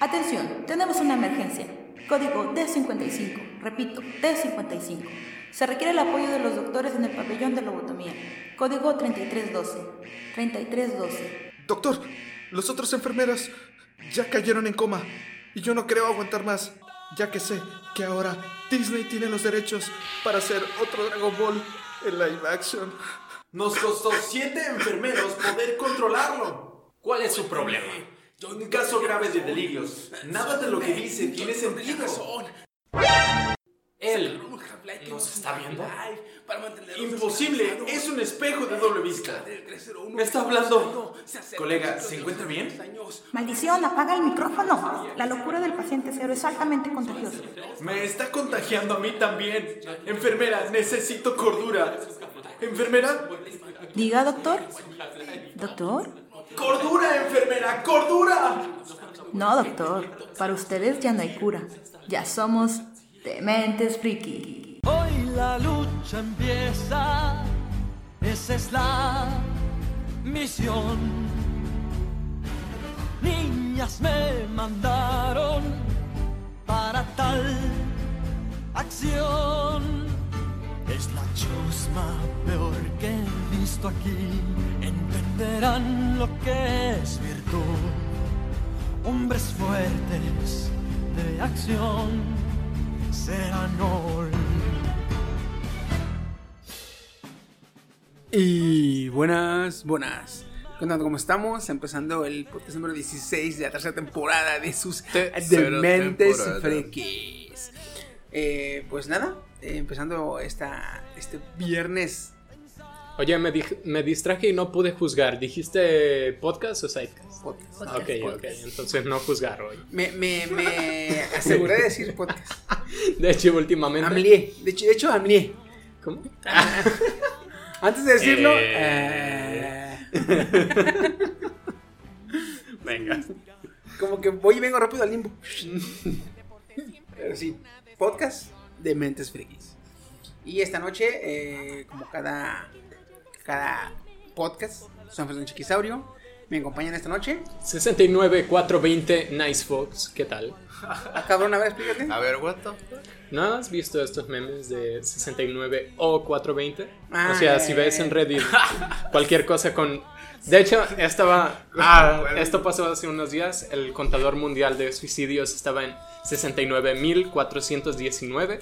Atención, tenemos una emergencia. Código D55. Repito, D55. Se requiere el apoyo de los doctores en el pabellón de lobotomía. Código 3312. 3312. Doctor, los otros enfermeros ya cayeron en coma y yo no creo aguantar más, ya que sé que ahora Disney tiene los derechos para hacer otro Dragon Ball en live action. Nos costó siete enfermeros poder controlarlo. ¿Cuál es su problema? Un caso grave de delirios. Nada de lo que dice tiene sentido. Él nos está viendo. Imposible, es un espejo de doble vista. Me está hablando. Colega, ¿se encuentra bien? Maldición, apaga el micrófono. La locura del paciente cero es altamente contagiosa. Me está contagiando a mí también. Enfermera, necesito cordura. ¿Enfermera? Diga, doctor. ¿Doctor? ¡Cordura, enfermera! ¡Cordura! No, doctor. Para ustedes ya no hay cura. Ya somos dementes friki. Hoy la lucha empieza, esa es la misión. Niñas me mandaron para tal acción. Es la chusma peor que he visto aquí. Entenderán lo que es virtud. Hombres fuertes de acción serán hoy. Y buenas, buenas. ¿Qué onda? ¿Cómo estamos? Empezando el podcast número 16 de la tercera temporada de sus Tercera dementes frikis. Eh, pues nada, eh, empezando esta, este viernes. Oye, me, dij- me distraje y no pude juzgar. ¿Dijiste podcast o sidecast? Podcast. ok, ok. Entonces no juzgar hoy. Me, me, me aseguré de decir podcast. De hecho, últimamente. Amlié. De hecho, de hecho amlié. ¿Cómo? Antes de decirlo. Eh. eh, Venga. como que voy y vengo rápido al limbo. Pero sí, podcast de mentes frikis. Y esta noche, eh, como cada, cada podcast, son un chiquisaurio. Me acompañan esta noche. 69 420 Nice Fox. ¿Qué tal? Ah, cabrón, a ver, explícate. A ver, what the ¿No has visto estos memes de 69 o 420? Ah, o sea, si ves en Reddit cualquier cosa con... De hecho, estaba... Ah, esto pasó hace unos días. El contador mundial de suicidios estaba en 69.419.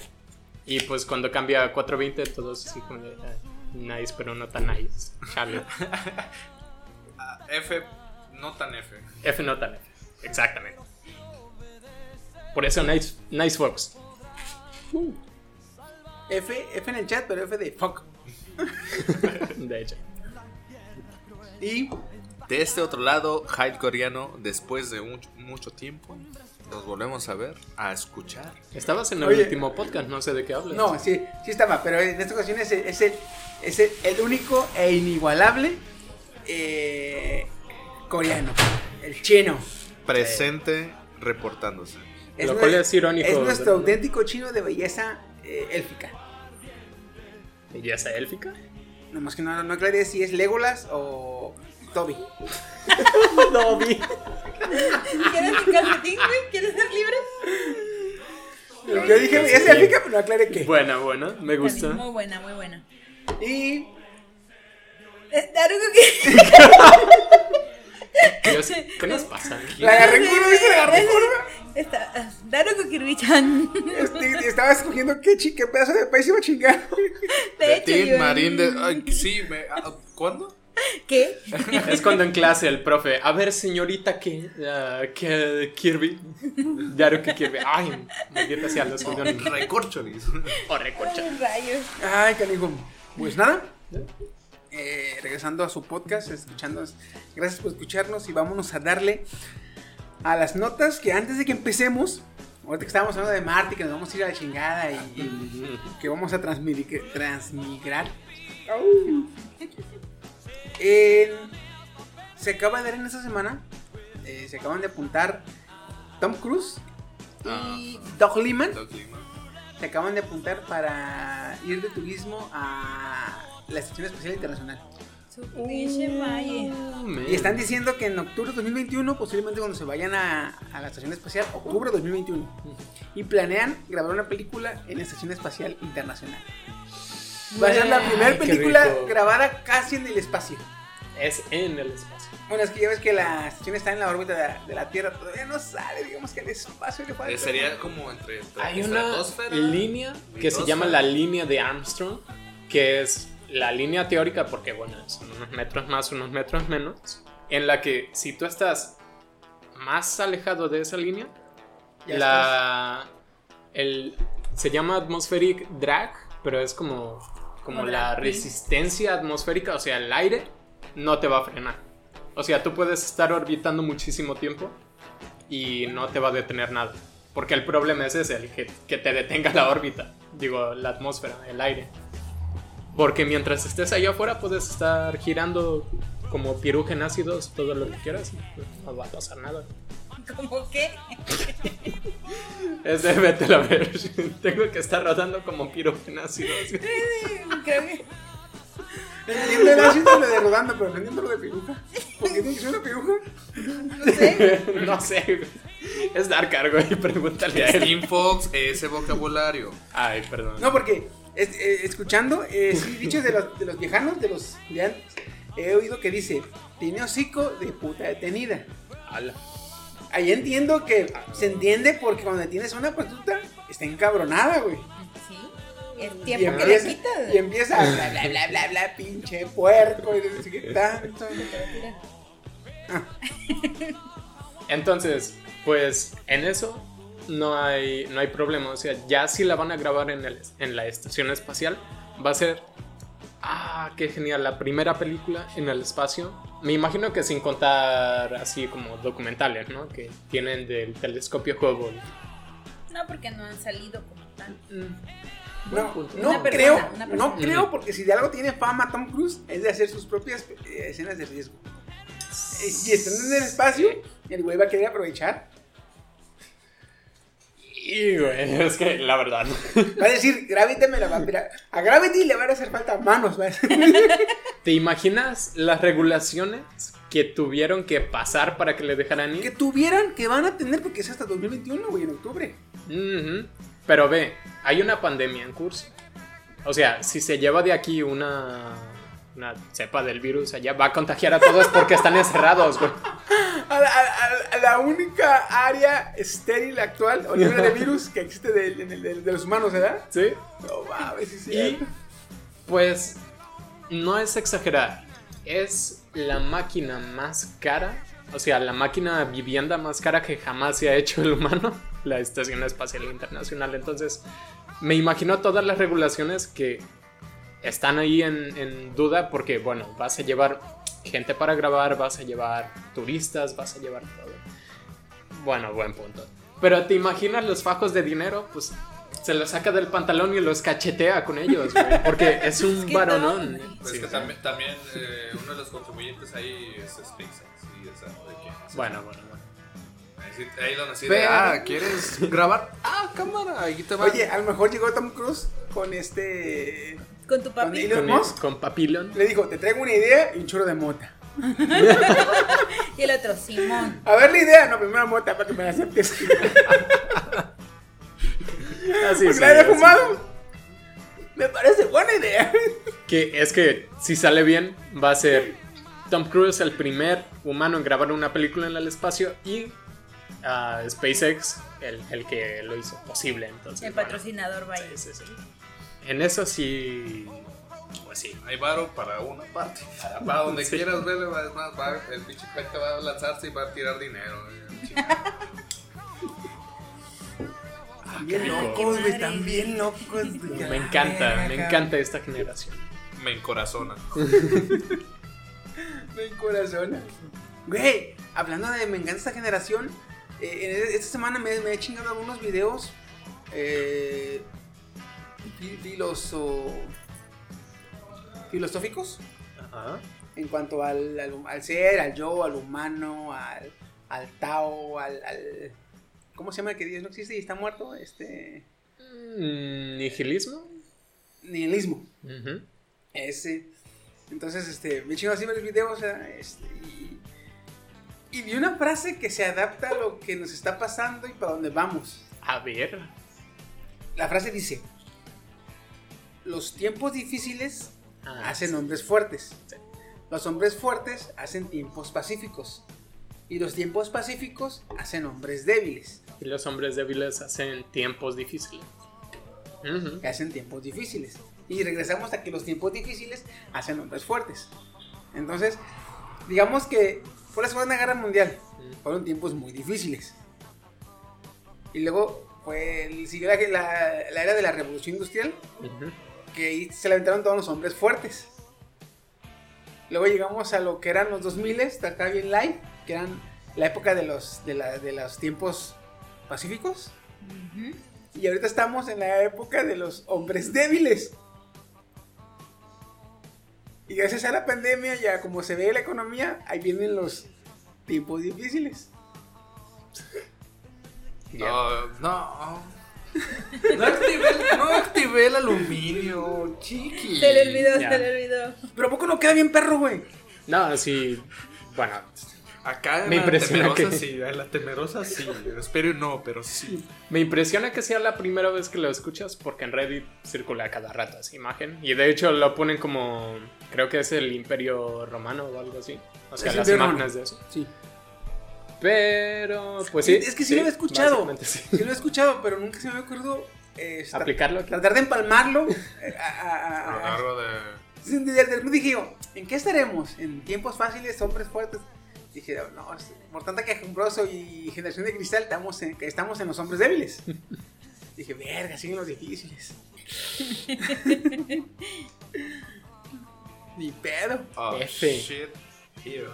Y pues cuando cambia a 420, todos así como de... ah, nice, pero no tan nice. Chale. F, no tan F. F no tan F. Exactamente. Por eso Nice, nice Fox. F, F en el chat, pero F de fuck. De hecho. Y De este otro lado, Hyde coreano, después de mucho, mucho tiempo, nos volvemos a ver, a escuchar. Estabas en el Oye. último podcast, no sé de qué hablas. no, sí, sí estaba, pero en esta ocasión es el, es el, es el, el único e inigualable eh, coreano, el chino. Presente, reportándose. Lo nue- cual es irónico. Es nuestro auténtico chino de belleza eh, élfica. ¿Belleza élfica? Nomás que no, no aclaré si es Legolas o Toby. Dobby. ¿Quieres un calcetín, güey? ¿Quieres ser libre? Yo dije, es élfica, pero no aclaré qué. Buena, buena, me gusta. Muy buena, muy buena. Y Daruko, ¿qué? Dios, ¿Qué nos pasa? la agarré en curva, ¿viste? La agarré en curva. Está, Daruko Kirby-chan. Este, estaba escogiendo qué, chi- qué pedazo de país iba a chingar. De hecho, Marín de... Ay, sí, me... ah, ¿Cuándo? ¿Qué? Es cuando en clase el profe, a ver, señorita, ¿qué? ah, ¿Qué? Kirby. Claro que Kirby. Ay, maldita sea los perdón. Recorcholis. Oh, recorcha. Rayos. Ay, canijo. Pues nada. eh, regresando a su podcast, escuchando. Gracias por escucharnos y vámonos a darle a las notas que antes de que empecemos, ahorita que estábamos hablando de Marte, que nos vamos a ir a la chingada y, y que vamos a transmigrar. transmigrar. Se acaba de dar en esta semana, eh, se acaban de apuntar Tom Cruise y Doug Liman Doug Liman. se acaban de apuntar para ir de turismo a la Estación Espacial Internacional. Valle. Y están diciendo que en octubre de 2021, posiblemente cuando se vayan a, a la estación espacial, octubre de 2021. Y planean grabar una película en la estación espacial internacional. Va a ser la primera película grabada casi en el espacio. Es en el espacio. Bueno, es que ya ves que la estación está en la órbita de la, de la Tierra, todavía no sale, digamos que el espacio le falta. Eh, sería como entre, entre Hay una línea que se llama la línea de Armstrong, que es la línea teórica, porque bueno, son unos metros más, unos metros menos, en la que si tú estás más alejado de esa línea, Ya la el se llama atmospheric drag, pero es como como la resistencia atmosférica, o sea, el aire no te va a frenar. O sea, tú puedes estar orbitando muchísimo tiempo y no te va a detener nada. Porque el problema es ese, el que, que te detenga la órbita, digo, la atmósfera, el aire. Porque mientras estés allá afuera puedes estar girando como piruja en ácidos todo lo que quieras, no va a pasar nada. ¿Cómo qué? Es de vete a ver. Tengo que estar rodando como piruja en ácidos. Creo el ácido lo de rodando, pero no entiendo lo de piruja. ¿Por qué tiene que ser una piruja? No sé. no sé. Es dar cargo y pregúntale a él. Steam Fox, ese vocabulario. Ay, perdón. No, porque es- eh, escuchando, eh, sí, dichos de los, de los viejanos, de los de antes, he oído que dice, tiene hocico de puta detenida. Ala. Ahí entiendo que se entiende porque cuando tienes a una prostituta, está encabronada, güey. Sí. El Y tiempo que le empieza, y empieza a bla, bla, bla, bla, bla, pinche puerco, y no sé qué tanto. Entonces, pues en eso no hay, no hay problema. O sea, ya si la van a grabar en, el, en la estación espacial, va a ser. Ah, qué genial. La primera película en el espacio. Me imagino que sin contar así como documentales, ¿no? Que tienen del telescopio Hubble. No, porque no han salido como tal. No, punto. no Una persona, creo, no creo porque si de algo tiene fama Tom Cruise es de hacer sus propias eh, escenas de riesgo. Eh, Si están en el espacio, el güey va a querer aprovechar. Güey, es que la verdad. Va a decir, Gravity me la va a tirar. A Gravity le van a hacer falta manos. ¿va? ¿Te imaginas las regulaciones que tuvieron que pasar para que le dejaran ir? que tuvieran, que van a tener, porque es hasta 2021, güey, en octubre. Pero ve, hay una pandemia en curso. O sea, si se lleva de aquí una, una cepa del virus allá, va a contagiar a todos porque están encerrados, güey. A la, a- a- a la única área estéril actual, o libre de virus, que existe de, de- de- de los humanos, ¿verdad? ¿Sí? No mames, sí, sí. Y pues no es exagerar, es la máquina más cara, o sea, la máquina vivienda más cara que jamás se ha hecho el humano, la Estación Espacial Internacional. Entonces, me imagino todas las regulaciones que están ahí en, en duda porque, bueno, vas a llevar gente para grabar, vas a llevar turistas, vas a llevar todo. Bueno, buen punto. Pero te imaginas los fajos de dinero, pues se los saca del pantalón y los cachetea con ellos, güey, porque es un que varonón. Pues Sí, que sí. también, también eh, uno de los contribuyentes ahí es SpaceX. Y esa, de quién es. Bueno, bueno, bueno. Ahí, sí- ahí sí Pero- de, ah, ¿quieres grabar? Cámara, ahí te va. Oye, a lo mejor llegó Tom Cruise con este. Con tu Con papi. Elon Con, Musk. con papilón. Le dijo, te traigo una idea y un churro de mota. Y el otro, Simón. A ver la idea. No, primero mota para que me la aceptes. Así, sí, la había fumado. Me parece buena idea. Que es que si sale bien, va a ser Tom Cruise el primer humano en grabar una película en el espacio y ah, SpaceX el, el que lo hizo posible. Entonces, El bueno, patrocinador, vaya. sí, sí, sí. En eso sí. Pues sí. Hay varo para una parte. Para donde Sí. quieras verle, va- es más, va- el pinche va a lanzarse y va a tirar dinero. eh, Bien rico. locos, güey. Están bien locos. güey. Me encanta, me encanta esta generación. Me encorazona. Me encorazona. Güey, hablando de me encanta esta generación, eh, en esta semana me, me he chingado algunos videos eh, fi- filoso- filosóficos Ajá. en cuanto al, al, al ser, al yo, al humano, al, al Tao, al, al- ¿Cómo se llama que Dios no existe y está muerto? Este. Mm, ¿Nihilismo? Nihilismo. Ese. Entonces, este, me chingo así ver videos, este, y, y vi una frase que se adapta a lo que nos está pasando y para dónde vamos. A ver. La frase dice, los tiempos difíciles Ah, hacen hombres fuertes. Los hombres fuertes hacen tiempos pacíficos. Y los tiempos pacíficos hacen hombres débiles. Y los hombres débiles hacen tiempos difíciles. Que hacen tiempos difíciles. Y regresamos a que los tiempos difíciles hacen hombres fuertes. Entonces, digamos que fue la Segunda Guerra Mundial. Fueron tiempos muy difíciles. Y luego fue, el- siguió la, la- la era de la Revolución Industrial. Que ahí se levantaron todos los hombres fuertes. Luego llegamos a lo que eran los 2000 hasta acá bien live, que eran la época de los, de, la- de los tiempos pacíficos. Y ahorita estamos en la época de los hombres débiles. Y gracias a la pandemia, ya como se ve la economía, ahí vienen los tiempos difíciles. No, no. No activé, no activé el aluminio, chiqui. Se le olvidó, Ya. se le olvidó. Pero ¿a poco no queda bien perro, güey? No, sí. Bueno, Acá en Me la impresiona temerosa que- sí, en la temerosa sí. Espero no, pero sí. me impresiona que sea la primera vez que lo escuchas porque en Reddit circula cada rato esa imagen. Y de hecho lo ponen como. Creo que es el Imperio Romano o algo así. O sea, Es las imágenes Romano. de eso. Sí. Pero, pues sí. Es que sí, lo he escuchado. sí. Sí lo he escuchado, pero nunca se me ocurrido eh, Aplicarlo aquí. tratar de empalmarlo. eh, a- a- largo de. Dije yo, ¿en qué estaremos? ¿En tiempos fáciles, hombres fuertes? Dije, no, por tanta quejumbroso y generación de cristal, estamos en, estamos en los hombres débiles. Dije, verga, siguen los difíciles. Ni pedo. Oh, F. shit. Here.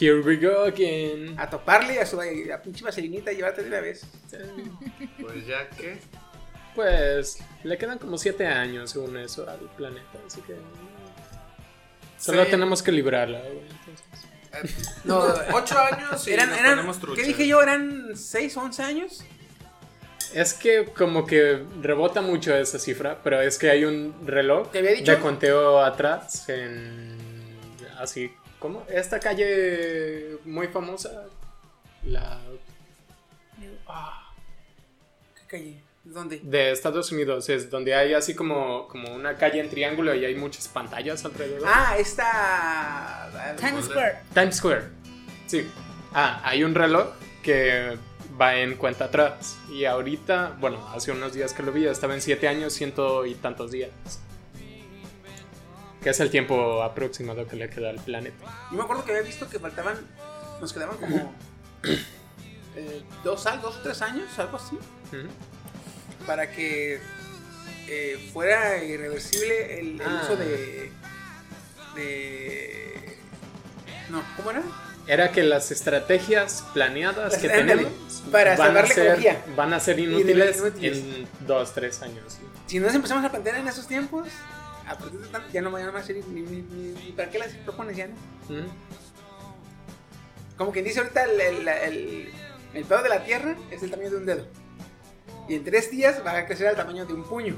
Here we go again. A toparle a su a pinche vaselinita y llevarte de una vez. Pues ya que. Pues le quedan como siete años según eso al planeta, así que solo Sí. tenemos que librarla. güey, No, Ocho años y eran, nos. ¿qué dije yo? ¿Eran 6, 11 años? Es que como que rebota mucho esa cifra, pero es que hay un reloj ¿Te había dicho? de conteo atrás en así como esta calle muy famosa, la ¿Qué calle? ¿Dónde? de Estados Unidos es donde hay así como como una calle en triángulo y hay muchas pantallas alrededor. Ah, esta... Times Square. Times Square. Sí. Ah, hay un reloj que va en cuenta atrás. Y ahorita, bueno, hace unos días que lo vi, estaba en 7 años, ciento y tantos días. Que es el tiempo aproximado que le queda al planeta. Yo me acuerdo que había visto que faltaban, nos quedaban como eh, dos, dos o tres años, algo así, Ujú. Para que eh, fuera irreversible el, el Ah. uso de, de... No, ¿cómo era? Era que las estrategias planeadas que tenemos para van, salvar a la ser, van a ser inútiles, Inútiles. en 2, 3 años. Si nos empezamos a plantear en esos tiempos, a partir de tanto, ya no, ya no va a servir ni, ni, ni- ni para qué las propones ya, ¿no? Como quien dice ahorita, el, el, el, el pedo de la Tierra es el tamaño de un dedo. Y en tres días va a crecer al tamaño de un puño.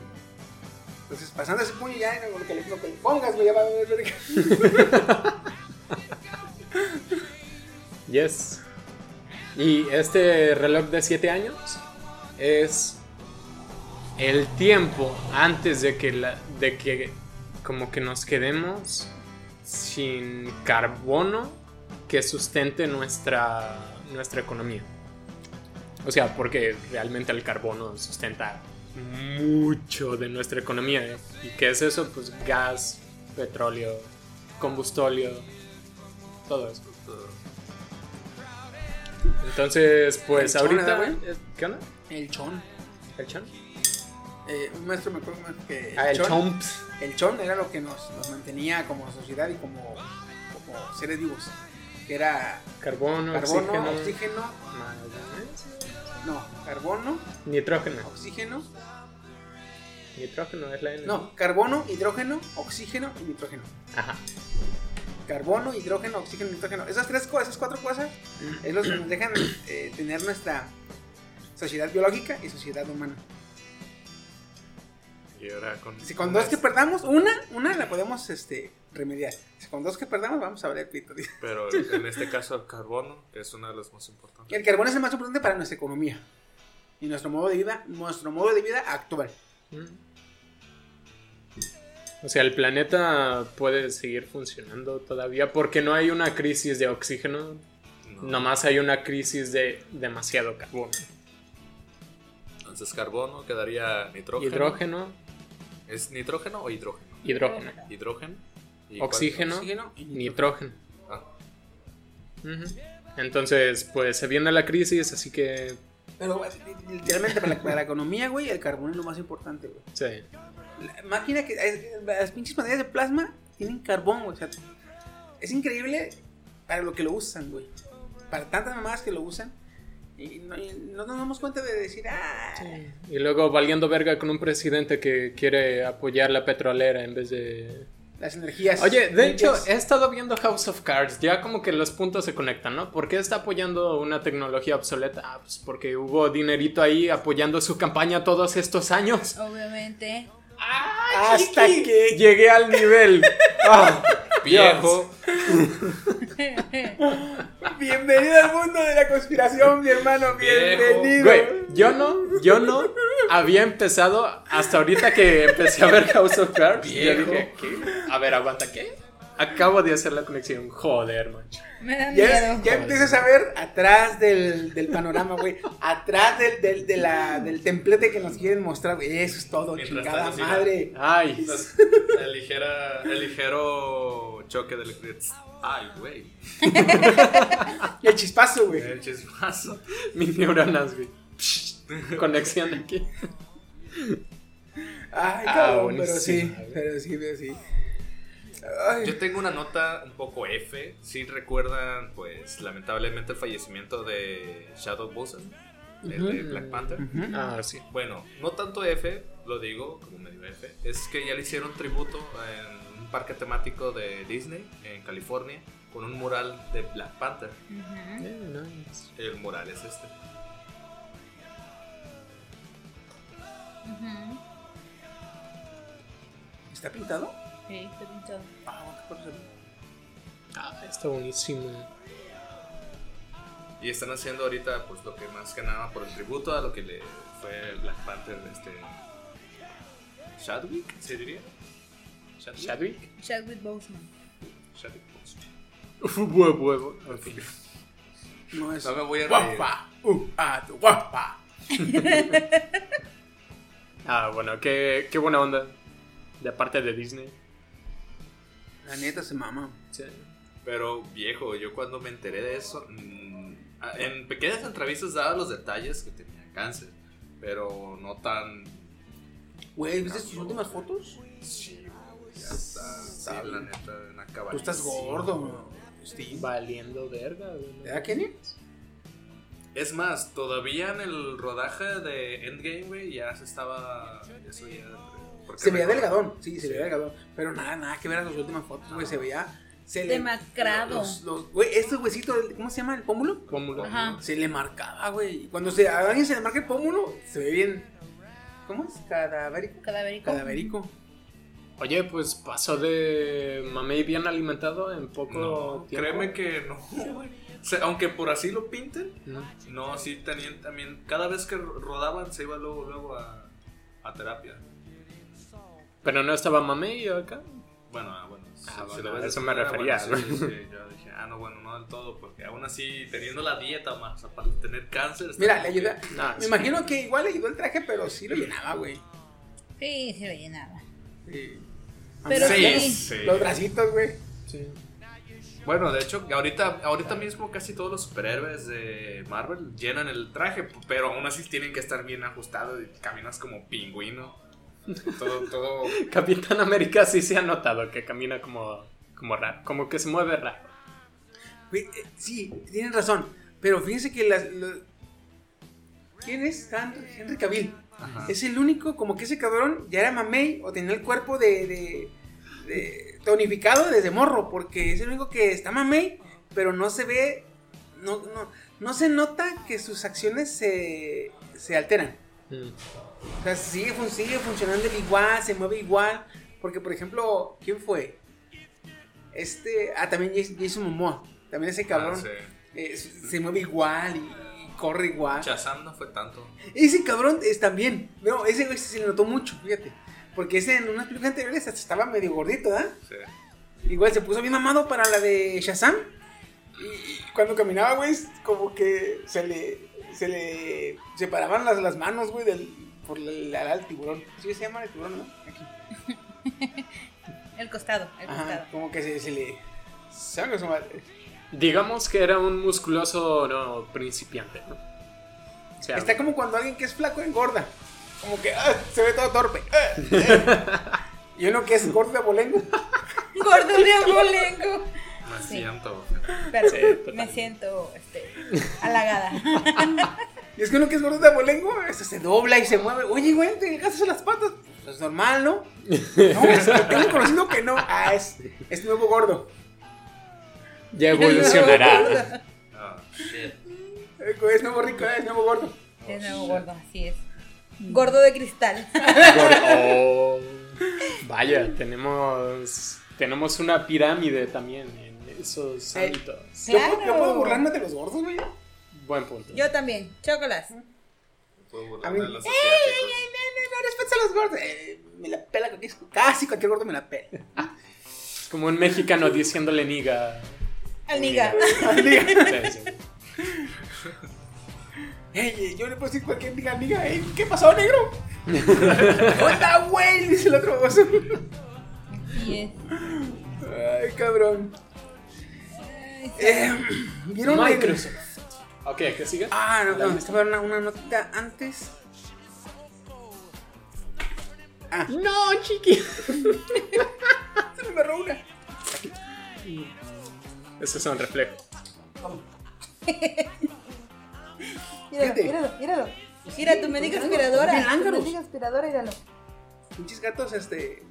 Entonces, pasando ese puño ya, lo que le, lo que le pongas, güey, ya va a ver. Yes. Y este reloj de 7 años es el tiempo antes de que la, de que como que nos quedemos sin carbono que sustente nuestra nuestra economía. O sea, porque realmente el carbono sustenta mucho de nuestra economía. ¿eh? ¿Y qué es eso? Pues gas, petróleo, combustóleo, todo eso. Entonces, pues El chon, ahorita. eh, ¿Qué onda? El chon. ¿El chon? Eh, un maestro me acuerdo que. Ah, el chomps. El chon era lo que nos, nos mantenía como sociedad y como, como seres vivos. Que era Carbono, carbono, oxígeno, oxígeno. No, carbono, nitrógeno. oxígeno. Nitrógeno es la N. No, carbono, hidrógeno, oxígeno y nitrógeno. Ajá. Carbono, hidrógeno, oxígeno, nitrógeno. Esas tres cosas, esas cuatro cosas, es lo que nos dejan eh, tener nuestra sociedad biológica y sociedad humana. Y ahora con. Si con dos que perdamos, una, una la podemos este, remediar. Si con dos que perdamos, vamos a valer pito. dice. Pero en este caso el carbono, que es una de las más importantes. El carbón es el más importante para nuestra economía. Y nuestro modo de vida, nuestro modo de vida actual. O sea, el planeta puede seguir funcionando todavía porque no hay una crisis de oxígeno, No. nomás hay una crisis de demasiado carbono. Entonces carbono quedaría nitrógeno. Hidrógeno, ¿Es nitrógeno o hidrógeno? hidrógeno, Hidrógeno. Oxígeno, Oxígeno y nitrógeno. Ah. Entonces, pues se viene la crisis, así que Pero literalmente para la, para la economía, güey, el carbón es lo más importante, güey. sí. La máquina que. Las pinches pantallas de plasma tienen carbón, güey. O sea, es increíble para lo que lo usan, güey. Para tantas mamadas que lo usan. Y no, y no nos damos cuenta de decir, ah. Y luego valiendo verga con un presidente que quiere apoyar la petrolera en vez de... Las energías. Oye, de hecho, he estado viendo House of Cards, ya como que los puntos se conectan, ¿no? ¿Por qué está apoyando una tecnología obsoleta? Ah, pues porque hubo dinerito ahí apoyando su campaña todos estos años. Obviamente. Hasta que. Llegué al nivel. Ah, viejo. Bienvenido al mundo de la conspiración, mi hermano. Bienvenido. Güey, yo no, yo no había empezado hasta ahorita que empecé a ver House of Cards. Yo Viejo. dije, ¿qué? A ver, aguanta, ¿qué? Acabo de hacer la conexión. Joder, mancho. Me da Ya, miedo. ya empiezas a ver atrás del, del panorama, güey. Atrás del, del, de la- del templete que nos quieren mostrar, güey. Eso es todo, Mientras chingada tanto, madre. Ay, El, ligera, el ligero choque de electricidad. Ay, güey. Y el chispazo, güey. El chispazo. mis neuronas, güey. Conexión aquí. Ay, Ah, cabrón, pero sí, pero sí, pero sí. Ay, Yo tengo una nota un poco F. Si recuerdan, pues, lamentablemente el fallecimiento de Shadow Boson, el de Black Panther. Ah, sí. Bueno, no tanto F, lo digo como medio F, es que ya le hicieron tributo en un parque temático de Disney en California con un mural de Black Panther. Eh, nice. El mural es este. ¿Está pintado? Está pintado. Ah. Ah, está buenísimo. Y están haciendo ahorita, pues, lo que más que nada por el tributo a lo que le fue Black Panther, este. Chadwick, ¿se diría? Chadwick. ¿Chadwick? Chadwick Boseman. Chadwick Boseman. Huevo, huevo. Ok. No es. No me voy a reír. guapa. Uh, ah, tu guapa. Ah, bueno, qué, qué buena onda. De parte de Disney. La neta se mama. Sí. Pero viejo, yo cuando me enteré de eso, mm, a- en pequeñas entrevistas daba los detalles que tenía cáncer, pero no tan... Güey, ¿viste tus últimas fotos? Sí, ya está, sí, la neta, una Tú estás gordo, Steve. Valiendo verga, güey. ¿Verdad, Kenny? Es más, todavía en el rodaje de Endgame, güey, ya se estaba... Eso ya... porque Se veía delgadón, sí, se veía delgadón. Pero nada, nada que ver a sus últimas fotos, güey. Se veía. Se le- Demacrado. Los, los- güey, este huesito, ¿cómo se llama? ¿El pómulo? Pómulo. Ajá. Se le marcaba, güey. Cuando se, a alguien se le marca el pómulo, se ve bien. ¿Cómo es? Cadavérico. Cadavérico. Cadavérico. Oye, pues pasó de mamey bien alimentado en poco No, tiempo. créeme que no. O sea, aunque por así lo pinten, No. no, sí tenían también... Cada vez que rodaban se iba luego, luego a, a terapia. Pero no estaba mamey acá. Bueno, ah, bueno. Ah, si bueno, lo ves a eso me refería, bueno, sí, sí, yo dije, ah, no, bueno, no del todo, porque aún así, teniendo la dieta más, aparte de tener cáncer. está Mira, le ayuda. que- Ah, Me sí. imagino que igual le ayudó el traje, pero sí lo llenaba, güey. Sí, se lo llenaba. Sí. Pero Sí, sí. sí. Los bracitos, güey. Sí. Bueno, de hecho, ahorita, ahorita mismo casi todos los superhéroes de Marvel llenan el traje, pero aún así tienen que estar bien ajustados y caminas como pingüino. Todo, todo. Capitán América sí se ha notado que camina como, como raro, como que se mueve raro. Eh, sí, tienen razón. Pero fíjense que las. lo- ¿Quién es? Henry, Henry Cavill. Ajá. Es el único, como que ese cabrón ya era mamey o tenía el cuerpo de, de, de tonificado desde morro, porque es el único que está mamey, pero no se ve, no, no, no se nota que sus acciones se, se alteran. Mm. O sea, sigue, sigue funcionando igual, se mueve igual. Porque, por ejemplo, ¿quién fue? Este. Ah, también Jason, Momoa. También ese cabrón. Ah, sí. eh, se mueve igual y, y corre igual. Shazam no fue tanto. Ese cabrón es también. No, ese güey se le notó mucho, fíjate. Porque ese en unas películas anteriores hasta estaba medio gordito, ¿ah? Sí. Igual se puso bien mamado para la de Shazam. Y, y cuando caminaba, güey, como que se le. Se le separaban las, las manos, güey, del, por el, al, al tiburón. ¿Sí se llama el tiburón, no? Aquí. El costado, el Ajá, costado. como que se, se le. ¿Sabe su madre? Digamos que era un musculoso no, principiante, ¿no? O sea, Está como cuando alguien que es flaco engorda. Como que ah, se ve todo torpe. Ah, ah. y uno que es gordo de abolengo. Gordo de abolengo. Me Sí. siento. Pero Sí, me siento este, halagada. Y es que uno que es gordo de abolengo, eso se dobla y se mueve. Oye, güey, te gastas las patas. Pues es normal, ¿no? No, es que tengo conocido que no. Ah, es, es nuevo gordo. ya evolucionará. Shit. Eh, Es nuevo rico, es nuevo gordo. Es nuevo gordo, así es. Gordo de cristal. Oh, vaya, tenemos tenemos una pirámide también en esos Eh, ámbitos. Yo, puedo- yo Claro. puedo burlarme de los gordos, güey. Buen punto. Yo también. Chocolas. A mí- ¡Ey, ey, ey, no, no, respetas a los gordos! Eh, me la pela cualquier, casi cualquier gordo me la pela. Es como un mexicano diciéndole niga. Al niga. Sí, sí. Ey, ey, yo le puedo decir cualquier diga, diga, ey, ¿qué pasó, negro? ¡Hola, güey! Dice el otro es. Ay, cabrón. Eh, ¿Vieron el- Microsoft. Ok, ¿qué sigue? Ah, no, no, lista. estaba una, una notita antes. Ah, No, chiqui. se me agarró una. Ese es un reflejo. Míralo, míralo, míralo. Mira, tu médica aspiradora. Tu médica aspiradora, míralo. Pinches gatos, este.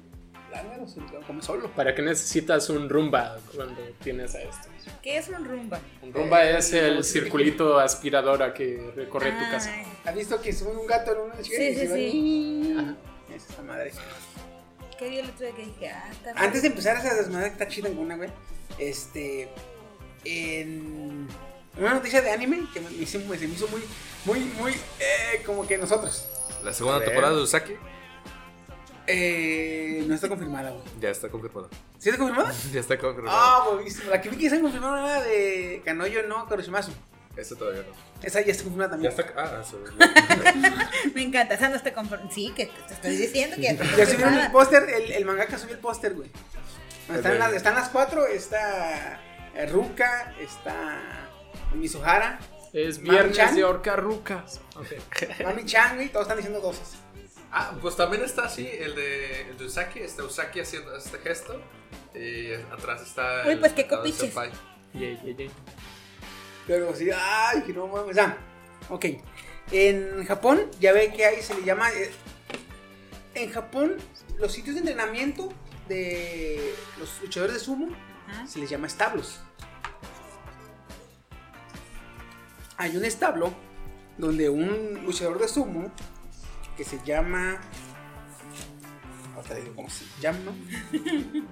Como. ¿Para qué necesitas un rumba cuando tienes a estos? ¿Qué es un rumba? Un rumba es el circulito aspiradora que recorre tu casa. ¿Has visto que sube un gato en una chica Sí, sí, sí. Ajá, Es esta madre. ¿Qué día el otro día que dije? Ah, está Antes de empezar esa desmadre que está chida en una, güey. Este. En. Una noticia de anime que me, hizo- me- se me hizo muy, muy, muy. Eh, como que nosotros. La segunda temporada de Usaki Eh, no está confirmada, güey. ya está confirmada. ¿Sí está confirmada? Ya está confirmada. Ah, buenísimo. La que vi que está confirmada era de Kanoyo no Karoshimasu. Esta todavía no. Esa ya está confirmada Ya también. está. Ah, eso. Me encanta, esa no está conforme. Sí, que te estoy diciendo que ya está Ya subieron el confirmada. póster, el, el mangaka subió el póster, güey. Están, las, están las cuatro, está eh, Ruka, está Mizuhara, Es viernes de horca rucas. Mami Chan, güey, todos están diciendo cosas. Ah, pues también está así, el de, el de Usaki, está Usaki haciendo este gesto. Y atrás está. Uy, el pues, qué copiches. Pero sí, ay, que no mames. Ah, ok. En Japón, ya ve que ahí se le llama. eh, en Japón, los sitios de entrenamiento de los luchadores de sumo Ajá. se les llama establos. Hay un establo donde un luchador de sumo que se llama. Ahorita digo cómo se llama.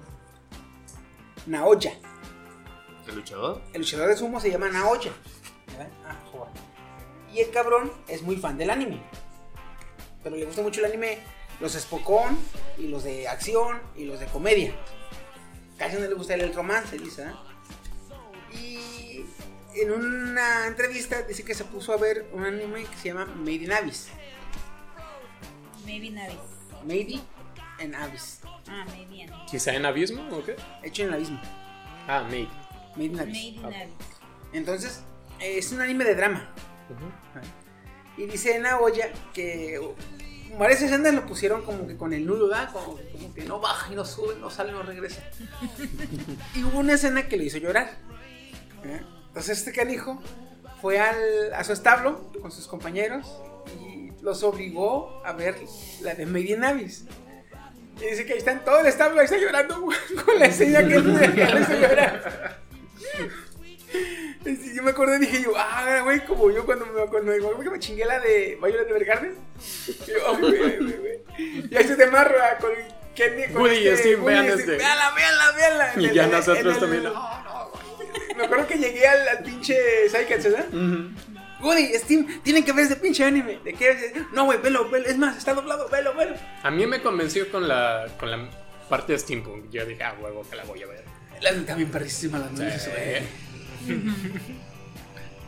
Naoya. ¿El luchador? El luchador de sumo se llama Naoya. Ah, joder. Y el cabrón es muy fan del anime. Pero le gusta mucho el anime, los Spokon, y los de acción, y los de comedia. Casi no le gusta el romance, dice. ¿eh? Y en una entrevista dice que se puso a ver un anime que se llama Made in Abyss. Maybe Navis. Made in Abyss. Ah, maybe Navis. ¿Quizá en abismo o qué? Hecho en el abismo. Ah, mate. Made in Abyss. Maybe Navis. Entonces, eh, es un anime de drama. Y dice Naoya que uh, varias escenas lo pusieron como que con el nudo, ¿verdad? Como, como que no baja y no sube, no sale, no regresa. y hubo una escena que lo hizo llorar. ¿eh? Entonces este canijo fue al, a su establo con sus compañeros y los obligó a ver la de Made in Abyss. Y dice que ahí está en todo el establo, ahí está llorando con la escena que llorar. Sí, Yo me acordé y dije yo, ah, güey, como yo cuando me, cuando me, me chingué la de Violet Evergarden. Y yo, güey, güey, güey. Y ahí se te marra con Kenny. Con Woody y Steve, vean este. Véanla, véanla. En Y ya nosotros también. Me acuerdo que llegué al, al pinche Psychats, ¿verdad? Woody, Steve, tienen que ver ese pinche anime. ¿De qué? No, güey, velo, velo. Es más, está doblado, velo, velo. A mí me convenció con la, con la parte de Steampunk. Yo dije, ah, huevo, que la voy a ver. La está bien perrísima las noches, Sí. güey.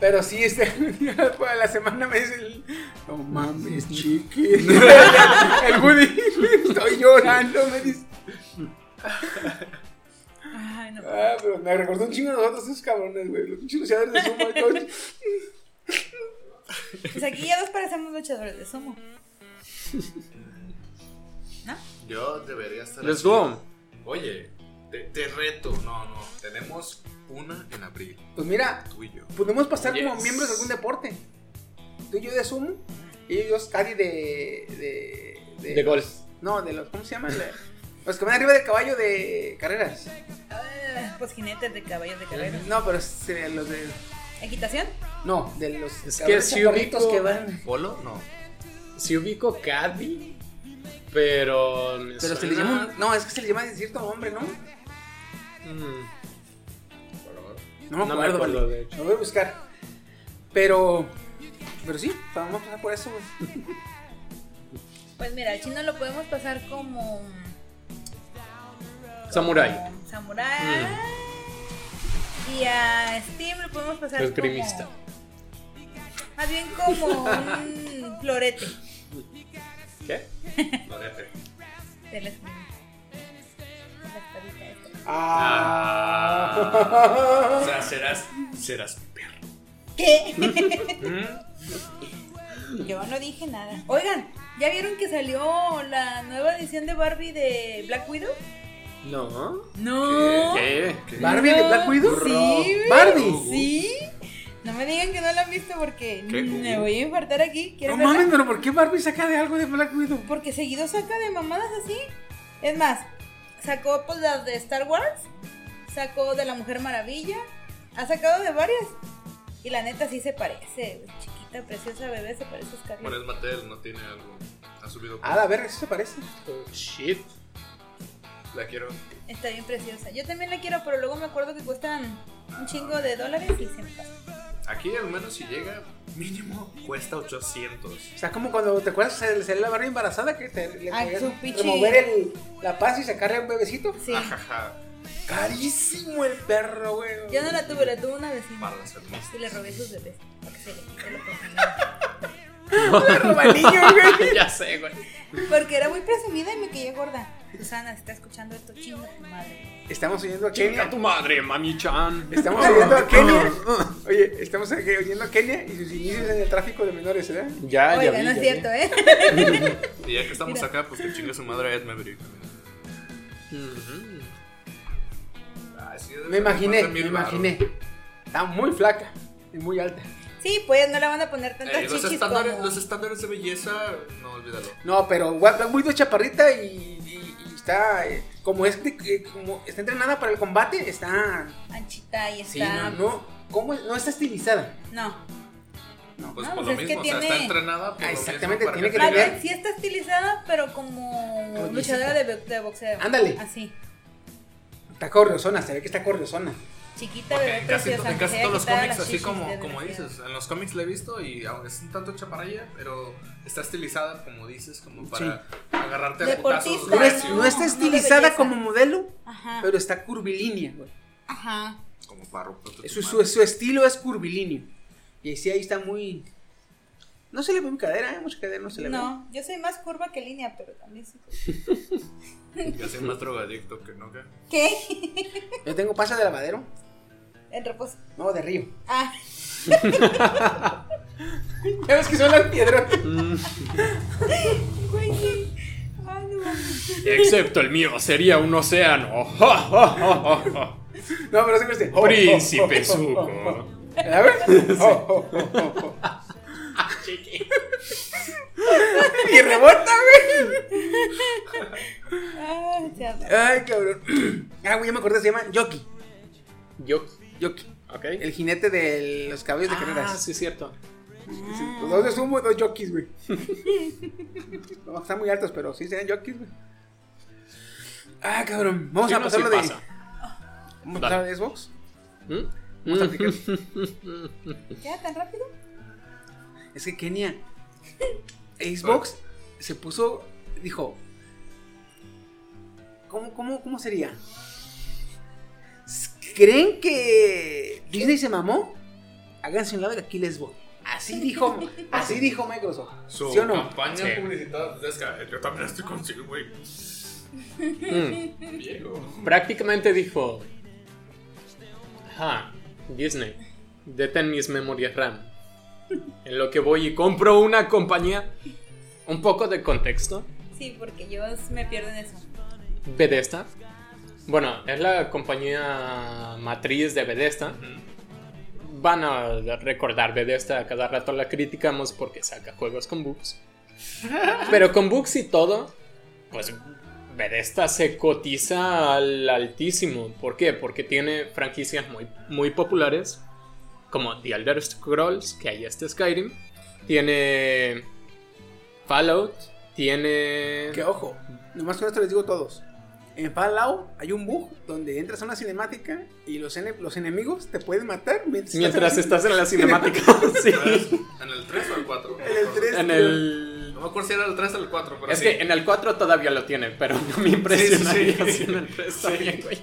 Pero sí, este, para la semana me dice el, no mames, chiqui. el Woody, estoy llorando, me dice. Ay, no. Ah, pero me recordó un chingo a nosotros esos cabrones, güey. Los pinches luchadores de sumo. Pues aquí ya nos parecemos luchadores de sumo. ¿No? Yo debería estar. Let's go. Oye, te, te reto. No, no. Tenemos una en abril. Pues mira, Tú y yo. podemos pasar como miembros de algún deporte. Tú y yo de sumo. Y ellos, Cadi de, de. De golf. No, de los. ¿Cómo se llaman? De- Los que van arriba del caballo de carreras. Ah, pues jinetes de caballos de carrera. No, pero serían los de. ¿Equitación? No, de los Es que chaparritos ubico- que van. ¿Polo? No. Si ubico Caddy, pero. me Pero se le llama. un- No, es que se le llama de cierto nombre, ¿no? Mm, No, No me acuerdo, vale. de hecho. Lo voy a buscar. Pero. Pero sí, vamos a pasar por eso, güey. Pues mira, al chino lo podemos pasar como. Samurai. como Samurai. Y a Steam lo podemos pasar Esgrimista. como. Más bien como un florete ¿Qué? Lorete. de la esgrima. La espadita esta. Ah. O sea, serás. Serás perro. ¿Qué? ¿Mm? Yo no dije nada. Oigan, ¿ya vieron que salió la nueva edición de Barbie de Black Widow? No. No. ¿Qué? ¿Barbie de Black Widow? Sí. ¿Barbie? Sí. No me digan que no la han visto porque ¿Qué? me voy a infartar aquí. No mames, pero ¿por qué Barbie saca de algo de Black Widow? Porque seguido saca de mamadas así. Es más, sacó pues las de Star Wars, sacó de la Mujer Maravilla, ha sacado de varias. Y la neta sí se parece, chiquita, preciosa bebé, se parece a Scarlett. Bueno, es Mattel, no tiene algo. Ha subido. Ah, la verga, eso se parece. Oh, shit. La quiero. Está bien preciosa. Yo también la quiero, pero luego me acuerdo que cuestan un chingo de dólares y se me pasa. Aquí al menos si llega, mínimo cuesta 800. O sea, como cuando te acuerdas de salir la Barbie embarazada que te le Ay, pichi. remover el, la paz y sacarle un bebecito. Sí. Ajaja. Carísimo el perro, güey. Yo no la tuve, la tuvo una vecina. Para las hermosas. Y le robé sus bebés. Para que se le quite lo consumido. Le roba niño, güey. ya sé, güey. Porque era muy presumida y me quedé gorda. Susana, si está escuchando esto, chinga tu madre. Estamos oyendo a Chinga Kenia. tu madre, mami-chan. Estamos oyendo a Kenia. Oye, estamos oyendo a Kenia y sus inicios en el tráfico de menores, ¿verdad? Ya, ya Oiga, vi, no es ya cierto, vi. ¿eh? Y ya que estamos acá, pues que chingue su madre Ed Maverick. Ah, sí, debe Me imaginé, de me imaginé. Está muy flaca y muy alta. Sí, pues no le van a poner tantas Eh, los, chichis estándares, como... los estándares de belleza, no olvídalo. No, pero Black Widow chaparrita y, y- y está eh, como es de- eh, como está entrenada para el combate, está Anchita y sí, está... no, no, ¿cómo es? no está estilizada. No. Pues No, por pues lo es mismo, que o sea, tiene- está entrenada por Ah, lo exactamente, mismo para tiene que tener- sí está estilizada, pero como luchadora de, de boxeo. Ándale. Así. Está corriosona, se ve que está corriosona. Chiquita, Porque bebé en casi, preciosa. en casi todos los cómics, así como, de como dices, en los cómics la he visto y es un tanto chaparrilla, pero está estilizada, como dices, como para agarrarte a Deportista, putazos. No, es- está estilizada como modelo, Ajá. pero está curvilínea. güey. Ajá. Como para Su, su, su estilo es curvilíneo. Y sí, ahí está muy... No se le ve mi cadera, ¿eh? mucha cadera no se le ve. No, yo soy más curva que línea, pero también sí. Ya soy más drogadicto que no, ¿qué? ¿Qué? Yo tengo pasa de lavadero. En reposo. No, de río. Ah, Ya ves que son las piedras. Excepto el mío, sería un océano. No, pero se este. ja. Príncipe Zuko. A ver. Oh, oh, oh, oh, oh. y rebota, güey. Ay, cabrón. Ah, güey, ya me acordé, se llama Yoki. Yo. Yoki. Ok. El jinete de los caballos de Ah, carreras. sí, cierto. Los Dos de sumo y dos jockeys, güey. no, están muy altos, pero sí serían jockeys, güey. Ah, cabrón. Vamos Sí, a no, pasarlo sí de. pasa. Vamos a pasar de Xbox. ¿Mm? Vamos a aplicar. ¿Ya tan rápido? Es que Kenia. Xbox se puso. Dijo. ¿Cómo, cómo, cómo sería? ¿Creen que Disney se mamó? Háganse un lado y aquí les voy. Así dijo, así dijo Microsoft. Su ¿Sí o no? campaña Sí. publicitada es que yo también estoy contigo, güey. Mm. Prácticamente dijo: Ajá, Disney, detén mis memorias RAM. En lo que voy y compro una compañía. Un poco de contexto. Sí, porque yo me pierdo en eso. Bethesda. Bueno, es la compañía matriz de Bethesda. Van a recordar Bethesda, a cada rato la criticamos porque saca juegos con bugs. Pero con bugs y todo, pues Bethesda se cotiza al altísimo. ¿Por qué? Porque tiene franquicias muy, muy populares, como The Elder Scrolls, que ahí está Skyrim. Tiene Fallout, tiene... Que ojo, nomás con esto les digo todos. En Fallout hay un bug donde entras a una cinemática y los, ene- los enemigos te pueden matar mientras, Mientras estás en la cinemática. sí. ¿En el 3 o el 4? En el 3. En el... No me acuerdo si era el 3 o el 4, pero Es sí. que en el 4 todavía lo tiene, pero no me impresionaría Sí, sí, sí. si en el 3 también, güey.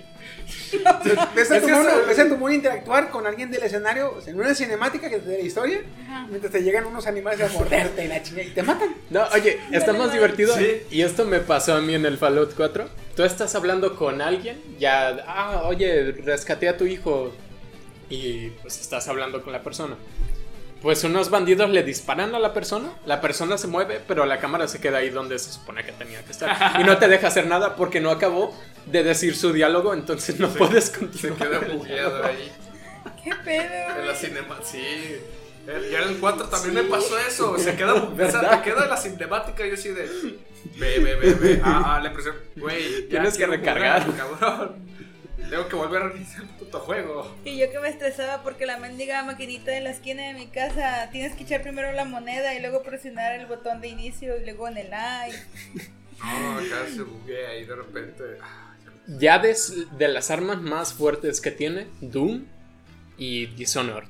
Ves a, tu mono, ves a tu mono interactuar con alguien del escenario o sea, en una cinemática que te la historia Ajá. mientras te llegan unos animales a morderte y la chingada y te matan. No, oye, está más divertido. Sí. Y esto me pasó a mí en el Fallout 4. Tú estás hablando con alguien, ya, ah, oye, rescaté a tu hijo. Y pues estás hablando con la persona. Pues unos bandidos le disparan a la persona, la persona se mueve, pero la cámara se queda ahí donde se supone que tenía que estar. Y no te deja hacer nada porque no acabó de decir su diálogo, entonces no puedes Se continuar. queda el bugueado ahí. ¿Qué pedo? En la cinema, sí. Eh, Ya en el 4 también me pasó eso. Se queda, o sea, ¿Verdad? te queda la cinemática y yo así de. Ve, ve, ve, ve. Ah, ah, la impresión. Güey, Tienes que recargar. jugar, cabrón. Tengo que volver a reiniciar el puto juego. Y yo que me estresaba porque la mendiga maquinita en la esquina de mi casa tienes que echar primero la moneda y luego presionar el botón de inicio y luego en el like. No, acá se buguea y de repente. ah, Ya de, de las armas más fuertes que tiene, Doom y Dishonored.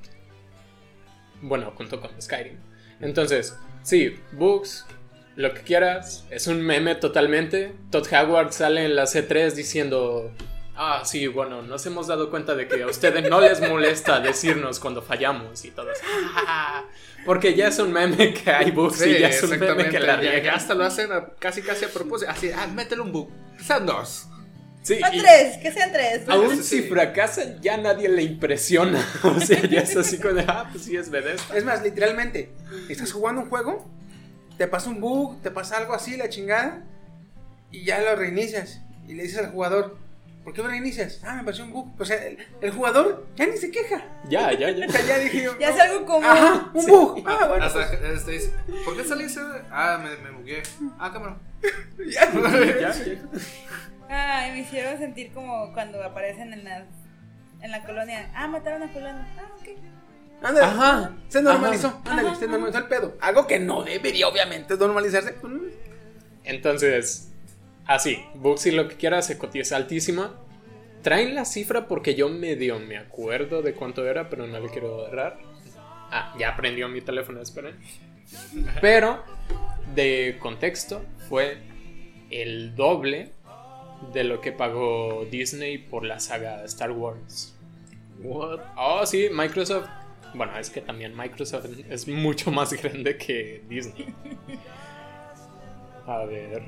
Bueno, junto con Skyrim. Entonces, sí, bugs, lo que quieras. Es un meme totalmente. Todd Howard sale en la C3 diciendo... Ah, sí, bueno, nos hemos dado cuenta de que a ustedes no les molesta decirnos cuando fallamos y todo eso. Porque ya es un meme que hay bugs y ya es un meme que la Ya- hasta lo hacen a- casi casi a propósito. Así, ah, métele un bug. Sean dos. Sí, A tres, que sean tres. Aún Sí. si fracasan, ya nadie le impresiona. O sea, ya es así como de, ah, pues sí es Bethesda. Es más, literalmente, estás jugando un juego, te pasa un bug, te pasa algo así, la chingada, y ya lo reinicias. Y le dices al jugador, ¿por qué lo reinicias? Ah, me pasó un bug. O sea, el, el jugador ya ni se queja. Ya, ya, ya. O sea, ya dije yo. Ya no. es algo común. Ajá, un bug. Ah, bueno. Hasta pues, este dice, ¿por qué saliste? Ah, me, me bugué. Ah, cámara. ya. Ya, ya. Ay, me hicieron sentir como cuando aparecen en la, en la colonia. Ah, mataron a fulano. Ah, ok. Ándale. Ajá. Se normalizó. Ajá. Ándale, Ajá, se normalizó el pedo. Algo que no debería, obviamente, normalizarse. Entonces, así, y lo que quieras se cotiza altísima. Traen la cifra porque yo medio me acuerdo de cuánto era, pero no le quiero errar. Ah, ya aprendió mi teléfono, esperen. Pero, de contexto, fue el doble de lo que pagó Disney por la saga Star Wars. What? Oh, sí, Microsoft. Bueno, es que también Microsoft es mucho más grande que Disney. A ver.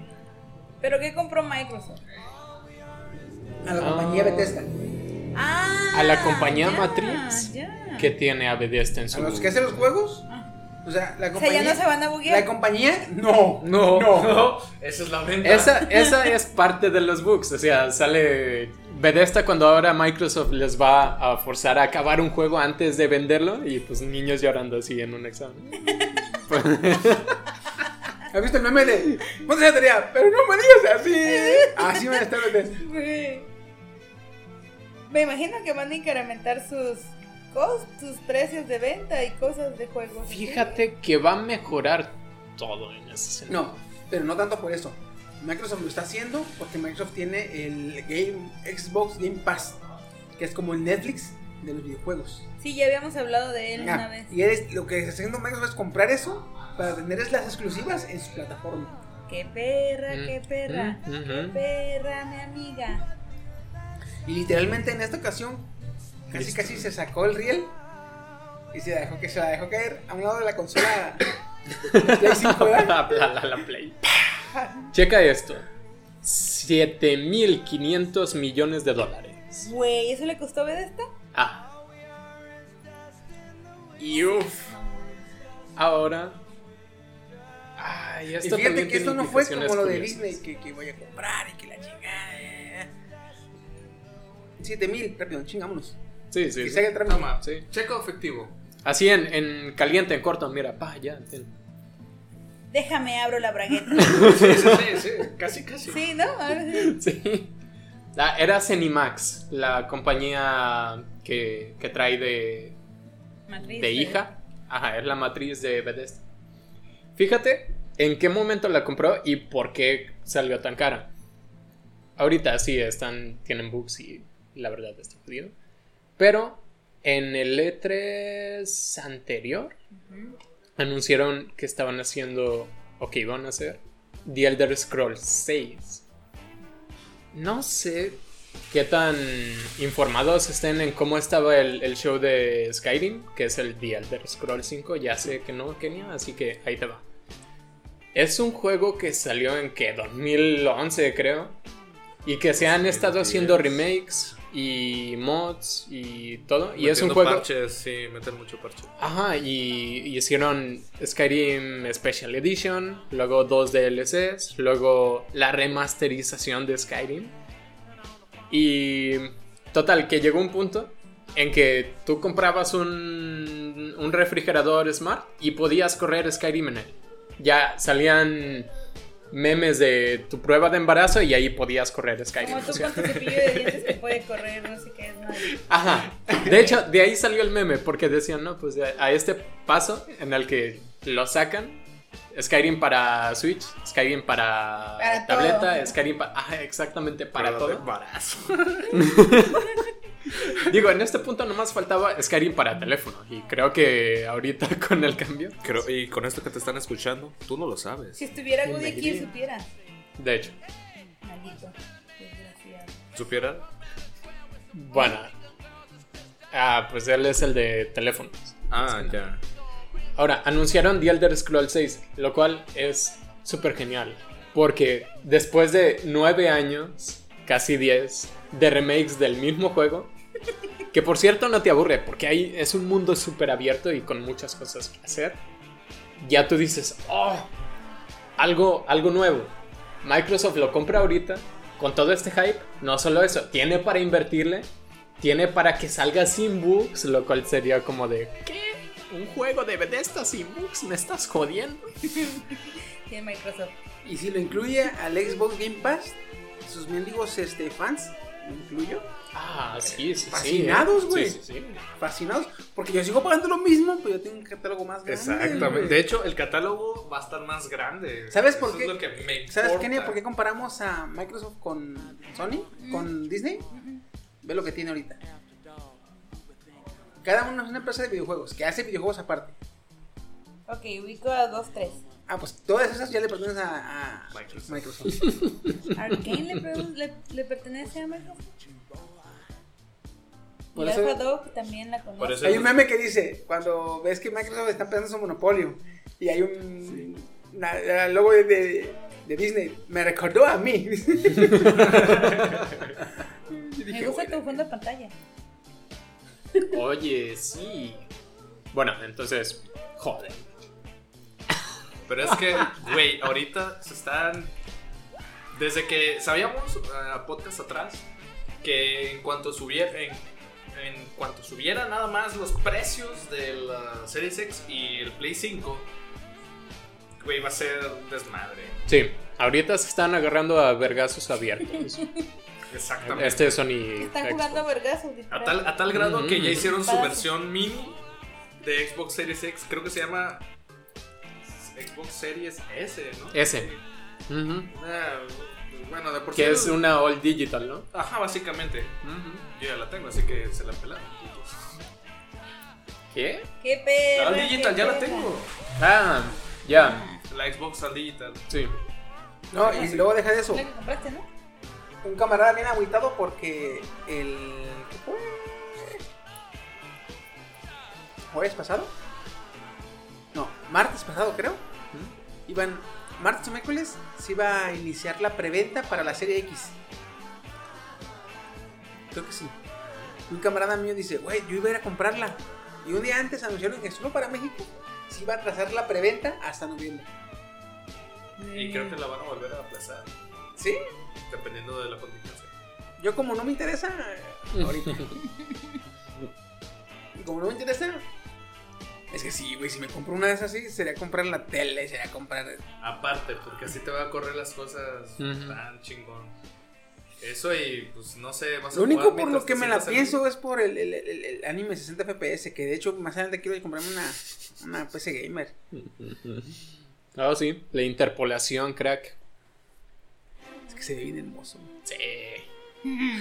¿Pero qué compró Microsoft? A la Ah. compañía Bethesda. Ah, A la compañía ya, ya. que tiene a Bethesda en A su. los que hacen los juegos. O sea, la O sea, compañía. ya no se van a buguear. La compañía, no. No, No, esa es la venta. Esa, esa es parte de los bugs. O sea, sale Bethesda cuando ahora Microsoft les va a forzar a acabar un juego antes de venderlo y pues niños llorando así en un examen. ¿Has visto el meme de. Ponte esa tarea, pero no me digas así. Así van a estar Bethesda. Me imagino que van a incrementar sus costos, precios de venta y cosas de juegos. Fíjate que va a mejorar todo en ese sentido. No, pero no tanto por eso. Microsoft lo está haciendo porque Microsoft tiene el Game Xbox Game Pass, que es como el Netflix de los videojuegos. Sí, ya habíamos hablado de él Ah, una vez. y eres, lo que está haciendo Microsoft es comprar eso para tener las exclusivas en su plataforma. Qué perra, Mm, qué perra, mm, qué ujú. perra, mi amiga. Y literalmente en esta ocasión casi Listo. casi se sacó el riel y se dejó que se la dejó caer a un lado de la consola Play 5, ¿verdad? la, la- la Play. Checa esto. 7500 millones de dólares. Güey, ¿eso le costó ver esta? Ah. Y uff. Ahora. Ay, Y esto fíjate también que esto no fue como lo de. Disney que, que voy a comprar y que la chingada. eh. 7000, rápido, chingámonos. Sí, sí. Que sí. el trámite. Toma, Sí. checo efectivo. Así en, en caliente, en corto, mira, pa, ya. ten. Déjame, abro la bragueta. Sí, sí, sí, sí, casi, casi. sí, ¿no? Ahora sí. Sí. Era Cenimax, la compañía que, que trae de, Matriz, de ¿eh? hija. Ajá, es la matriz de Bethesda. Fíjate en qué momento la compró y por qué salió tan cara. Ahorita sí están, tienen bugs y la verdad está jodido. Pero en el E3 anterior anunciaron que estaban haciendo o que iban a hacer The Elder Scrolls 6. No sé qué tan informados estén en cómo estaba el, el show de Skyrim, que es el The Elder Scrolls 5. Ya sé que no, Kenia, así que ahí te va. Es un juego que salió en que 2011, creo. Y que se han estado haciendo remakes y mods y todo. Y es un Metiendo juego. parches, sí, meten mucho parche. Ajá, y, y hicieron Skyrim Special Edition, luego dos DLCs, luego la remasterización de Skyrim. Y total, que llegó un punto en que tú comprabas un, un refrigerador smart y podías correr Skyrim en él. Ya salían memes de tu prueba de embarazo y ahí podías correr Skyrim. Como o tú sea. con tu cepillo de dientes que puede correr, no sé qué es nada. Ajá. De hecho, de ahí salió el meme, porque decían, no, pues a, este paso en el que lo sacan, Skyrim para Switch, Skyrim para, Para tableta, todo. Skyrim para... Ajá, exactamente, para Pero todo. embarazo. Digo, en este punto nomás faltaba Skyrim para teléfono, y creo que ahorita con el cambio, Creo- y con esto que te están escuchando, tú no lo sabes. Si estuviera me aquí, supiera. de hecho, Maldito. Desgraciado. ¿Supiera? bueno. Ah, pues él es el de teléfonos. Ah, ya. Ahora, anunciaron The Elder Scrolls 6, lo cual es súper genial. Porque después de nueve años, casi 10, de remakes del mismo juego, que por cierto no te aburre, porque ahí es un mundo súper abierto y con muchas cosas que hacer, ya tú dices, oh, algo, algo nuevo. Microsoft lo compra ahorita, con todo este hype, no solo eso, tiene para invertirle, tiene para que salga sin bugs, lo cual sería como de, ¿qué? ¿Un juego de Bethesda sin bugs? ¿Me estás jodiendo? Tiene Microsoft. Y si lo incluye al Xbox Game Pass, sus mendigos este, fans, ¿lo incluyo? Ah, sí, sí, sí. Fascinados, ¿eh? güey. Sí, sí, sí. Fascinados, porque yo sigo pagando lo mismo, pero yo tengo un catálogo más grande. Exactamente. De hecho, el catálogo va a estar más grande. ¿Sabes por Eso qué? Es lo que me ¿Sabes. Kenia, por qué comparamos a Microsoft con Sony? ¿Con Disney? Ve lo que tiene ahorita. Cada uno es una empresa de videojuegos que hace videojuegos aparte. Ok, ubico a dos, tres. Ah, pues todas esas ya le pertenecen a, a Microsoft. Microsoft. Arkane le, pre- le, le pertenece a Microsoft. Por y eso- también la eso- Hay un meme que dice, cuando ves que Microsoft está empezando su monopolio y hay un una- el logo de, de- de Disney, me recordó a mí. Me gusta tu fondo de pantalla. Oye, sí. Bueno, entonces, joder. Pero es que, güey, ahorita se están. Desde que sabíamos, a podcast atrás, que en cuanto subiera. En, en cuanto subiera nada más los precios de la Series X y el Play 5, güey, va a ser desmadre. Sí, ahorita se están agarrando a vergazos abiertos. Exactamente. Este es Sony. Están Xbox. jugando a vergazos. A tal, a tal grado que ya hicieron su versión mini de Xbox Series X. Creo que se llama Xbox Series S, ¿no? S. Ah, bueno, de por sí. Que es una all digital, ¿no? Ajá, básicamente. Yo ya la tengo, así que se la pelaron. ¿Qué? ¿Qué La perra? All Digital ya la tengo. Ah, ya. La Xbox All Digital. Sí. No, y luego deja de eso. La que compraste, ¿no? Un camarada bien agüitado porque el. ¿Qué fue? ¿Jueves pasado? No, martes pasado creo. Iban. Martes o miércoles se iba a iniciar la preventa para la serie X. Creo que sí. Un camarada mío dice, güey, yo iba a ir a comprarla. Y un día antes anunciaron que solo para México se iba a trazar la preventa hasta noviembre. Y creo que la van a volver a aplazar. ¿Sí? Dependiendo de la contingencia. Yo como no me interesa ahorita. y como no me interesa, es que sí, güey, si me compro una de esas así, sería comprar la tele, sería comprar... Aparte, porque así te va a correr las cosas tan chingón. Eso y pues no sé, vas a Lo único por lo que me la pienso es por el, el- el- el anime 60 FPS, que de hecho más adelante quiero comprarme una, una PC gamer. Ah, sí. La interpolación, crack. Es que se ve bien hermoso. Sí.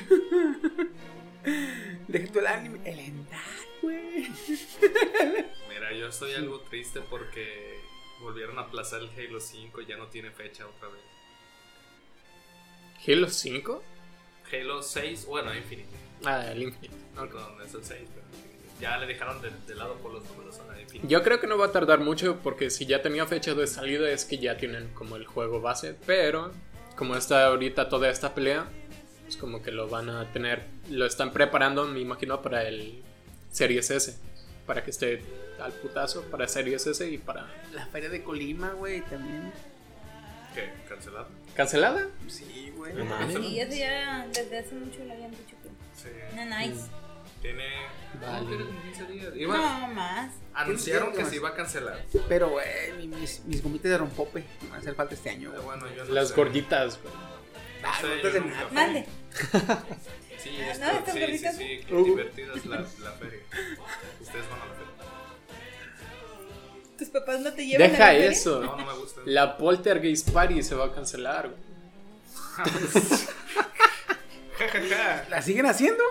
Deja tú el anime, el hentai, güey. Mira, yo estoy algo triste porque volvieron a aplazar el Halo 5, ya no tiene fecha otra vez. ¿Halo 5? Halo 6, bueno, Infinite. Ah, el Infinite. No, no es el 6, pero. Ya le dejaron de, de lado por los números a Infinite. Yo creo que no va a tardar mucho porque si ya tenía fecha de salida es que ya tienen como el juego base, pero como está ahorita toda esta pelea, es como que lo van a tener, lo están preparando, me imagino, para el Series S, para que esté al putazo para Series S y para La feria de Colima, güey, también. ¿Qué? ¿Cancelado? cancelada. Sí, güey. No. Sí, eso ya desde hace mucho le habían dicho que. Sí. No, nice. Tiene. Vale. no, tiene como 15 días. Iba- No, más. anunciaron ¿Qué que se iba a cancelar. Pero, güey, mi- mis, mis gomitas de rompope me van a hacer falta este año. Pero güey. bueno, yo no Las sé. gorditas, güey. Ah, Sí. Mande. Sí, No, esto, estas sí, sí, sí, qué Uh. divertida es la, la feria. Ustedes van a la feria. Tus papás no te llevan a Deja la feria? eso. No, no me gusta. La Poltergeist Party se va a cancelar, güey. ¿La siguen haciendo?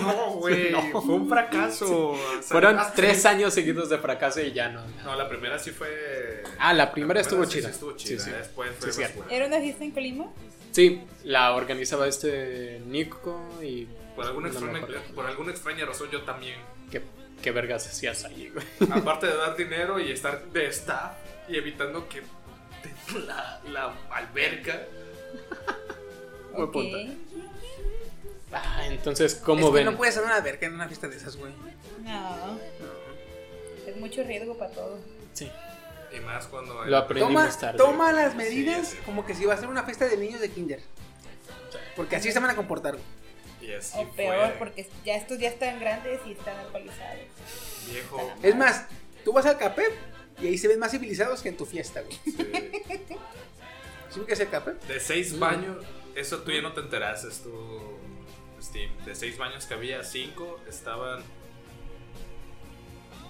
No, güey. Fue un fracaso. Fueron Ah, tres sí. años seguidos de fracaso y ya no. No, la primera sí fue. Ah, la primera estuvo sí, chida. Sí, estuvo chida. sí. Después Sí, fue basura. ¿Era una fiesta en Colima? Sí, la organizaba este Nico y. Por alguna, no extraña, por alguna extraña razón, yo también. ¿Qué, qué vergas hacías ahí, güey? Aparte de dar dinero y estar de staff y evitando que la, la alberca. Buen Ok. punto. Ah, entonces, ¿cómo es que ven? no puedes hacer una alberca en una fiesta de esas, güey. No. Es mucho riesgo para todo. Sí, Y más cuando. lo aprendimos Toma, tarde. toma las medidas Sí, sí. como que si va a ser una fiesta de niños de kinder. Porque así se van a comportar. güey. Así O peor, fue. porque ya estos ya están grandes y están alcoholizados. Viejo. Es más, tú vas al CAPEP y ahí se ven más civilizados que en tu fiesta, güey. eh, ¿Sí que es el CAPEP? De seis Mm. baños, eso tú ya no te enteraste, tú, Steve. De seis baños que había, cinco estaban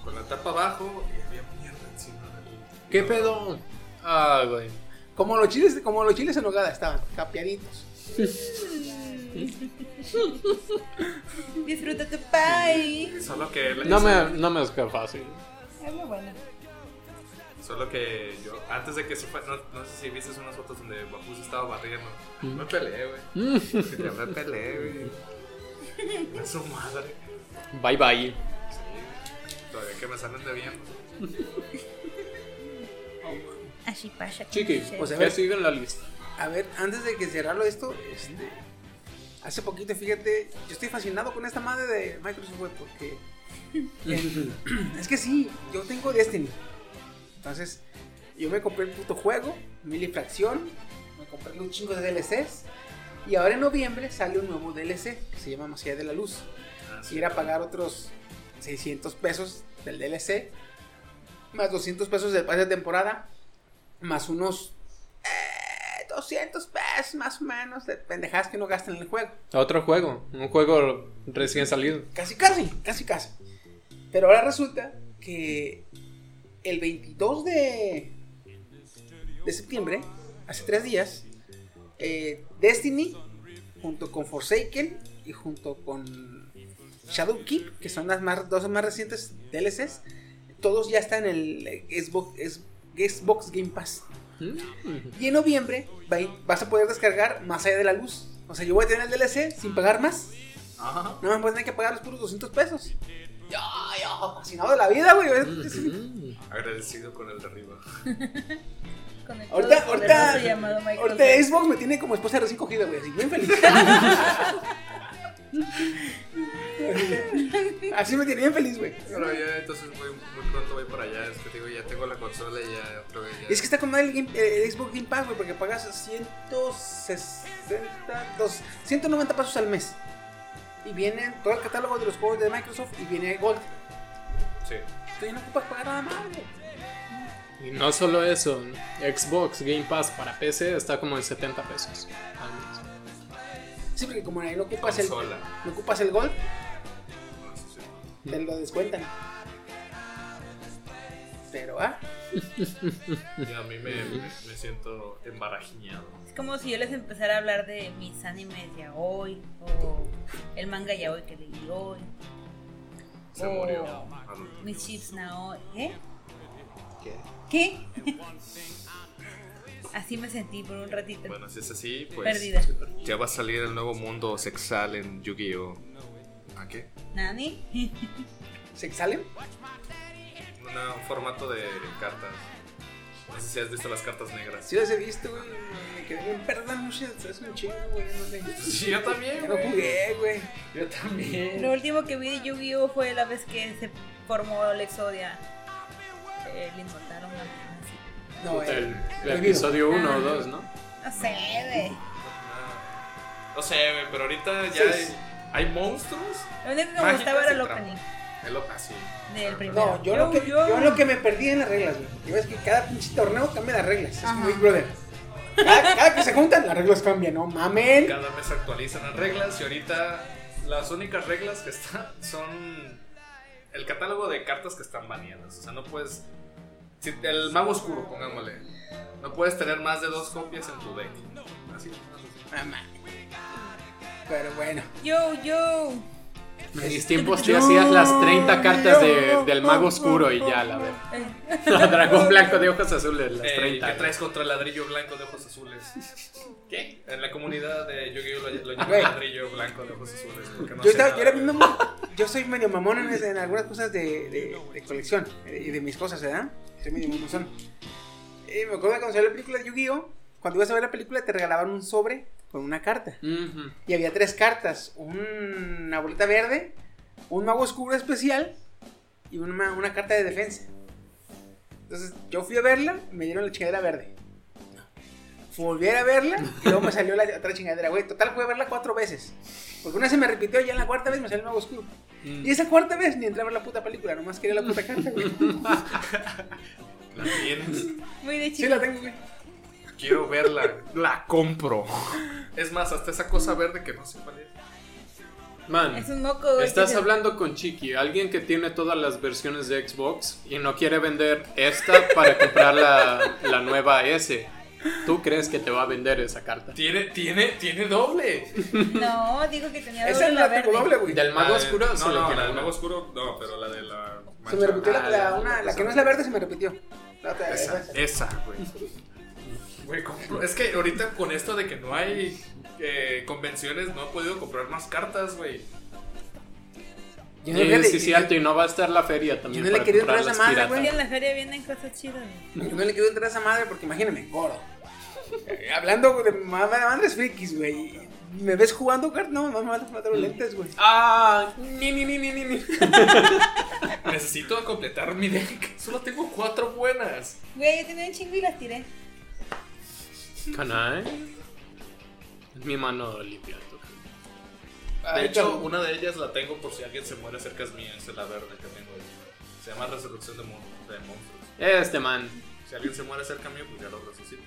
con la tapa abajo y había mierda encima del. ¿Qué pedo? Ah, güey. Como los chiles, como los chiles en nogada estaban, capeaditos. Disfruta tu pie. Solo que. No esa- me, no me es que fácil. Es muy bueno. Solo que yo, antes de que se fue, no, no sé si viste unas fotos donde Babu se estaba barriendo. Mm. Me peleé, güey. Me peleé, güey. Es su madre. Bye bye. Sí, todavía que me salen debiendo. Así pasa. Chiqui, O sea, a ¿qué ver. sigue en la lista? A ver, antes de que cerrarlo esto, este, hace poquito, fíjate, yo estoy fascinado con esta madre de Microsoft, güey, porque eh, es que sí, yo tengo Destiny. Entonces, yo me compré el puto juego, mil y fracción, me compré un chingo de DLCs, y ahora en noviembre sale un nuevo DLC que se llama Más allá de la luz. Ah, Ir a pagar otros 600 pesos del DLC, más 200 pesos del pase de temporada, más unos eh, 200 pesos más o menos de pendejadas que uno gasta en el juego. Otro juego, un juego recién salido. Casi, casi, casi, casi. Pero ahora resulta que el 22 de, de septiembre, hace tres días, eh, Destiny, junto con Forsaken y junto con Shadowkeep, que son las más, dos más recientes DLCs, todos ya están en el Xbox Game Pass. Y en noviembre vas a poder descargar Más allá de la luz. O sea, yo voy a tener el DLC sin pagar más. Ajá. No me voy a tener que pagar los puros 200 pesos. Yo, yo, fascinado de la vida, güey. Agradecido con el de arriba. Con el Ahorita, ahorita, ahorita Xbox me tiene como esposa recién cogida, güey. Así, bien feliz. Así me tiene bien feliz, güey. Pero ya entonces muy pronto voy para allá. Es que digo, ya tengo la consola y ya otra vez ya. Es que está con el, Game- el Xbox Game Pass, güey, porque pagas 160, dos- 190 pesos al mes. Y viene todo el catálogo de los juegos de Microsoft y viene Gold. Sí. Tú ya no ocupas pagar nada más, güey. Y no solo eso, Xbox Game Pass para PC está como en 70 pesos. Sí, porque como ahí no ocupas el, no ocupas el Gold, Ah, te lo descuentan. Pero, ah, Y a mí me, me, me siento embarajiñado. Es como si yo les empezara a hablar de mis animes ya hoy, o el manga ya hoy que leí hoy, Se Oh. murió. Mis chips now. ¿Eh? ¿Qué? ¿Qué? Así me sentí por un ratito. Bueno, si es así, pues. Perdida. Ya va a salir el nuevo mundo sexual en Yu-Gi-Oh! ¿A qué? ¿Nani? ¿se salen? Una- un formato de cartas. No sé si has visto las cartas negras. Sí los he visto, güey. Me quedé bien perdón, muchas es un chingo, güey. No, le- Sí, yo también. Ya no jugué, güey. Yo también. Lo último que vi de Yu-Gi-Oh fue la vez que se formó el Exodia. Eh, le inmortaron una. No, el, eh, el episodio 1 o Ah. 2, ¿no? No sé, güey. No sé, güey, pero ahorita ya Sí, hay, sí. hay monstruos. Lo único que me gustaba era el opening El op- ah, sí. del primero. No, yo lo, que, Yo- yo lo que me perdí en las reglas, güey. Ya ves que cada pinche torneo cambia las reglas. Es Ajá. Big Brother. Cada, cada que se juntan, las reglas cambian, no mamen. Cada mes actualizan las reglas y ahorita las únicas reglas que están son el catálogo de cartas que están baneadas. O sea, no puedes. Si- el mago oscuro, pongámosle. No puedes tener más de dos copias en tu deck. Así. Mamá. Pero bueno. Yo, yo. En mis tiempos te hacías las 30 cartas de- del mago oscuro y ya, la verdad. Dragón blanco de ojos azules, las Eh, 30. ¿Qué traes contra el ladrillo blanco de ojos azules? ¿Qué? En la comunidad de Yu-Gi-Oh! lo, lo llaman Güey. ladrillo blanco de ojos azules. Porque no yo, sé estaba, nada. yo era mamón. Yo soy medio mamón en, en algunas cosas de, de, de colección eh, y de mis cosas, ¿verdad? Soy medio mamón. Y me acuerdo que cuando salió la película de Yu-Gi-Oh! Cuando ibas a ver la película te regalaban un sobre con una carta. Ujú. Y había tres cartas: una boleta verde, un mago oscuro especial y una, una carta de defensa. Entonces yo fui a verla, me dieron la chingadera verde. Volví a verla y luego me salió la otra chingadera, güey. Total, fui a verla cuatro veces. Porque una se me repitió y ya en la cuarta vez me salió el mago oscuro. Y esa cuarta vez ni entré a ver la puta película, nomás quería la puta carta, güey. La tienes. Muy de Sí chico. la tengo, güey. Quiero verla. La compro. Es más, hasta esa cosa verde que no sé cuál es. Man, Es un moco, güey. estás que se- hablando con Chiqui, alguien que tiene todas las versiones de Xbox y no quiere vender esta para comprar la, la nueva S. ¿Tú crees que te va a vender esa carta? Tiene, tiene, tiene doble. No, digo que tenía Esa doble es la la verde. doble, güey. Del mago La de- oscuro No, no, la del mago oscuro, no, pero la de la. Se me repitió la, Ah, la- la- una, la que no es la verde se me repitió. La otra, Esa, esa. esa, güey. Güey, compro- Es que ahorita con esto de que no hay eh, convenciones, no he podido comprar más cartas, güey. Yo Sí, le- sí, es cierto, y no va a estar la feria también. Yo no le comprar entrar a esa madre, güey. Sí, en la feria vienen cosas chidas. güey. Yo no le quiero entrar a esa madre porque imagíname, gordo. Eh, hablando de ma- madres frikis, güey. ¿Me ves jugando cartas? No, mamá, me matar los lentes, güey. Ah, ni, ni, ni, ni, ni, ni. Necesito completar mi deck. Solo tengo cuatro buenas. Güey, yo tenía un chingo y las tiré. Canai. Es mi mano limpia. toca. De hecho, una de ellas la tengo por si alguien se muere cerca es mía. Es la verde que tengo. Se llama Resurrección de, mon- de Monstruos. Este man. Si alguien se muere cerca mío, pues ya lo resucito.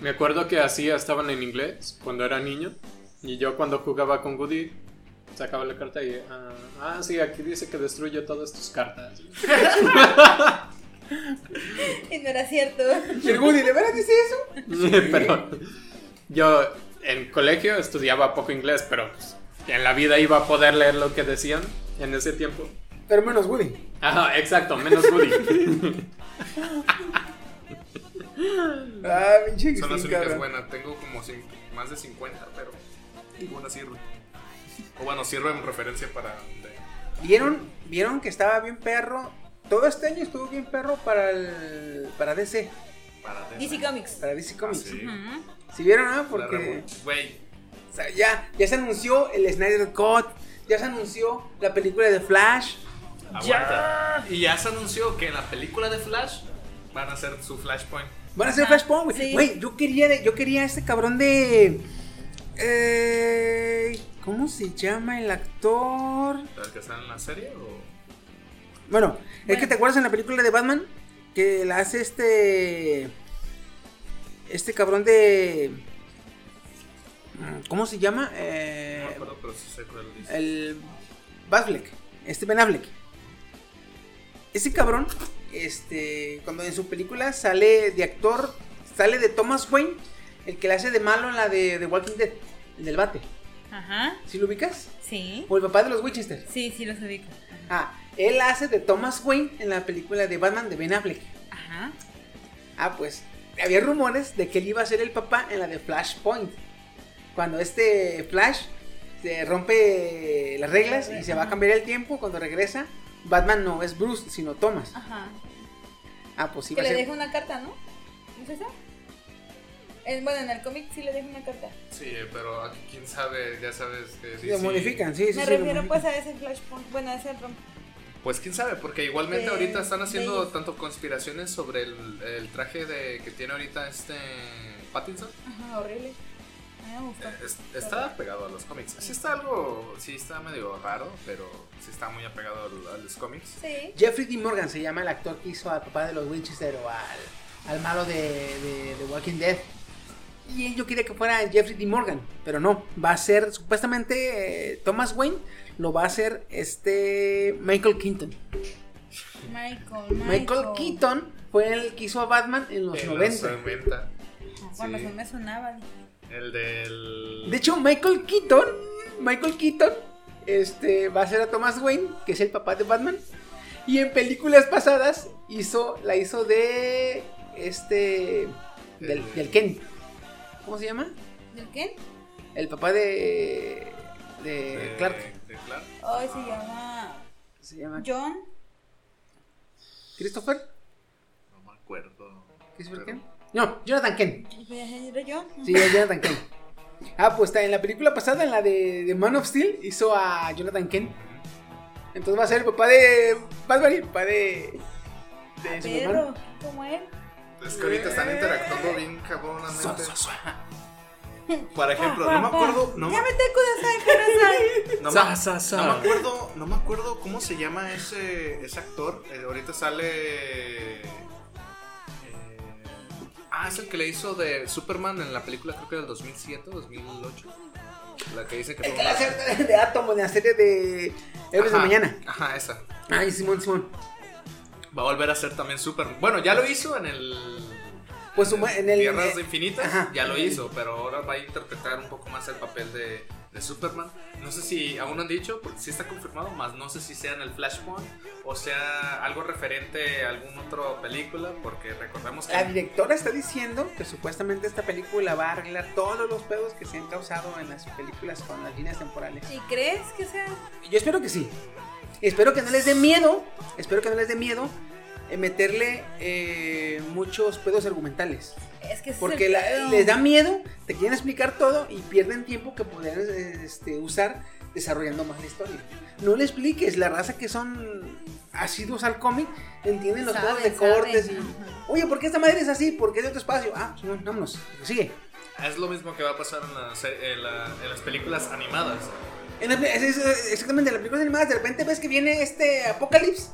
Me acuerdo que así estaban en inglés cuando era niño. Y yo cuando jugaba con Woody sacaba la carta y... ah, ah, sí, aquí dice que destruye todas tus cartas. Y no era cierto. ¿Y el Woody, de veras dice eso? pero yo en colegio estudiaba poco inglés, pero pues, en la vida iba a poder leer lo que decían en ese tiempo. Pero menos Woody. Ajá, exacto, menos Woody. Ah, pinche Son las únicas buenas. Tengo como cin- más de 50, pero ninguna sirve. O bueno, sirve en referencia para. de- ¿Vieron, ¿Vieron que estaba bien perro? Todo este año estuvo bien perro para el, para DC, para de- DC Comics. para DC Comics. Sí. Ujú. ¿Sí vieron, ah? Porque Güey, o sea, ya, ya se anunció el Snyder Cut, ya se anunció la película de Flash. aguanta. Y ya se anunció que en la película de Flash van a hacer su Flashpoint. Van a hacer Flashpoint, güey. sí. Güey, yo quería, de- yo quería a este cabrón de... Eh, ¿Cómo se llama el actor? ¿El que está en la serie o.? Bueno, es que te acuerdas en la película de Batman que la hace este este cabrón de ¿cómo se llama? No Eh, me acuerdo, pero sí sé cuál dice. el Batfleck, este Ben Affleck. Ese cabrón, este, cuando en su película sale de actor, sale de Thomas Wayne, el que le hace de malo en la de, de Walking Dead, el del bate. Ajá. ¿Sí lo ubicas? Sí. O el papá de los Winchester. Sí, sí los ubico. Ah, él hace de Thomas Wayne en la película de Batman de Ben Affleck. Ajá. Ah, pues había rumores de que él iba a ser el papá en la de Flashpoint. Cuando este Flash se rompe las reglas y se va a cambiar el tiempo, cuando regresa, Batman no es Bruce, sino Thomas. Ajá. Ah, pues Que iba a le ser. deja una carta, ¿no? ¿No es esa? En- bueno, en el cómic sí le deja una carta. Sí, pero aquí quién sabe, ya sabes que. Sí, lo modifican, sí, sí. Me sí, refiero pues a ese flashpoint. Bueno, a ese Pues quién sabe, porque igualmente De- ahorita están haciendo de tanto conspiraciones sobre el, el traje de que tiene ahorita este Pattinson. Ajá, horrible. A mí me gustó. Eh, es- está pegado a los cómics. Sí está algo, sí está medio raro, pero sí está muy apegado a los cómics. Sí. Jeffrey D. Morgan se llama el actor que hizo al papá de los Winchester o al, al malo de, de, de Walking Dead. Y yo quería que fuera Jeffrey D. Morgan, pero no. Va a ser, supuestamente, eh, Thomas Wayne lo va a hacer este Michael Keaton. Michael, Michael. Michael Keaton fue el que hizo a Batman en los En 90. los 90. Ah, Con Sí. razón me sonaba. El del. De hecho, Michael Keaton, Michael Keaton, este, va a ser a Thomas Wayne, que es el papá de Batman. Y en películas pasadas hizo, la hizo de este, del, El- del Ken. ¿Cómo se llama? ¿Del quién? El papá de, de, de- Clark. De Clark. Hoy se llama Se llama John. Christopher. No me acuerdo. ¿Christopher Ken? No, Jonathan Ken. ¿Era yo? Sí, es Jonathan Ken. Ah, pues está en la película pasada, en la de, de Man of Steel, hizo a Jonathan Ken. Entonces va a ser el papá de Batman y el papá de, de Superman. Perro, como él. Es que ahorita están interactuando bien cabronamente. Por ejemplo, no me acuerdo. No, me- Ya vete Kudasai, Kudasai. no, me- me acuerdo. No me acuerdo cómo se llama ese, ese actor. Eh, ahorita sale. eh, ah, es el que le hizo de Superman en la película, creo que del 2007, 2008. La que dice que tuvo que la hace de Átomo en la serie de Héroes de Mañana. Ajá, esa. Ay, Simón, Simón. Va a volver a ser también Superman. Bueno, ya lo hizo en el. Pues su- en el- Tierras eh, Infinitas, ajá. ya lo hizo, pero ahora va a interpretar un poco más el papel de, de Superman. No sé si aún han dicho, porque sí está confirmado, más no sé si sea en el Flashpoint o sea algo referente a alguna otra película, porque recordemos que. La directora está diciendo que supuestamente esta película va a arreglar todos los pedos que se han causado en las películas con las líneas temporales. ¿Y crees que sea? Yo espero que sí. Espero que no les dé miedo. Espero que no les dé miedo meterle eh, muchos pedos argumentales. Es que es Porque el la- les da miedo, te quieren explicar todo y pierden tiempo que podrían eh, este, usar desarrollando más la historia. No le expliques, la raza que son asiduos al cómic entienden los pedos de saben, cortes y... Oye, ¿por qué esta madre es así? ¿Por qué es de otro espacio? Ah, pues, no, vámonos, sigue. Es lo mismo que va a pasar en, la en la- en las películas animadas. En la- es- es- exactamente, en las películas animadas de repente ves que viene este Apocalipsis.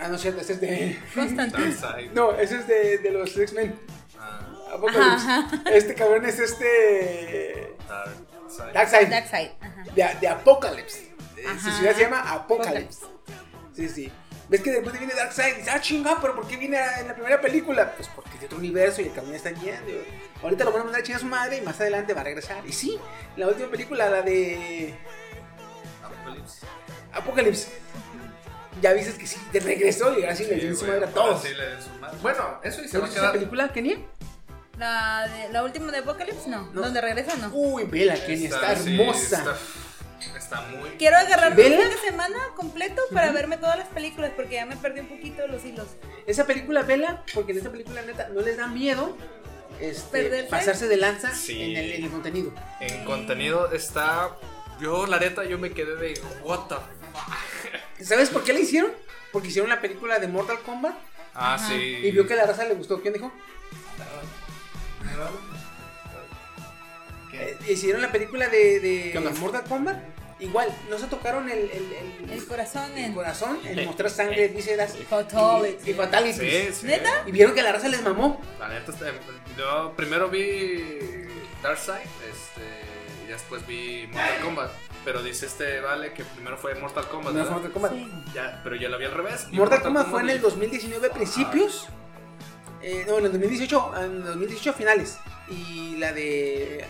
Ah, no es cierto, ese es de... Constantine. Darkseid. No, ese es de, de los X-Men. Ah, Apocalypse. Este cabrón es este. Dark Side. Darkseid. Darkseid. Ajá. De, de Apocalypse. Eh, Su ciudad se llama Apocalypse. Sí, sí. ¿Ves que después viene Darkseid? Y dices, ah, chinga, pero ¿por qué viene en la primera película? Pues porque es de otro universo y el camino está lleno. Ahorita lo van a mandar a chingar a su madre y más adelante va a regresar. Y sí, la última película, la de Apocalypse. Apocalypse. Ya viste que sí, te regresó y ahora sí le dio madre a todos. sí le den su madre. Bueno, eso y se ¿No va a quedar. película, Kenia? La, de, la última de Apocalypse, no. No. ¿Dónde regresa no? Uy, vela, Kenia, está, sí, hermosa. está, está muy. Quiero agarrar un fin de semana completo para verme todas las películas porque ya me perdí un poquito los hilos. Esa película, vela, porque en esta película, neta, no les da miedo este, pasarse de lanza Sí. en, el, en el contenido. En contenido está. Yo, la neta, yo me quedé de. What the fuck. ¿Sabes por qué la hicieron? Porque hicieron la película de Mortal Kombat Ah, Ajá. sí. y vio que a la raza le gustó. ¿Quién dijo? Eh, hicieron la película de, de ¿Qué? Mortal Kombat. Igual, no se tocaron el, el, el- El corazón el en corazón, en mostrar sangre, vísceras y, Fatality. y fatalities. Sí, sí. ¿Neta? Y vieron que a la raza les mamó. La neta, está- yo primero vi Darkseid, este, y después vi Mortal Kombat. Pero dice este Vale que primero fue Mortal Kombat. Mortal Kombat. Sí. Ya, pero ya lo vi al revés. Mortal Kombat fue en el 2019 principios. Eh, no, en el 2018, en el 2018 finales. Y la de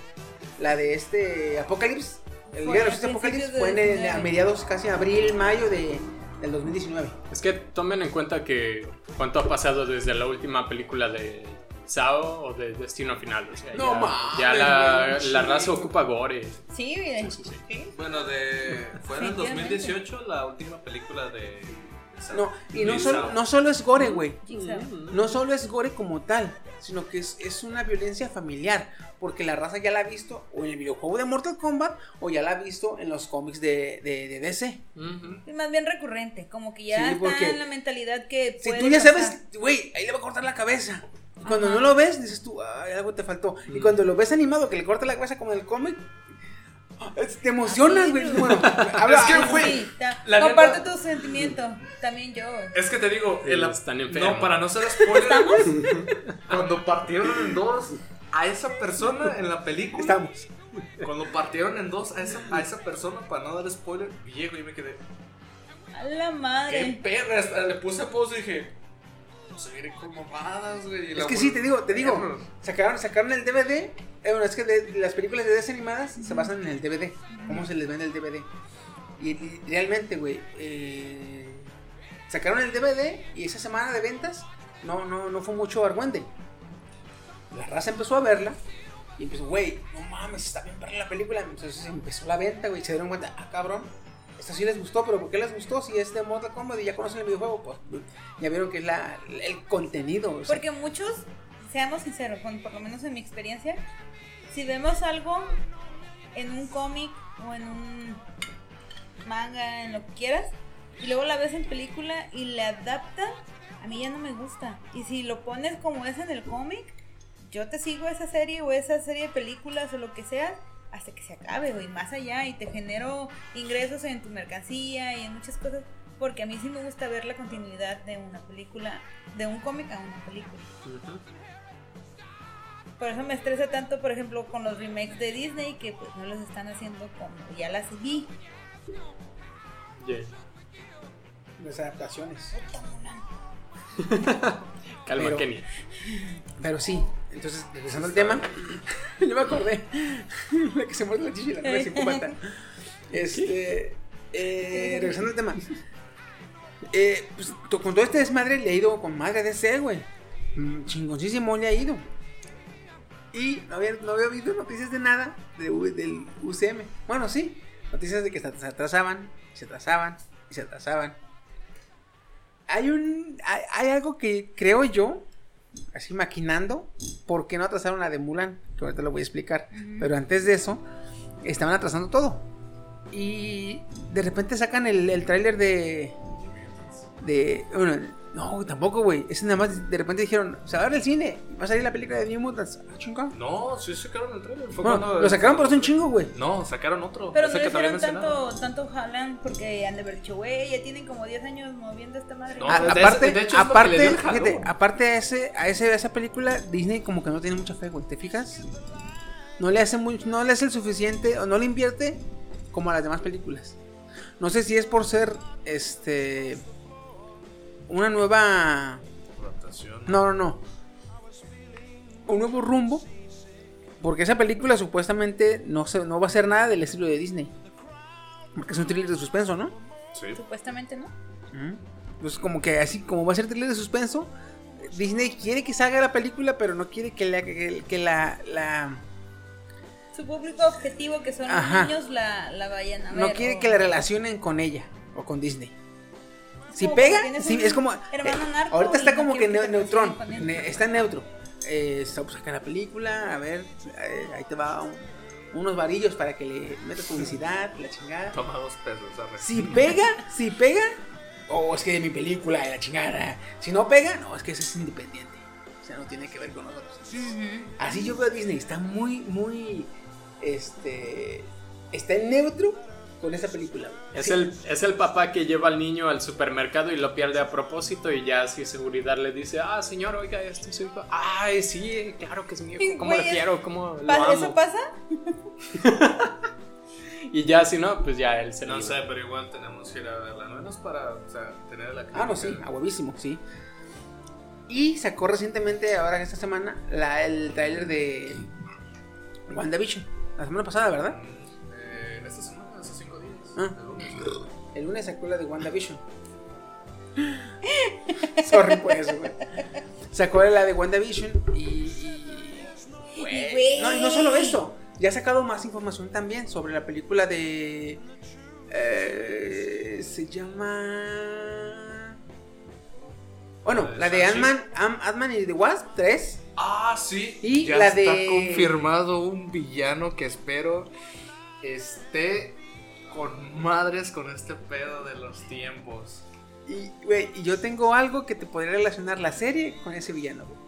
la de este Apocalypse, el Fue día de los Apocalypse fue en el- 19. a mediados casi abril, mayo de, del 2019. Es que tomen en cuenta que cuánto ha pasado desde la última película de Sao o de Destino Final. O sea, No ya, mames, ya la, la raza ocupa gore. Sí, miren. Sí, sí, sí. Bueno, de, fue en el Definitivamente. 2018 la última película de. No, y no solo, no solo es gore, güey. Jigsaw. No solo es gore como tal, sino que es, es una violencia familiar. Porque la raza ya la ha visto o en el videojuego de Mortal Kombat o ya la ha visto en los cómics de, de, de DC. Ujú. Es más bien recurrente, como que ya Sí, está porque- en la mentalidad que Si tú ya pasar. sabes, güey, ahí le va a cortar la cabeza. Y cuando Ajá. no lo ves, dices tú, ay, algo te faltó. Y cuando lo ves animado, que le corta la cabeza como en el cómic, te emocionas, güey. Bueno, habla, Es que, güey, comparte neta- tu sentimiento. También yo. Es que te digo, el- están enfermos. no, para no ser spoiler, cuando partieron en dos a esa persona en la película, Estamos. cuando partieron en dos a esa, a esa persona, para no dar spoiler, viejo, y me quedé, A la qué madre. perra, hasta le puse pausa y dije, se vienen con mamadas, güey. Es que sí, te digo, te digo. Sacaron, sacaron el DVD. eh, bueno, es que de- las películas de DC animadas se basan en el DVD. Cómo se les vende el DVD. Y, y realmente, güey, eh, sacaron el DVD y esa semana de ventas no, no, no fue mucho argüente. La raza empezó a verla y empezó, güey, no mames, está bien para la película. Entonces empezó la venta, güey, se dieron cuenta, ah, cabrón. Esto sí les gustó, pero ¿por qué les gustó? Si es de Mortal Kombat y ya conocen el videojuego, pues ya vieron que es la, el contenido. Porque muchos, seamos sinceros, con- por lo menos en mi experiencia, si vemos algo en un cómic o en un manga, en lo que quieras, y luego la ves en película y le adaptan, a mí ya no me gusta. Y si lo pones como es en el cómic, yo te sigo esa serie o esa serie de películas o lo que sea hasta que se acabe o y más allá y te genero ingresos en tu mercancía y en muchas cosas porque a mí sí me gusta ver la continuidad de una película, de un cómic a una película. Por eso me estresa tanto, por ejemplo, con los remakes de Disney que pues no los están haciendo como ya las vi. Yeah. las adaptaciones. Calma, Pero- Kenia. Pero sí, entonces, regresando al tema, yo me acordé. la que se muerde la chichi, la nueva psicópata. Este, eh, regresando al tema. Eh, pues, con todo este desmadre le he ido con madre de ser, güey. Mm, Chingoncísimo le ha ido. Y no había, no había habido noticias de nada del UCM. Bueno, sí, noticias de que se atrasaban, se atrasaban y se atrasaban. Hay un. Hay algo que creo yo, así maquinando, ¿por qué no atrasaron la de Mulan? Que ahorita lo voy a explicar. Pero antes de eso, estaban atrasando todo. Y de repente sacan el, el tráiler de. De. Bueno, No, güey, tampoco, güey. Es nada más de repente dijeron, se va a ver el cine. Va a salir la película de New Mutants. Ah, chingón. No, sí sacaron el trailer. Fue Bueno, cuando- lo sacaron por hace un chingo, güey. No, sacaron otro. Pero no había hicieron tanto, tanto Haaland porque han de haber dicho, güey, ya tienen como 10 años moviendo esta madre. No, A- de- de- aparte, de hecho, aparte, le fíjate, aparte a, ese, a, ese, a esa película, Disney como que no tiene mucha fe, güey. ¿Te fijas? No le hace muy, no le hace el suficiente, o no le invierte como a las demás películas. No sé si es por ser, este, una nueva Adaptación. No, no, no. Un nuevo rumbo. Porque esa película supuestamente no, se, no va a ser nada del estilo de Disney. Porque es un thriller de suspenso, ¿no? Sí. Supuestamente, ¿no? Pues como que así, como va a ser thriller de suspenso, Disney quiere que salga la película, pero no quiere que la... Que, que la, la- Su público objetivo, que son Ajá. los niños, la, la vayan a ver. no quiere o- que la relacionen con ella o con Disney. Si como pega, sí, un es como... hermano eh, narco ahorita está como que que neutrón, ne- está neutro. Eh, pues, la película, a ver, eh, ahí te va un- unos varillos para que le metas publicidad, la chingada. Toma dos pesos, arre. Si pega, si pega, oh, es que de mi película, de la chingada. Si no pega, no, es que eso es independiente. O sea, no tiene que ver con nosotros. Así yo veo a Disney, está muy, muy, este, está en neutro con esa película. Es Sí. el, es el papá que lleva al niño al supermercado y lo pierde a propósito y ya así seguridad le dice, ah, señor, oiga, esto es su hijo. Ay, sí, claro que es mi hijo, ¿cómo lo quiero? ¿Cómo lo Pa- ¿Eso amo? pasa? Y ya si no, pues ya él se No sé, pero igual tenemos que ir a verla. No es para o sea, tener la Ah, no, sí, a huevísimo, sí. Y sacó recientemente, ahora esta semana, la, el tráiler de WandaVision. La semana pasada, ¿verdad? Ah. el lunes. Sacó la de WandaVision. Sorry por eso, güey. Sacó la de WandaVision y. y- güey. Güey. No, y no solo eso. Ya ha sacado más información también sobre la película de. eh, se llama. Bueno, ¿La de Ant- Ant-Man y The Wasp 3. Ah, sí. Y ya la está de- confirmado un villano que espero esté con madres con este pedo de los tiempos. Y, güey, y yo tengo algo que te podría relacionar la serie con ese villano, güey.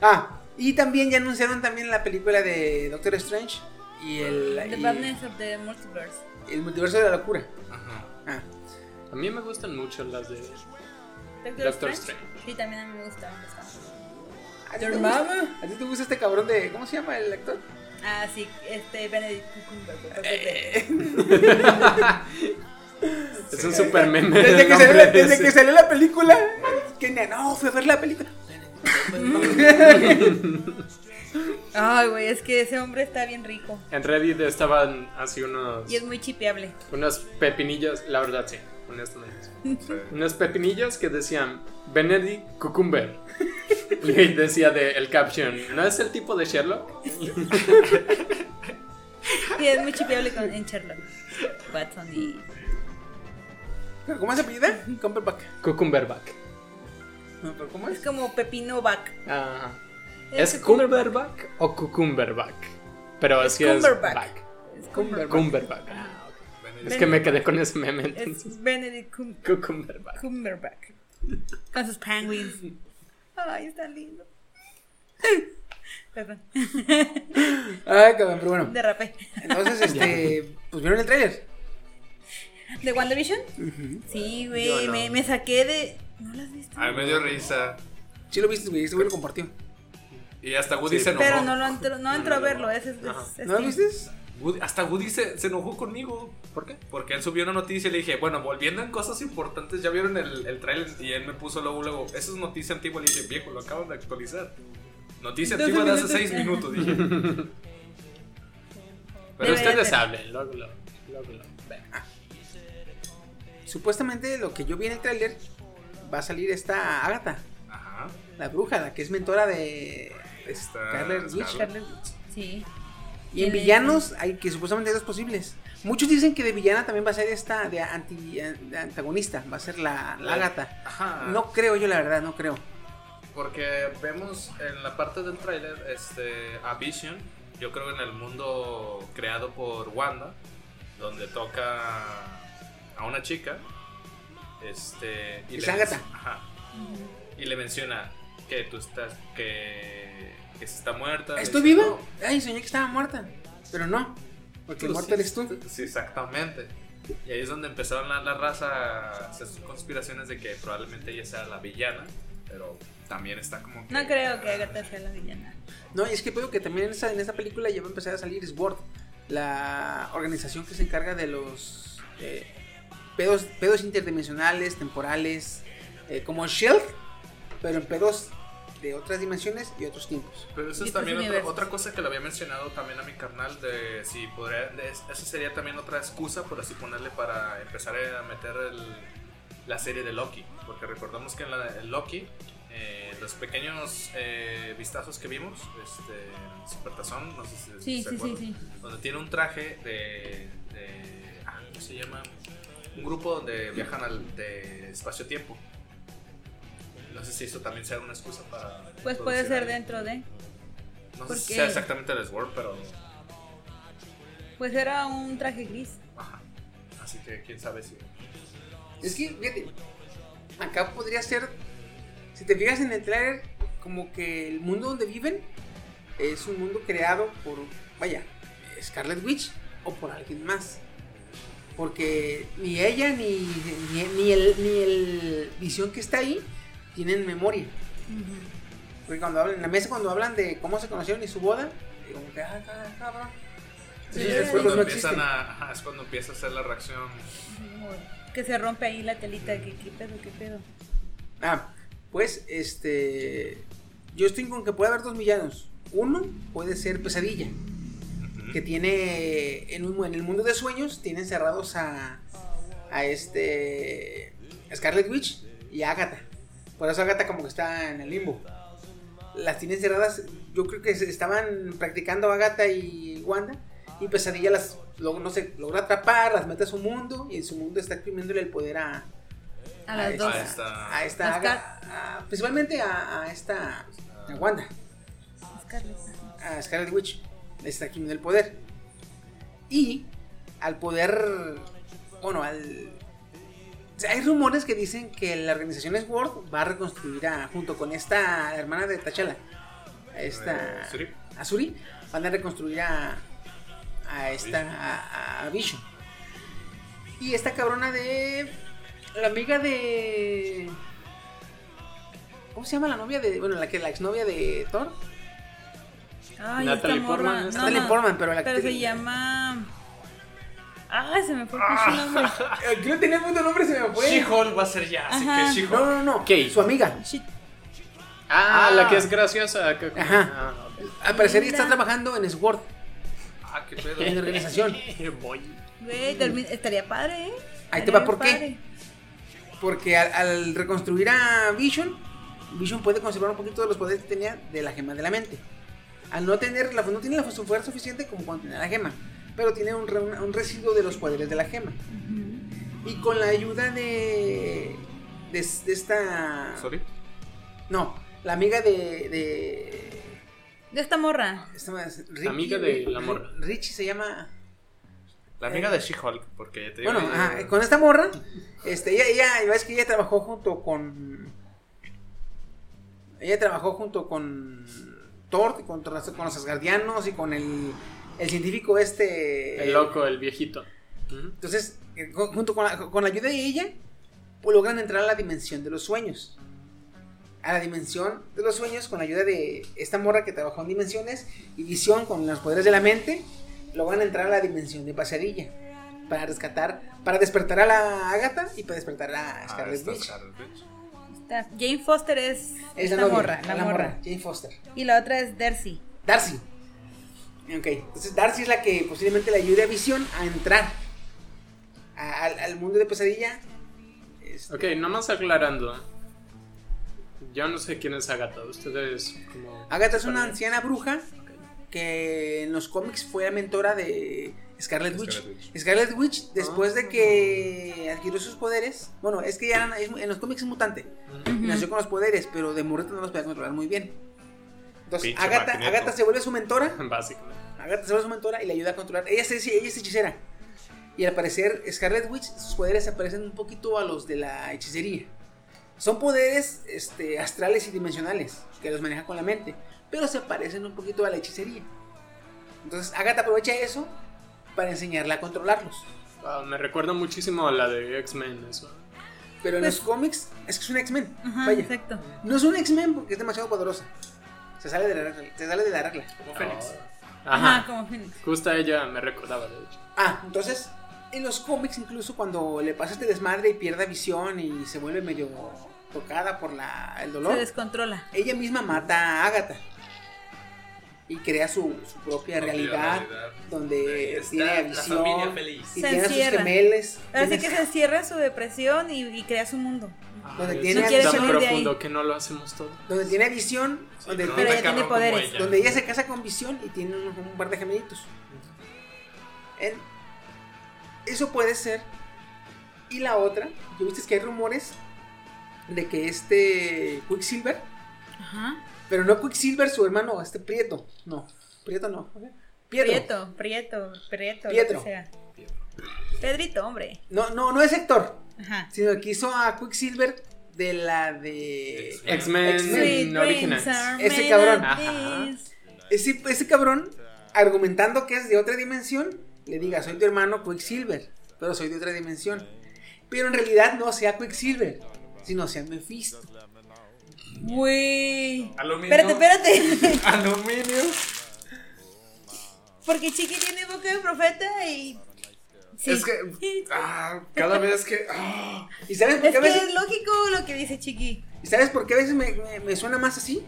Ah, y también ya anunciaron también la película de Doctor Strange y el, The y Badness of the Multiverse. el multiverso de la locura. Ajá. Ah, A mí me gustan mucho las de... Doctor, Doctor Strange. Strange. Sí, también a mí me gusta. Your mama. ¿A ti te gusta este cabrón de. ¿Cómo se llama el actor? Ah, sí, este Benedict Cumberbatch. Eh, Es un super meme. Desde que, salió, la- de desde ese. que salió la película, que no, fui a ver la película. Ay, güey, es que ese hombre está bien rico. En Reddit estaban así unos... Y es muy chipeable. Unos pepinillos, la verdad sí, honestamente. Unos pepinillos que decían Benedict Cucumber. Y decía de el caption, ¿no es el tipo de Sherlock? Sí, es muy chipeable con, en Sherlock. Watson y. ¿Pero ¿Cómo se apellida? Cumberbatch. Cucumberback. No, ¿pero ¿Cómo Es es? como Pepino Back. Ajá. Es ¿Es Cumberback o Cucumberback? Pero Es así es Cumberbatch. back. Es Cumberbatch. Cumberback. Es que me quedé con ese meme entonces. Es Benedict Cum- Cucumberback. Cumberbatch. Con sus penguins. Ay, está lindo. Perdón. Ay, cabrón, pero bueno. Derrapé. Entonces, este. Pues vieron el trailer. ¿De WandaVision? Sí, güey. no. Me, me saqué de. ¿No lo has visto? A mí me dio risa. Sí lo viste, güey. Este güey lo compartió. Y hasta Woody Sí, se enojó. Pero no lo entro, no entro a verlo. Ese es, es- Ajá. es- ¿No lo viste? Woody- hasta Woody se, se enojó conmigo. ¿Por qué? Porque él subió una noticia y le dije, bueno, volviendo en cosas importantes, ya vieron el, el tráiler y él me puso luego, luego, eso es noticia antigua. Le dije, viejo, lo acaban de actualizar. Noticia antigua de hace minutos. seis minutos, dije. Pero ustedes hablen, luego lo, luego lo ven. Supuestamente lo que yo vi en el trailer va a salir esta Agatha, Ajá. la bruja, la que es mentora de Esta- Scarlet Witch. Sí. Y en villanos hay que supuestamente hay dos posibles. Muchos dicen que de villana también va a ser esta de, anti, de antagonista, va a ser la, la Agatha. Ajá. No creo yo la verdad, no creo. Porque vemos en la parte del tráiler este, a Vision, yo creo en el mundo creado por Wanda, donde toca a una chica. Este. Y Es le, ajá, y le menciona que tú estás. que. Que se está muerta. ¿Estoy viva? "No". Ay, soñé que estaba muerta. Pero no. Porque muerta sí, eres tú. Sí, exactamente. Y ahí es donde empezaron la, la raza a hacer sus conspiraciones de que probablemente ella sea la villana, pero también está como que... No creo que Agatha sea la villana. No, y es que creo que también en esta, en esta película ya va a empezar a salir SWORD, la organización que se encarga de los eh, pedos, pedos interdimensionales, temporales, eh, como Shield, pero en pedos de otras dimensiones y otros tiempos. Pero eso es también otra, cosa que le había mencionado también a mi carnal de si podría... de- esa sería también otra excusa, por así ponerle, para empezar a meter el- la serie de Loki. Porque recordamos que en, la, en Loki, eh, los pequeños eh, vistazos que vimos, este, en Supertazón, no sé si Sí, se sí, sí, acuerdan, sí. donde tiene un traje de... de ah, ¿Cómo se llama? Un grupo donde viajan al de espacio-tiempo. No sé si eso también sea una excusa para... Pues puede ser algo. dentro de. No sé ¿Por si sea exactamente el Sword, pero. Pues era un traje gris. Ajá. Así que quién sabe si. Es que, fíjate, acá podría ser, si te fijas en el trailer, como que el mundo donde viven es un mundo creado por, vaya, Scarlet Witch o por alguien más. Porque ni ella ni, ni, ni el, ni el visión que está ahí tienen memoria. Porque cuando hablan, en la mesa cuando hablan de cómo se conocieron y su boda, digo, que, ah, ca- cabrón. Sí, Esos es cuando no empiezan existen. a. Ajá, es cuando empieza a hacer la reacción. Que se rompe ahí la telita. ¿Qué, qué pedo? ¿Qué pedo? Ah, pues este. Yo estoy con que puede haber dos villanos. Uno puede ser Pesadilla, que tiene. En, un- en el mundo de sueños, tiene encerrados a. A este. a Scarlet Witch y a Agatha. Por eso Agatha, como que está en el limbo. Las tiene encerradas. Yo creo que estaban practicando Agatha y Wanda. Y Pesadilla las. log- no sé, logra atrapar, las mete a su mundo. Y en su mundo está exprimiéndole el poder a, A las esta- dos. A esta- a esta A Scar- Aga- a- principalmente a, a esta a Wanda, Scarlett. a Scarlet Witch, le está quitando el poder. Y al poder, bueno, al hay rumores que dicen que la organización SWORD va a reconstruir a, junto con esta hermana de T'Challa, a esta Eh, Shuri. a Shuri, van a reconstruir a a esta a, a Vision. Y esta cabrona de la amiga de ¿Cómo se llama la novia de bueno, la que la exnovia de Thor? Ay, Natalie. Portman, No. Natalie. Portman, pero la Pero se llama. Ay, se me fue el pinche nombre. Aquí no tenía el puto nombre, se me fue. She-Hulk va a ser ya, así Ajá. que She-Hulk. No, no, no. Kate. Su amiga. Ah, Ah. la que es graciosa. que- Ajá. Ah, ok. Al parecer está trabajando en SWORD, Ah, qué pedo. en la organización. Voy. Güey, termi- estaría padre, ¿eh? Ahí te Estaría va, ¿por qué? padre. Porque al, al reconstruir a Vision, Vision puede conservar un poquito de los poderes que tenía de la gema de la mente. Al no tener la, no tiene la fu- fuerza suficiente como cuando tenía la gema, pero tiene un, un residuo de los poderes de la gema. Y con la ayuda de, de, de esta... Sorry. No, la amiga de... de De esta morra. esta Ricky, Amiga de la morra. Richie se llama... La amiga de She-Hulk, porque te digo. Bueno, ella- ajá, con esta morra, este, ella, ella, ves que ella trabajó junto con. Ella trabajó junto con Thor, y con, con los Asgardianos y con el, el científico este. El loco, el viejito. Entonces, eh, con- junto con la, con la ayuda de ella, pues logran entrar a la dimensión de los sueños. A la dimensión de los sueños, con la ayuda de esta morra que trabajó en dimensiones y visión con los poderes de la mente, logran entrar a la dimensión de Pasadilla. Para rescatar, para despertar a la Agatha y para despertar a Ah, Scarlet Witch. Jane Foster es, Es la novia, morra, la, morra. Jane Foster. Y la otra es Darcy. Darcy. Ok, entonces Darcy es la que posiblemente le ayude a Visión a entrar a- al, al mundo de pesadilla. Este, Ok, nomás aclarando. Yo no sé quién es Agatha. Ustedes como... Agatha es una anciana bruja que en los cómics fue la mentora de Scarlet Witch. Scarlet Witch. Scarlet Witch, después de que adquirió sus poderes, bueno, es que ya eran- es- en los cómics es mutante. Y nació con los poderes, pero de morrito no los podía controlar muy bien. Entonces, Agatha. Agatha se vuelve su mentora Básicamente. Agatha se vuelve su mentora y le ayuda a controlar. Ella es, ella es hechicera. Y al parecer, Scarlet Witch, sus poderes se parecen un poquito a los de la hechicería. Son poderes este, astrales y dimensionales, que los maneja con la mente, pero se parecen un poquito a la hechicería. Entonces, Agatha aprovecha eso para enseñarle a controlarlos. Me recuerda muchísimo a la de X-Men, eso. Pero en Pues- los cómics es que es un X-Men. Vaya. exacto. No es un X-Men porque es demasiado poderosa. Se sale de la regla. Se sale de la regla. Como Fénix. Ajá, Ajá. como Phoenix. Justo a ella me recordaba, de hecho. Ah, entonces, en los cómics, incluso cuando le pasa este desmadre y pierde visión y se vuelve medio tocada por la, el Se dolor, descontrola. ella misma mata a Agatha. Y crea su, su propia realidad, realidad. donde Está tiene la visión. familia feliz. Y Se tiene a sus encierra. gemeles. Ahora sí tiene- que se encierra en su depresión y, y crea su mundo. Donde tiene es quiere tan salir de ahí. profundo que no lo hacemos todo. donde tiene visión, donde, no Pero ella tiene poderes. ella. donde ella se casa con visión y tiene un, un par de gemelitos. Eso puede ser. Y la otra, yo viste que hay rumores de que este Quicksilver, Ajá. pero no Quicksilver su hermano, este Prieto, no, Prieto no, Pietro. Prieto, Prieto, Prieto, Pietro. lo que sea. Pedrito, hombre. No, no, no es Héctor, Ajá. sino que hizo a Quicksilver de la de X-Men. Originals. Ese cabrón. Ajá. Ese, ese cabrón, argumentando que es de otra dimensión, le diga, soy tu hermano Quicksilver, pero soy de otra dimensión. Pero en realidad no sea Quicksilver, sino sea Mephisto. Güey. Aluminio. Espérate, espérate. Aluminio. Porque Chiqui tiene boca de profeta y. Sí. Es que. Ah, cada vez que. ah, ¿Y sabes por Es qué a que veces, es lógico lo que dice Chiqui. ¿y sabes por qué a veces me, me- me suena más así?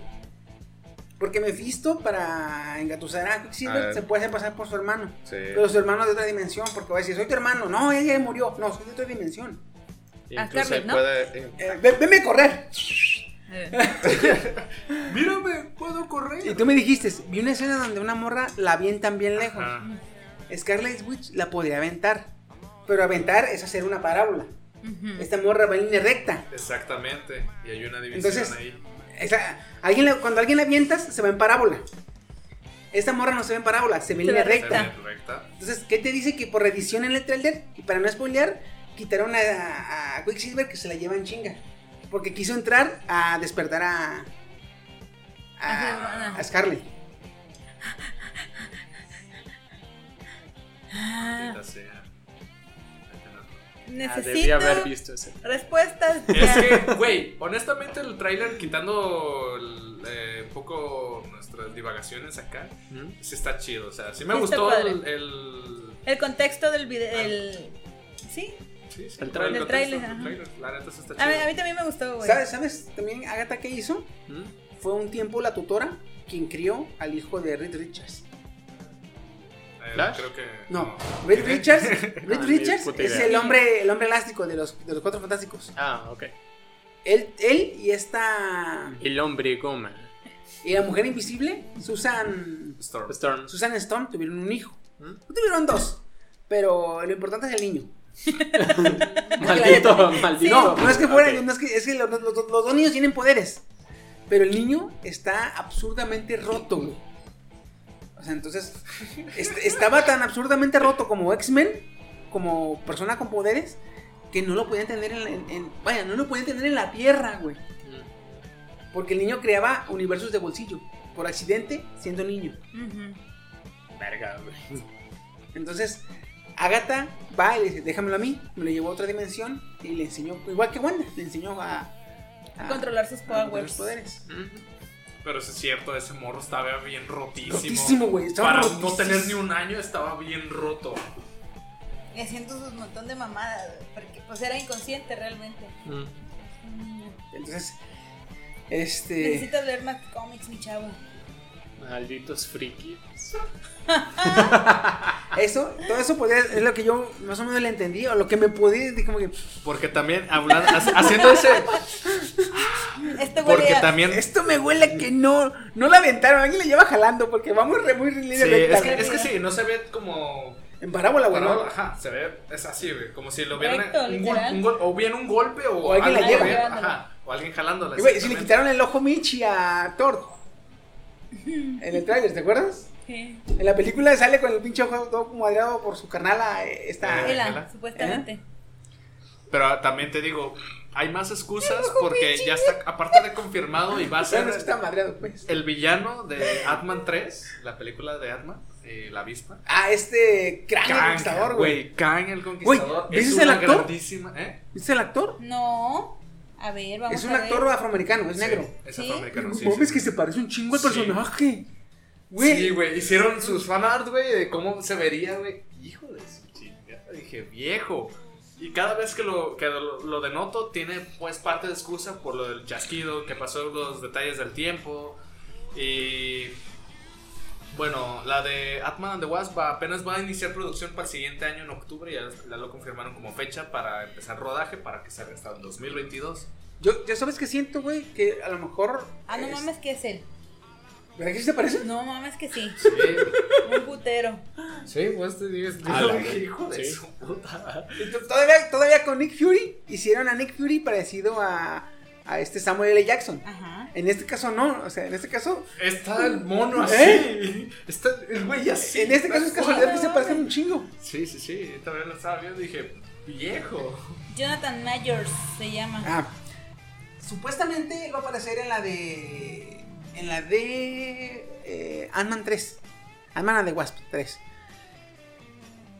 Porque Mephisto, para engatusar a Quicksilver, Ah. se puede hacer pasar por su hermano. Sí. Pero su hermano es de otra dimensión, porque va a decir, soy tu hermano. No, ella ya murió. No, soy de otra dimensión. A Incluso Scarlett, ¿no? Puede. eh, Eh, a correr. Mírame, puedo correr. Y tú me dijiste, vi una escena donde una morra la avientan bien lejos. Ajá. Scarlet Witch la podría aventar. Pero aventar es hacer una parábola. Esta morra va en línea recta. Exactamente. Y hay una división Entonces, ahí. Esa- alguien le- cuando alguien la avientas, se va en parábola. Esta morra no se ve en parábola, se ve en línea recta. recta. Recta. Entonces, ¿qué te dice que por edición en el trailer, y para no spoilear, quitaron a, a- a Quicksilver que se la lleva en chinga? Porque quiso entrar a despertar a. a, a Scarlet. Ah. Ah, necesito debí haber visto ese. respuestas. Es que, güey, honestamente el tráiler quitando el, eh, un poco nuestras divagaciones acá, ¿Mm? sí está chido. O sea, sí me Sí gustó el, el- El contexto del video. El... Sí, Sí, sí, El todo tráiler. El tráiler, contexto ajá. del tráiler. La neta sí está a chido. mí, a mí también me gustó, güey. ¿Sabes, ¿Sabes también Agatha qué hizo? ¿Mm? Fue un tiempo la tutora quien crió al hijo de Reed Richards. ¿Flash? creo que. No, Reed Richards, Reed Ah, Richards es idea. el hombre, el hombre elástico de los, de los cuatro fantásticos. Ah, ok. Él, él y esta. El hombre goma. Y la mujer invisible, Susan. Storm. Storm. Susan Storm tuvieron un hijo. ¿Mm? No tuvieron dos. Pero lo importante es el niño. Maldito, maldito. No, no es que fuera, Ok. no es que, es que los, los- los dos niños tienen poderes. Pero el niño está absurdamente roto, güey. O sea, entonces, est- estaba tan absurdamente roto como X-Men, como persona con poderes, que no lo podían tener en, la- en- en- vaya, no lo podían tener en la tierra, güey. Porque el niño creaba universos de bolsillo, por accidente, siendo niño. Verga, güey. Entonces, Agatha va y le dice, déjamelo a mí, me lo llevó a otra dimensión y le enseñó, igual que Wanda, le enseñó a, A controlar sus a controlar poderes. Mm. Pero eso es cierto, ese morro estaba bien rotísimo. Rotísimo, güey, estaba Para rotísimo. no tener ni un año estaba bien roto. Y haciendo un montón de mamadas, porque pues era inconsciente realmente. Mm. Entonces, este... Necesitas leer más cómics, mi chavo. Malditos frikis. Eso, todo eso podría, es lo que yo más o menos le entendí, o lo que me podía, como que, Porque también, hablando, ha- haciendo ese. Este huele Porque a- también. esto me huele a que no, no la aventaron, alguien la lleva jalando, porque vamos re, muy Sí, es que, es que sí, no se ve como. En parábola, güey, ajá, se ve, es así, güey, como si lo vieran un, gol- literal. un gol- o bien un golpe o, O alguien la lleva. ajá, o alguien jalándola. Y, güey, si le quitaron el ojo Michi a Thor. En el trailer, ¿te acuerdas? ¿Qué? En la película sale con el pinche ojo todo madreado por su carnala. eh, Esta. Eh, Ela, Ela. supuestamente. Pero también te digo, hay más excusas porque ya está, aparte de confirmado y va a ser es que está madreado, pues. el villano de Ant-Man 3, la película de Ant-Man, eh, la avispa. Ah, este. Krang, el Kang, conquistador, güey. Kang el conquistador. Güey, es ¿ves el una actor? grandísima. ¿eh? ¿Viste el actor? No. A ver, vamos es un a ver. actor afroamericano, es Sí, negro. es ¿Sí? afroamericano. No sí, mames, sí. que se parece un chingo al Sí. personaje. Güey. Sí, güey. Hicieron sus fanart, güey, de cómo se vería, güey. Hijo de su chingada. Dije, viejo. Y cada vez que lo, que lo, lo denoto, tiene pues parte de excusa por lo del chasquido, que pasó los detalles del tiempo. Y. Bueno, la de Atman and the Wasp va- apenas va a iniciar producción para el siguiente año en octubre. Ya, ya lo confirmaron como fecha para empezar rodaje para que salga hasta el 2022. Yo, ya sabes que siento, güey, que a lo mejor. Ah, no es- mames que es él. ¿Verdad que sí se parece? No mames que sí. Sí, Un putero. sí pues te digo, A la hijo de sí. su puta. Todavía, todavía con Nick Fury hicieron a Nick Fury parecido a, a este Samuel L. Jackson. Ajá. En este caso no, o sea, en este caso, Está el mono así. ¿Eh? Está el güey así. en este caso es casualidad que se parecen un chingo. Sí, sí, sí. También lo estaba viendo y dije, viejo. Jonathan Majors se llama. Ah, supuestamente va a aparecer en la de. En la de. Eh, Ant-Man 3. Ant-Man and the Wasp 3.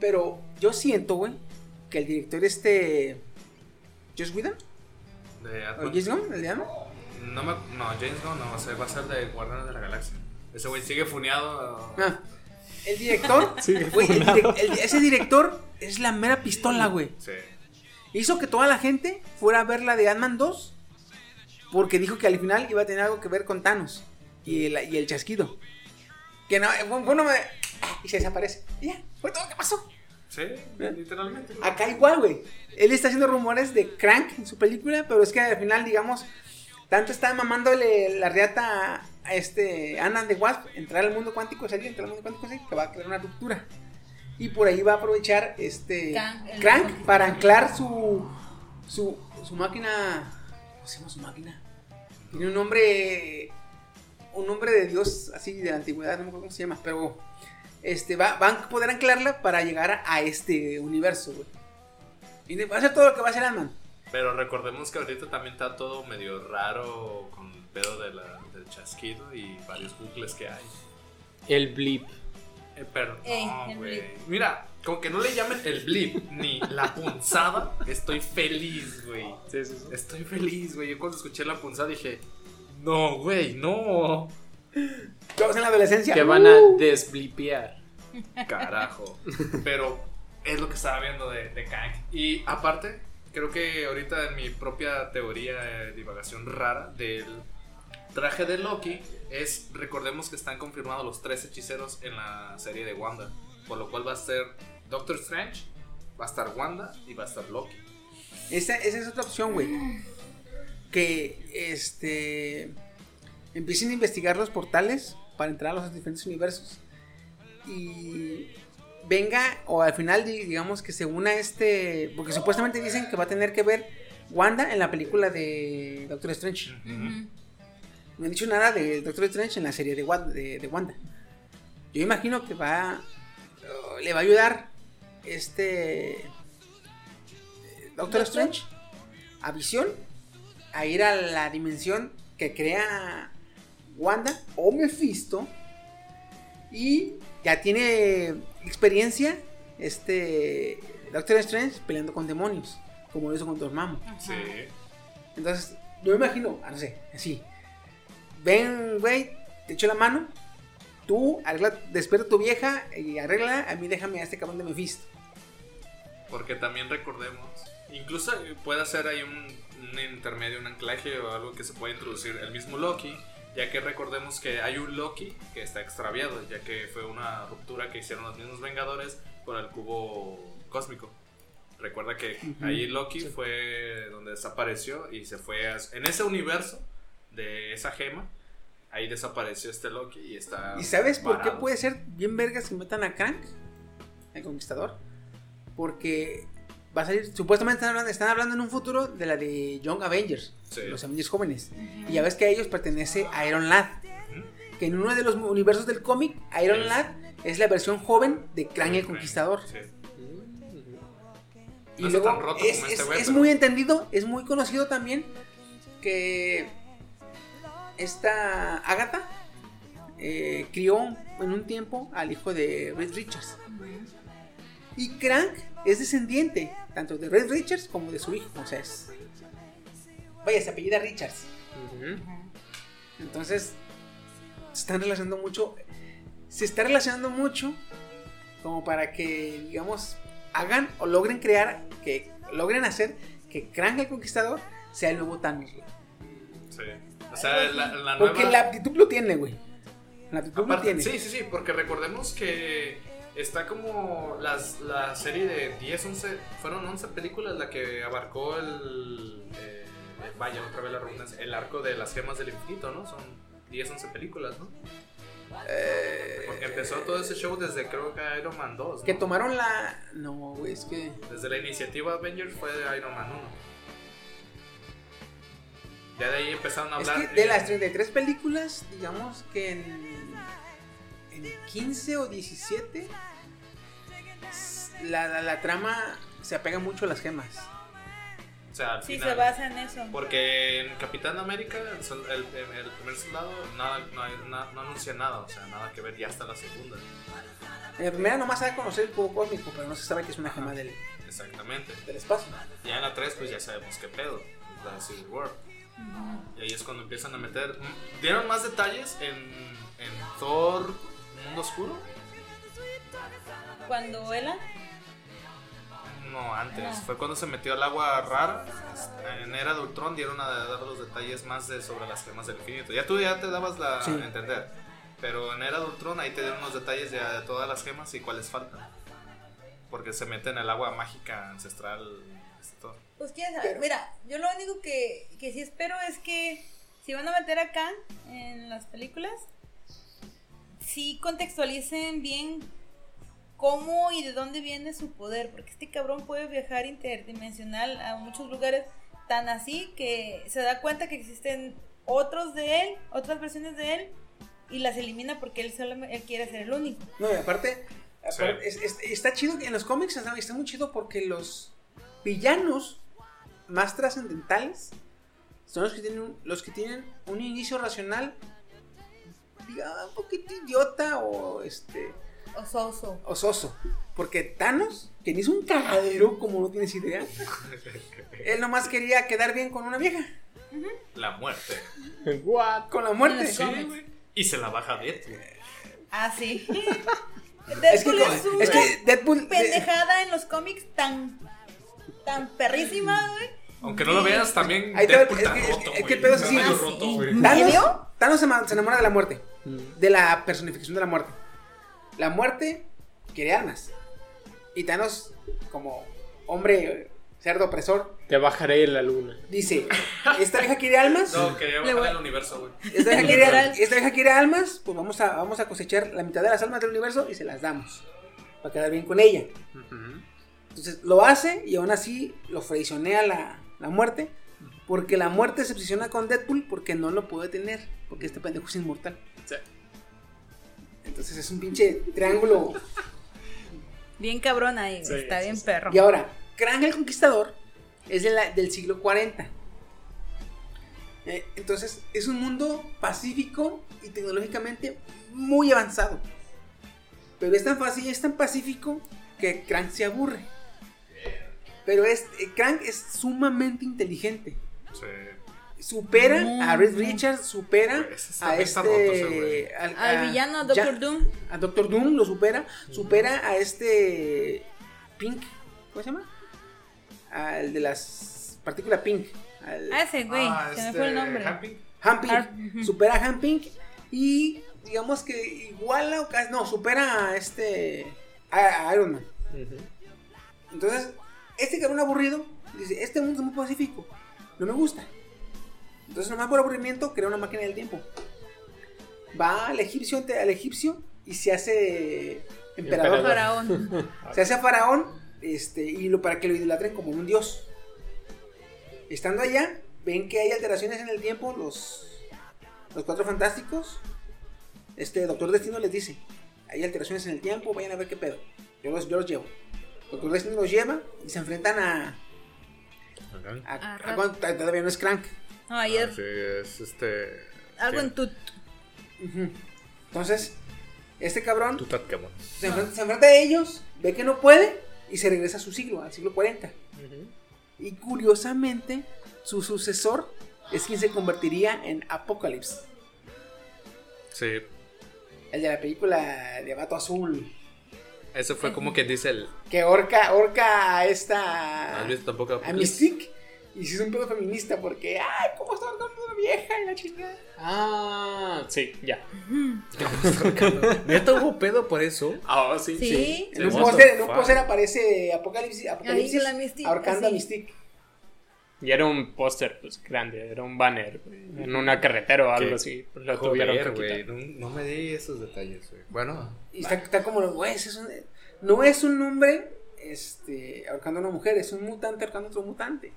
Pero yo siento, güey, que el director este. Josh Whedon, De o. James Gunn, el de Ant-Man. No, me, no, James Gunn no, o sea, va a ser de Guardianes de la Galaxia. Ese güey sigue funeado. Ah, el director, Sigue güey, el funado. direc- el- ese director es la mera pistola, güey. Sí. Hizo que toda la gente fuera a ver la de Ant-Man 2 porque dijo que al final iba a tener algo que ver con Thanos y el, y el chasquido. Que no, fue, fue una- y se desaparece. Y ya, fue todo lo que pasó. Sí, literalmente. Acá igual, güey. Él está haciendo rumores de Crank en su película, pero es que al final, digamos, tanto está mamándole la riata a, este Anna de Wasp, entrar al mundo cuántico, salir, entrar al mundo cuántico, salir, que va a crear una ruptura. Y por ahí va a aprovechar este Crank para anclar su, su su máquina. ¿Cómo se llama su máquina? Tiene un nombre. Un nombre de Dios así de la antigüedad, no me acuerdo cómo se llama, pero este, va, van a poder anclarla para llegar a, a este universo, güey. Y va a hacer todo lo que va a hacer Ant-Man. Pero recordemos que ahorita también está todo medio raro con el pedo de la, del chasquido y varios bucles que hay. El blip. Eh, pero Ey, el güey. blip. Mira, con que no le llamen el blip ni la punzada, estoy feliz, güey. Sí, sí, sí. Estoy feliz, güey. Yo cuando escuché la punzada dije, no, güey, no. Todos en la adolescencia. Que van a Uh. desblipear. Carajo. Pero es lo que estaba viendo de, de Kang. Y aparte, creo que ahorita en mi propia teoría de divagación rara del traje de Loki es, recordemos que están confirmados los tres hechiceros en la serie de Wanda. Por lo cual va a ser Doctor Strange, va a estar Wanda y va a estar Loki. Esa, esa es otra opción, güey. Que este empiecen a investigar los portales para entrar a los diferentes universos. Y venga, o al final di- digamos que se una este. Porque supuestamente dicen que va a tener que ver Wanda en la película de Doctor Strange. No han dicho nada de Doctor Strange en la serie de Wanda. De, de Wanda. Yo imagino que va. uh, le va a ayudar este. Doctor Strange a Visión a ir a la dimensión que crea Wanda o Mephisto. Y ya tiene experiencia este Doctor Strange peleando con demonios, como lo hizo con Dormammu. Sí. Entonces, yo me imagino, ah, no sé, así. Ven, güey, te echo la mano. Tú arregla, despierta a tu vieja y arregla. A mí déjame a este cabrón de Mephisto. Porque también recordemos, incluso puede ser ahí un, un intermedio, un anclaje o algo que se puede introducir el mismo Loki, ya que recordemos que hay un Loki que está extraviado, ya que fue una ruptura que hicieron los mismos Vengadores con el cubo cósmico. Recuerda que ahí Loki fue donde desapareció y se fue a- en ese universo de esa gema. Ahí desapareció este Loki y está. ¿Y sabes por qué puede ser bien vergas que metan a Krank, el conquistador? Porque va a salir, supuestamente están hablando, están hablando en un futuro de la de Young Avengers, Sí. los Avengers jóvenes. Y ya ves que a ellos pertenece Iron Lad. que en uno de los universos del cómic, Iron. Lad es la versión joven de Krang el Conquistador. Sí. Y No luego tan roto es, como este es- güey, es pero- muy entendido, es muy conocido también que esta Agatha eh, crió en un tiempo al hijo de Reed Richards. Y Crank es descendiente tanto de Reed Richards como de su hijo. O sea, es. Vaya, se apellida Richards. Entonces, se están relacionando mucho. Se está relacionando mucho como para que, digamos, hagan o logren crear, que logren hacer que Krang el Conquistador sea el nuevo Thanos. Sí. O sea, la, la Porque nueva... la aptitud lo tiene, güey. La aptitud lo tiene. sí, sí, sí, porque recordemos que está como las, la serie de 10, 11, fueron 11 películas la que abarcó el, eh, vaya, otra vez la redundancia, el arco de las gemas del infinito, ¿no? Son 10, 11 películas, ¿no? Porque empezó todo ese show desde creo que Iron Man 2, ¿no? Que tomaron la. No, güey, es que. Desde la iniciativa Avengers fue de Iron Man 1. Ya de ahí empezaron a Es hablar. que de eh, las 33 películas, digamos que en, en 15 o 17, la, la, la trama se apega mucho a las gemas. O sea, al Sí, final. se basa en eso. Porque en Capitán América, el, el- el primer soldado, nada, no, hay- na- no anuncia nada, o sea, nada que ver, ya hasta la segunda. En la primera nomás sabe conocer el cubo cósmico, pero no se sabe que es una gema del, Exactamente. del espacio. Ya en la 3, pues ya sabemos qué pedo, la Civil War. Y ahí es cuando empiezan a meter. mm, ¿Dieron más detalles en, en Thor Mundo Oscuro? Cuando Ela. No, antes. No. Fue cuando se metió al agua rara. En Era de Ultron dieron a dar los detalles más de, sobre las gemas del infinito. Ya tú ya te dabas la, Sí. a entender. Pero en Era de Ultron ahí te dieron los detalles de, de todas las gemas y cuáles faltan. Porque se mete en el agua mágica ancestral. esto. Pues quién sabe. Mira, yo lo único que, que sí espero es que si van a meter a Khan en las películas, sí contextualicen bien cómo y de dónde viene su poder, porque este cabrón puede viajar interdimensional a muchos lugares tan así que se da cuenta que existen otros de él, otras versiones de él y las elimina porque él solo él quiere ser el único. No, y aparte, Sí. aparte, es- es- está chido que en los cómics está, está muy chido porque los villanos más trascendentales son los que tienen un, los que tienen un inicio racional digamos, un poquito idiota o este O soso. o soso. Porque Thanos, que hizo un cagadero como no tienes idea, él nomás quería quedar bien con una vieja, La muerte. What? con la muerte. Cómics. Y se la baja Deadpool. Ah, sí. Es que, Deadpool es, una es que Deadpool pendejada en los cómics tan tan perrísima, güey. Aunque no lo veas, también Ahí te va- Deadpool es está que- es roto, que- es que el pedo es así. ¿En Thanos? Thanos se, enamora de la muerte. De la personificación de la muerte. La muerte quiere armas. Y Thanos, como hombre cerdo opresor, Te bajaré la luna. dice: Esta vieja quiere almas. No, quería bajar voy- el universo, güey. Esta vieja, quiere, Literal. esta vieja quiere almas. Pues vamos a, vamos a cosechar la mitad de las almas del universo y se las damos. Para quedar bien con ella. Entonces lo hace y aún así lo fraicionea la, la muerte. Porque la muerte se obsesiona con Deadpool porque no lo puede tener. Porque este pendejo es inmortal. Sí. Entonces es un pinche triángulo. Bien cabrón ahí. Sí, Está sí, bien sí. perro. Y ahora, Krang el Conquistador es de la- del siglo 40. Eh, entonces es un mundo pacífico y tecnológicamente muy avanzado. Pero es tan fácil, es tan pacífico que Krang se aburre. Pero es, eh, Krang es sumamente inteligente. Sí. Supera a muy. Richards, supera está- a roto este. güey. al- Al a villano, Ja- Doctor Doom. a Doctor Doom lo supera. Supera a este. Pink. ¿Cómo se llama? Al de las partículas Pink. Al Ah, ese güey. Ah, se me este, fue el nombre. Happy. Han Pink. Ah, ujú. Supera a Han Pink. Y digamos que iguala o casi. No, supera a este. A, a Iron Man. Entonces, este cabrón aburrido dice: Este mundo es muy pacífico. No me gusta. Entonces, nomás por aburrimiento, crea una máquina del tiempo. Va al egipcio, al egipcio y se hace emperador. Emperador. Faraón. Se hace faraón este, y lo, para que lo idolatren como un dios. Estando allá, ven que hay alteraciones en el tiempo, los, los cuatro fantásticos este Doctor Destino les dice, hay alteraciones en el tiempo, vayan a ver qué pedo. Yo los, yo los llevo. Doctor Destino los lleva y se enfrentan a... a- A a- bueno, todavía no es Crank. No, ayer Sí, es este. algo sí, en tu. Ujú. Entonces, este cabrón se enfrenta, se enfrenta a ellos, ve que no puede y se regresa a su siglo, al siglo 40. Y curiosamente, su sucesor es quien se convertiría en Apocalypse, Sí. el de la película de Vato Azul, Ese fue como que dice el. que orca, orca a esta... ¿Has visto tampoco? a Mystique y se hizo un pedo feminista porque, ay, ¿cómo está ahorcando a una vieja y la chingada? Ah, sí, ya. ¿Neta hubo pedo por eso? Ah, sí, sí. Sí. En un póster, en un póster aparece Apocalipsis, Apocalipsis la Mystique, ahorcando a. Mystique. Y era un póster, pues, grande, era un banner, güey, en una carretera o algo ¿Qué? así. Pues lo tuvieron Joder, que güey. quitar. No, no me di esos detalles, güey. Bueno, Y está, está como, güey, es un- no es un hombre este, ahorcando a una mujer, es un mutante ahorcando a otro mutante.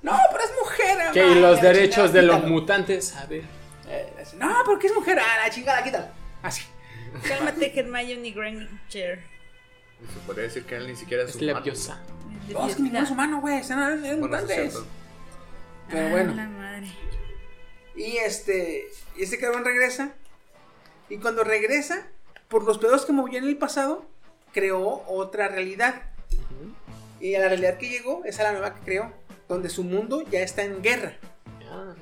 No, pero es mujer. Que y los derechos chingada, de los quítalo. mutantes, a ver. Eh, así, no, porque es mujer, ah, la chingada, quítalo. Así. Cálmate, Hermione Granger. se podría decir que él ni siquiera es, Es humano. Leviosa. No, es que ninguno es humano, güey, están eran Bueno, sí es mutantes. cierto. Pero Ah, bueno. la madre. Y este, y este cabrón regresa. Y cuando regresa, por los pedos que movió en el pasado, creó otra realidad. Y a la realidad que llegó es a la nueva que creó, donde su mundo ya está en guerra. Ah,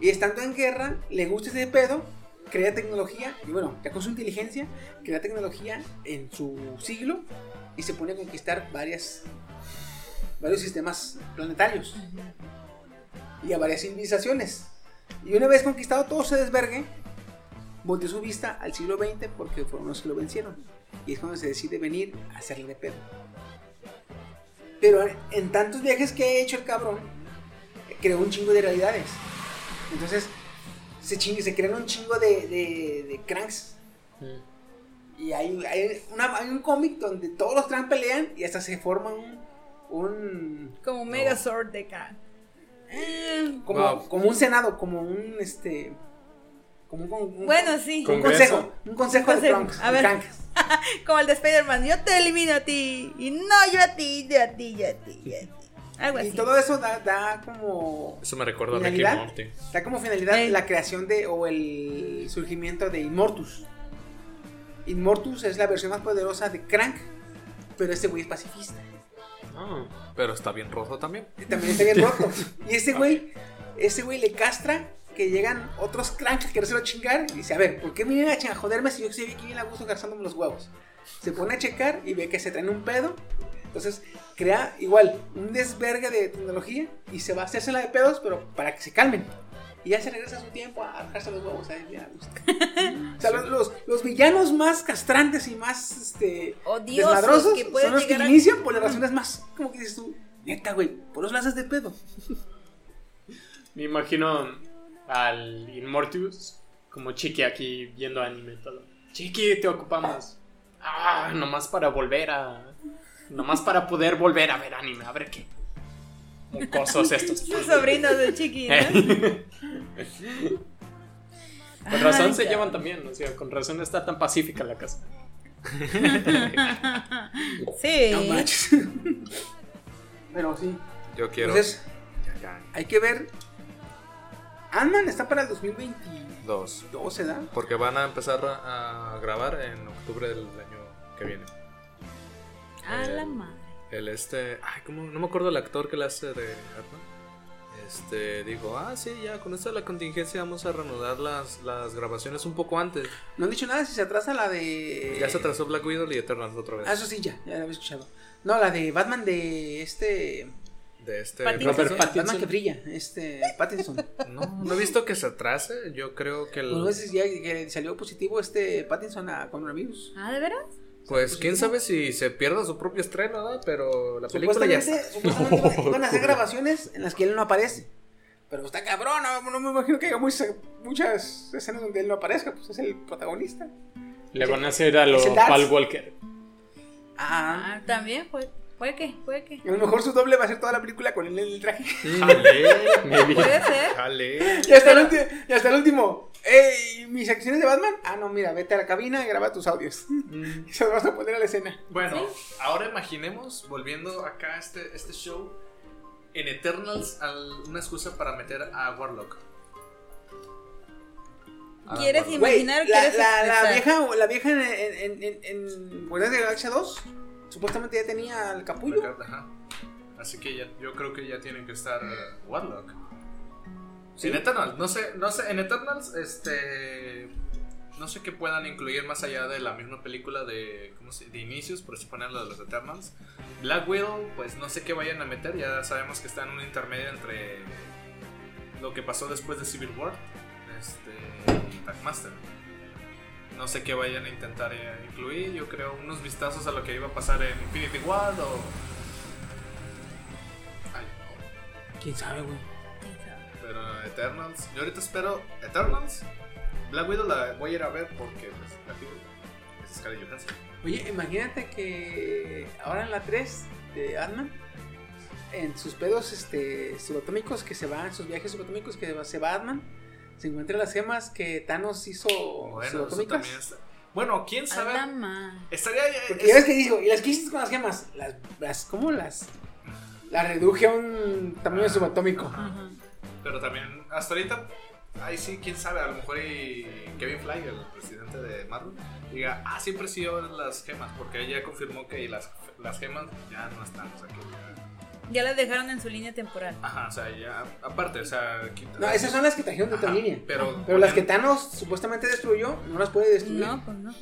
Y estando en guerra, le gusta ese pedo, crea tecnología, y bueno, ya con su inteligencia, crea tecnología en su siglo y se pone a conquistar varias, varios sistemas planetarios y a varias civilizaciones. Y una vez conquistado todo ese desvergue, volteó su vista al siglo XX porque fueron los que lo vencieron. Y es cuando se decide venir a hacerle de pedo. Pero en tantos viajes que ha hecho el cabrón, creó un chingo de realidades. Entonces, se, ching- se crean un chingo de, cranks. Y hay, hay, una- hay un cómic donde todos los cranks pelean y hasta se forma un. un Como Megazord de acá. Eh, como, Wow. como un senado, como un este. Como un, un- Bueno, sí. un Congreso. consejo. Un consejo, Un de cranks. A ver. Como el de Spider-Man. Yo te elimino a ti. Y no, yo a ti, yo a ti, yo a ti, yo a ti. Algo Y así. todo eso da, da como. Eso me recuerda a Ricky. Morty. Da como finalidad Ey. la creación de. o el surgimiento de Immortus. Immortus es la versión más poderosa de Crank. Pero este güey es pacifista. Ah, Pero está bien rojo también. Y también está bien roto. Y ese güey, ese güey le castra que llegan otros cranks que querérselo chingar. Y dice, a ver, ¿por qué vienen a, joderme si yo estoy aquí bien a gusto gastándome los huevos? Se pone a checar y ve que se traen un pedo. Entonces crea igual un desvergue de tecnología y se va a hacerse la de pedos, pero para que se calmen. Y ya se regresa a su tiempo a dejarse los huevos a o sea, los, los- los villanos más castrantes y más este, Odiosos desmadrosos que pueden son los que a- inician por las razones más, como que dices tú, neta, güey, por los lanzas de pedo. me imagino al Immortus como Chiqui aquí viendo anime y todo. Chiqui, te ocupamos. Ah, nomás para volver a. Nomás para poder volver a ver anime, a ver qué. Mocosos estos. Sus sobrinos de chiqui, ¿no? Con razón Ay, se ya. llevan también, o sea, con razón está tan pacífica la casa. Sí. No manches. Pero sí. Yo quiero. Entonces, Ya, hay que ver. Ant-Man está para el 2022, Dos. ¿edad? Porque van a empezar a a grabar en octubre del año que viene. A la madre. El este. Ay, ¿cómo? No me acuerdo el actor que le hace de Ant-Man. Este dijo, ah, sí, ya con esto de la contingencia vamos a reanudar las, las grabaciones un poco antes. No han dicho nada si se atrasa la de. Ya se atrasó Black Widow y Eternals otra vez. Ah, eso sí, ya, ya lo había escuchado. No, la de Batman de este. De este. Pattinson. Robert Batman Pattinson. que brilla, este. Pattinson. No, no he visto que se atrase. Yo creo que el. Pues veces ya que salió positivo este Pattinson a coronavirus. Ah, ¿de veras? Pues quién sabe si se pierda su propio estreno, ¿verdad? Pero la película ya está. supuestamente iban a hacer grabaciones en las que él no aparece. Pero está cabrón, no, no me imagino que haya muchas, muchas escenas donde él no aparezca, pues es el protagonista. Le van a hacer a lo Es el Dax. Paul Walker. Ah, Ah, también. Puede, puede que, puede que. a lo mejor su doble va a ser toda la película con él en el traje. Jale. Puede ser. jale. Y hasta, el último, y hasta el último, ¡Ey! ¿Mis acciones de Batman? Ah, no, mira, vete a la cabina y graba tus audios. Y se los vas a poner a la escena. Bueno, ahora imaginemos, volviendo acá a este, este show, en Eternals al- una excusa para meter a Warlock. ¿Quieres Warlock. Imaginar la, quieres la, vieja, la vieja en, en, en, en Guardianes de la Galaxia 2 supuestamente ya tenía el capullo. Ajá. Así que ya, yo creo que ya tienen que estar eh, Warlock. Sí. En Eternals, no sé, no sé, en Eternals, este. No sé qué puedan incluir más allá de la misma película de, ¿cómo se, de inicios, por si ponerlo de los Eternals. Black Widow, pues no sé qué vayan a meter, ya sabemos que está en un intermedio entre lo que pasó después de Civil War este, y Taskmaster. No sé qué vayan a intentar eh, incluir, yo creo unos vistazos a lo que iba a pasar en Infinity War o... Ay, no. ¿Quién sabe, güey? Pero Eternals, yo ahorita espero Eternals. Black Widow la voy a ir a ver porque pues, la digo, es Scarlett Johansson. Oye, imagínate que ahora en la 3 de Batman, en sus pedos este, subatómicos que se van, sus viajes subatómicos que va- se va Batman, se encuentran las gemas que Thanos hizo Bueno, eso subatómicas. también está. Bueno, quién sabe. Estaría. Porque es- ya ves que dijo, ¿y las que hiciste con las gemas? Las, las ¿cómo las? Las reduje a un tamaño subatómico. Ajá. Pero también, hasta ahorita, ahí sí, quién sabe, a lo mejor y Kevin Feige, el presidente de Marvel, diga, ah, siempre sí llevan las gemas, porque ella confirmó que las, las gemas ya no están, o sea, que ya... Ya las dejaron en su línea temporal. Ajá, o sea, ya, aparte, o sea... quita- No, esas son las que trajeron de otra línea. Pero, Pero las que Thanos supuestamente destruyó, no las puede destruir. No, pues no.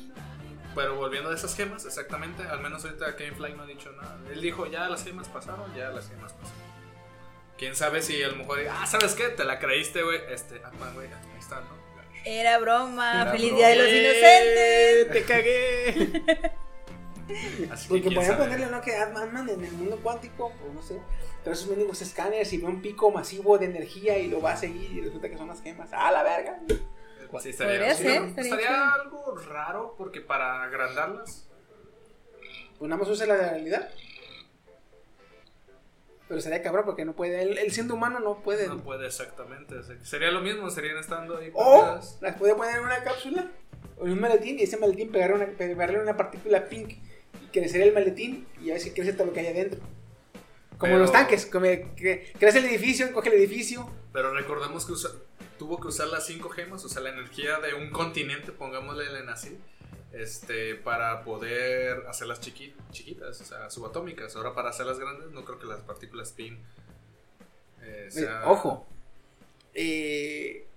Pero volviendo a esas gemas, exactamente, al menos ahorita Kevin Feige no ha dicho nada. Él dijo, ya las gemas pasaron, ya las gemas pasaron. Quién sabe si a lo mejor, ah, ¿sabes qué? Te la creíste, güey. Este, ah, güey, ahí está, ¿no? Era broma. Era Feliz broma. Día de los Inocentes. Te cagué. Así Porque podrían ponerle, ¿no? Que Batman en el mundo cuántico, pues no sé, trae sus mendigos escáneres y ve un pico masivo de energía y lo va a seguir y resulta que son las gemas. ¡Ah, la verga! Sí, estaría, Podría sí, ser, estaría Estaría algo raro porque para agrandarlas. Pues nada más usa la de la realidad. Pero sería cabrón porque no puede, él, él siendo humano no puede. No puede exactamente. sería lo mismo, serían estando ahí. O las puede poner en una cápsula o en un maletín y ese maletín pegarle una, pegarle una partícula pink y crecería el maletín y a ver si crece todo lo que hay adentro. Como Pero- los tanques, como que crece el edificio, coge el edificio. Pero recordemos que usa- tuvo que usar las cinco gemas, o sea, la energía de un continente, pongámosle en así, este, para poder hacerlas chiqui- chiquitas, o sea, subatómicas. Ahora para hacerlas grandes, no creo que las partículas spin. eh, Eh, sea- ojo, eh,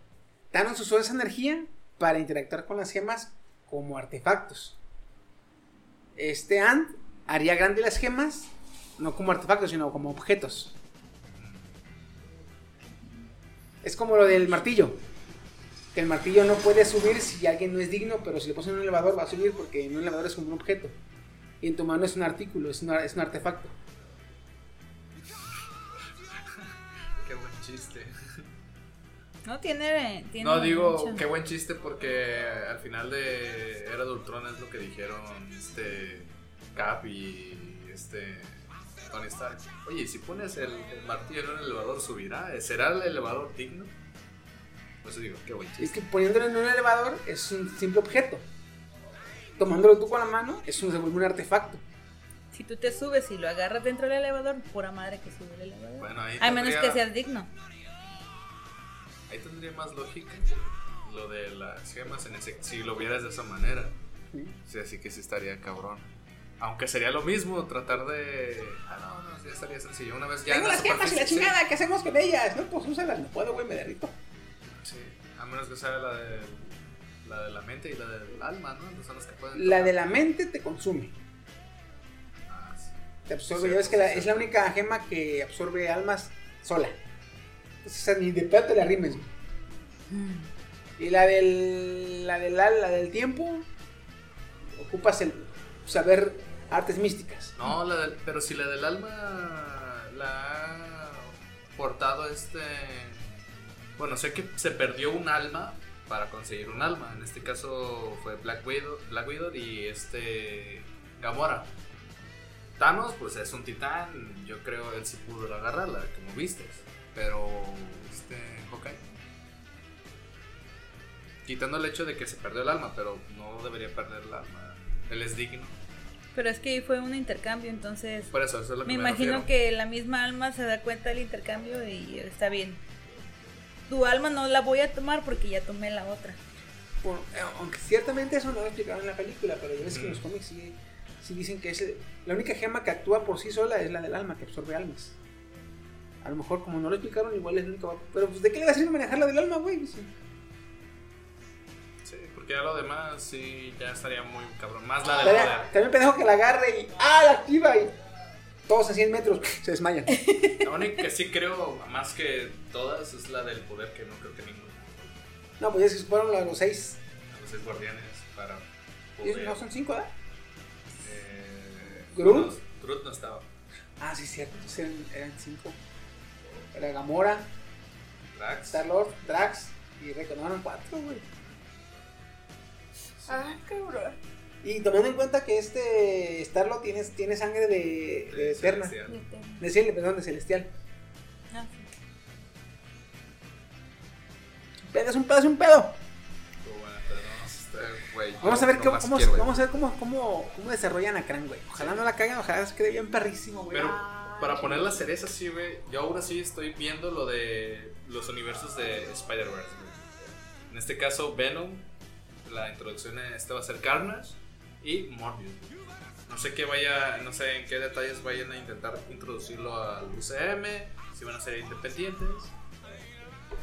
Thanos usó esa energía para interactuar con las gemas como artefactos. Este Ant haría grande las gemas, no como artefactos, sino como objetos. Es como lo del martillo. Que el martillo no puede subir si alguien no es digno, pero si le pones en un elevador va a subir porque en un elevador es como un objeto. Y en tu mano es un artículo, es, es un artefacto. Qué buen chiste. No tiene. tiene No, digo, qué buen chiste porque al final de Era de Ultron es lo que dijeron este Cap y este Tony Stark. Oye, ¿y si pones el, el martillo en un elevador, ¿subirá? ¿Será el elevador digno? Por eso digo, qué buen Es chiste. que poniéndolo en un elevador es un simple objeto. Tomándolo tú con la mano, se vuelve un artefacto. Si tú te subes y lo agarras dentro del elevador, pura madre que sube el elevador. Bueno, ahí A menos que seas digno. Ahí tendría más lógica lo de las gemas en ese, si lo vieras de esa manera. Sí, así que sí estaría cabrón. Aunque sería lo mismo tratar de... Ah, no, no, sí estaría sencillo. Una vez ya... Tengo en la las gemas y la chingada, ¿qué hacemos con ellas? No, pues úsalas, no puedo, güey, me derrito. Sí, a menos que sea la de la de la mente y la del alma, ¿no? Son las que pueden. La de la mente te consume, Ah, sí. te absorbe. Sí, ya ves que la- es la única gema que absorbe almas sola. O sea, ni de te la rimes. güey. Y la del, la del, la del tiempo, ocupas el saber artes místicas. No, la del- pero si la del alma la ha portado este. Bueno, sé que se perdió un alma para conseguir un alma. En este caso fue Black Widow, Black Widow y este. Gamora. Thanos, pues es un titán. Yo creo él sí pudo agarrarla, como vistes. Pero. Este. Hawkeye. quitando el hecho de que se perdió el alma, pero no debería perder el alma. Él es digno. Pero es que fue un intercambio, entonces Por eso, eso es lo que me me, imagino refiero. que la misma alma se da cuenta del intercambio y está bien. Tu alma no la voy a tomar porque ya tomé la otra. Por- eh, aunque ciertamente eso no lo explicaron en la película, pero ya ves que en los cómics sí, sí dicen que es la única gema que actúa por sí sola es la del alma, que absorbe almas. A lo mejor, como no lo explicaron, igual es la única. Pero, pues, ¿de qué le va a sirve manejar la del alma, güey? Sí. Sí, porque ya lo demás sí ya estaría muy cabrón. Más la del poder. también pendejo que la agarre y. ¡Ah, la activa! Y todos a 100 metros se desmayan. La única que sí creo más que todas es la del poder, que no creo que ninguna. no, pues ya se fueron los seis. A los seis guardianes para ¿Y poder. no son cinco, ¿verdad? eh, ¿Groot? no, Groot no estaba. Ah, sí, cierto. entonces Eran, eran cinco. Era Gamora, Drax. Star-Lord, Drax y Reco. No, eran cuatro, güey. Ah, cabrón. Y tomando en cuenta que este Starlo tiene, tiene sangre de, de de Eterna. Celestial. De Ciel, perdón, de Celestial. Ah, es un pedo, es un pedo. Vamos a ver, no cómo, quiero, vamos a ver cómo, cómo, cómo desarrollan a Krang, güey. Ojalá no la caguen, ojalá se quede bien perrísimo, güey. Pero Ah, para poner la cereza así, güey, yo ahora sí estoy viendo lo de los universos de Spider-Verse. En este caso, Venom, la introducción de este va a ser Carnage y Morbius. No sé qué vaya, no sé en qué detalles vayan a intentar introducirlo al UCM, si van a ser independientes.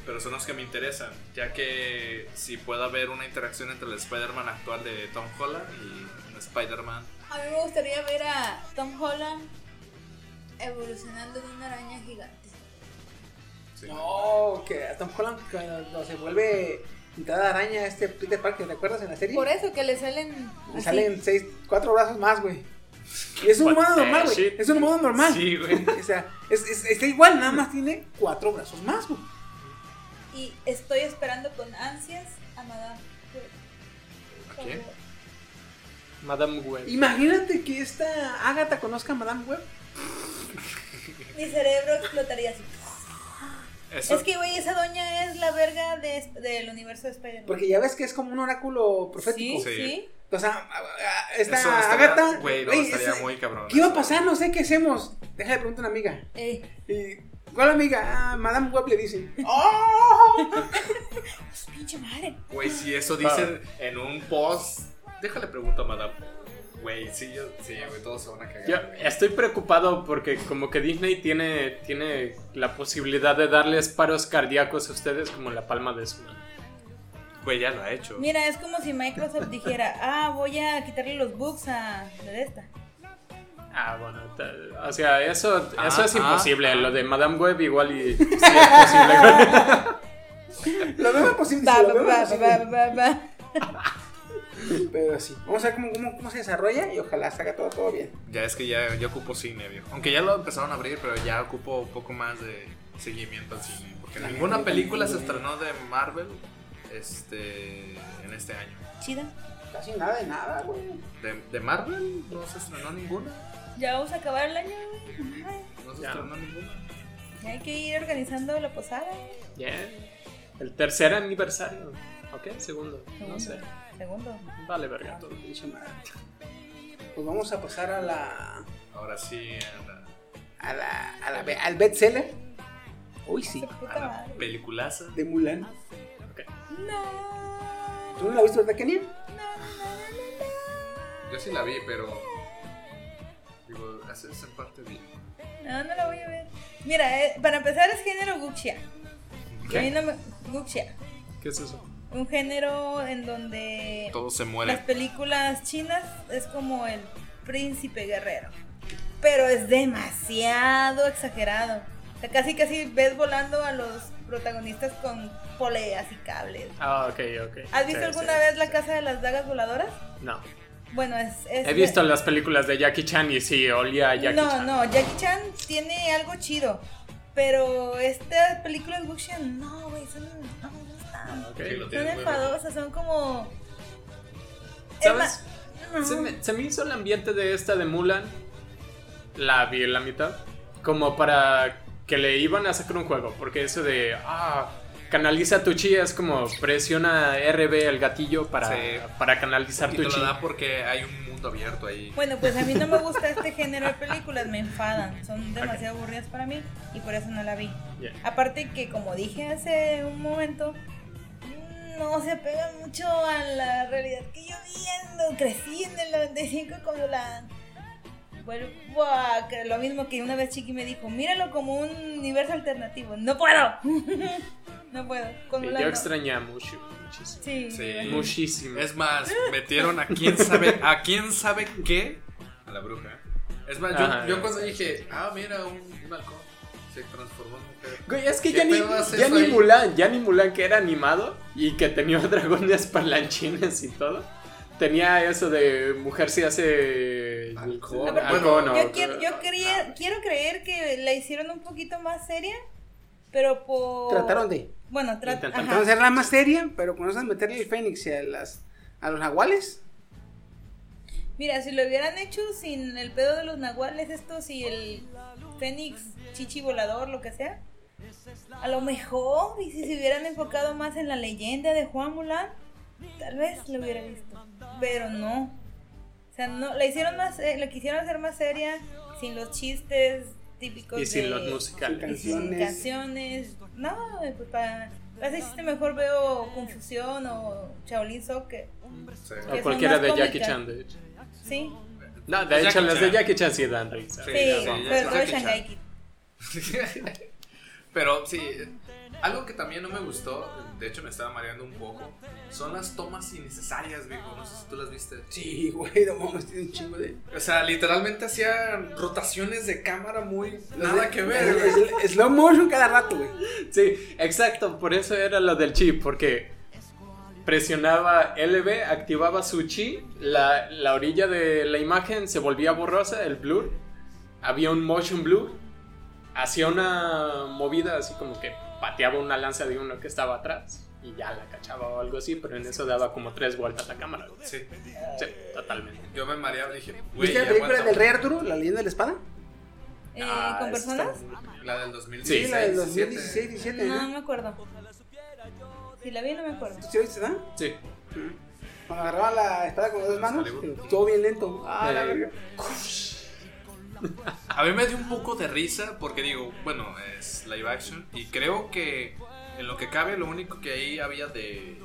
Pero son los que me interesan, ya que si puede haber una interacción entre el Spider-Man actual de Tom Holland y un Spider-Man A mí me gustaría ver a Tom Holland evolucionando en una araña gigante. sí. No, que a Tom Holland cuando se vuelve mitad araña este Peter Parker, ¿te acuerdas en la serie? Por eso que le salen. Le así. salen seis, cuatro brazos más, güey. Y es un humano the normal, güey. Es un humano normal. Sí, güey. O sea, es, es- está igual, nada más tiene cuatro brazos más, güey. Y estoy esperando con ansias a Madame. Web. ¿A quién? Madame Web. Imagínate que esta Agatha conozca a Madame Web. Mi cerebro explotaría así. Eso, Es que, güey, esa doña es la verga de, del universo de Spider-Man. Porque ya ves que es como un oráculo profético. Sí, Sí. sí. O sea, esta eso estaría- Agatha. Güey, no, estaría ese- muy cabrón. ¿Qué iba a pasar? No sé qué hacemos. Déjale preguntar a una amiga. Ey, Y, ¿Cuál amiga? Ah, Madame Web le dicen. ¡Oh! pinche madre. Güey, si eso dice en un post, déjale pregunto a Madame. Güey, sí, yo, sí, güey, todos se van a cagar. Yo güey. estoy preocupado porque como que Disney tiene, tiene la posibilidad de darles paros cardíacos a ustedes como la palma de su mano. Güey, ya lo ha hecho. Mira, es como si Microsoft dijera, ah, voy a quitarle los bugs a de esta. Ah, bueno, o sea, eso, Ah, eso es ah, imposible. ah. Lo de Madame Web igual y sí es posible. Lo veo posible. Va, sí, lo Pero sí. Vamos a ver cómo, cómo, cómo se desarrolla y ojalá salga todo, todo bien. Ya es que ya, ya ocupo cine, viejo. Aunque ya lo empezaron a abrir, pero ya ocupo un poco más de seguimiento al cine. Porque La ninguna película se estrenó de Marvel este, en este año. Chida. Casi nada de nada, güey. ¿De, de Marvel no se estrenó ninguna? Ya vamos a acabar el año, güey. Ay, No se Ya. estrenó ninguna. Ya hay que ir organizando la posada. Bien. El tercer aniversario. ¿Ok? Segundo. No sé. Segundo. Vale, verga. Todo pinche madre. Pues vamos a pasar a la. Ahora sí, a la, a la, a la al bestseller. Uy, sí. Esa a la peliculaza. De Mulan. No. ¿Tú no la viste, verdad, Kenia? Yo sí la vi, pero. Digo, haces en parte bien. No, no la voy a ver. Mira, eh, para empezar es género Wuxia. ¿Qué? A mí no me... Wuxia. ¿Qué es eso? Un género en donde Todos se las mueren. películas chinas es como el príncipe guerrero. Pero es demasiado exagerado. O sea, casi casi ves volando a los protagonistas con poleas y cables. Ah, ok, ok. ¿Has visto Sí, alguna sí, vez la sí. casa de las dagas voladoras? No. Bueno, es... es He visto las películas de Jackie Chan y sí, olía a Jackie no, Chan. no, Jackie Chan tiene algo chido. Pero estas películas de Wuxia, no, güey, son... No, Son enfadosas, son como... ¿Sabes? Se me, se me hizo el ambiente de esta de Mulan. La vi en la mitad. Como para que le iban a sacar un juego. Porque eso de. Ah, canaliza tu chi, es como presiona RB el gatillo para, Sí. para canalizar tu te lo chi. da porque hay un mundo abierto ahí. Bueno, pues a mí no me gusta este género de películas, me enfadan, son demasiado aburridas para mí y por eso no la vi. Aparte que como dije hace un momento, no se pega mucho a la realidad que yo viendo, crecí en el 95 con la... Vuelvo a lo mismo que una vez Chiqui me dijo, míralo como un universo alternativo. No puedo. no puedo. Con Sí, Mulan yo no. extrañé a Mushu muchísimo. Sí, Sí. Muchísimo. Es más, metieron a quién sabe, a quién sabe qué a la bruja. Es más, yo, Ajá, yo cuando dije, ah, mira, un, un halcón se transformó en. Güey, es que ¿Qué ya ni, ya ni? Mulan, ya ni Mulan que era animado y que tenía dragones parlanchines y todo. Tenía eso de mujer se hace Halcón. Aparte, halcón o- yo quiero, yo quería- quiero creer que la hicieron un poquito más seria, pero por... Trataron de. Bueno, tra-. Trataron de hacerla más seria, pero se meterle el Fénix y a, las, a los nahuales. Mira, si lo hubieran hecho sin el pedo de los nahuales estos y el fénix, chichi volador, lo que sea, a lo mejor, y si se hubieran enfocado más en la leyenda de Juan Mulan, tal vez lo hubiera visto, pero no. O sea, no, la hicieron más, eh, la quisieron hacer más seria, sin los chistes típicos y sin de- los musicales. y sin canciones. canciones. No, pues para... Para ese chiste mejor veo Confusión o Shaolin Soccer. Sí. que O cualquiera de Jackie. Chan, de hecho. Sí, No, de hecho, las de. Jackie Chan sí dan risa. Sí, sí, ya sobre sé, todo Jackie Shanghai. Kid. Pero sí, algo que también no me gustó, de hecho me estaba mareando un poco, son las tomas innecesarias, viejo. No sé si tú las viste. Sí, güey, no mames, tiene un chingo de. O sea, literalmente hacía rotaciones de cámara muy. Nada que ver, güey. Slow motion cada rato, güey. Sí, exacto, por eso era lo del chi, porque presionaba LB, activaba su chi, la, la orilla de la imagen se volvía borrosa, el blur, había un motion blur, hacía una movida así como que pateaba una lanza de uno que estaba atrás y ya la cachaba o algo así, pero en eso daba como tres vueltas la cámara. güey. Sí, Sí, totalmente. yo me mareaba y dije, güey, ¿Viste la película del Rey Arturo, la leyenda de la espada? Eh, Ah, ¿Con personas? está- La del 2016. Sí, la del 17. 2016, 17, No, no me acuerdo. Si la vi, no me acuerdo. ¿Sí viste, no? Sí. Cuando agarraba la espada con las dos manos, todo bien lento. Ah, la verga. A mí me dio un poco de risa porque digo, bueno, es live action y creo que en lo que cabe lo único que ahí había de,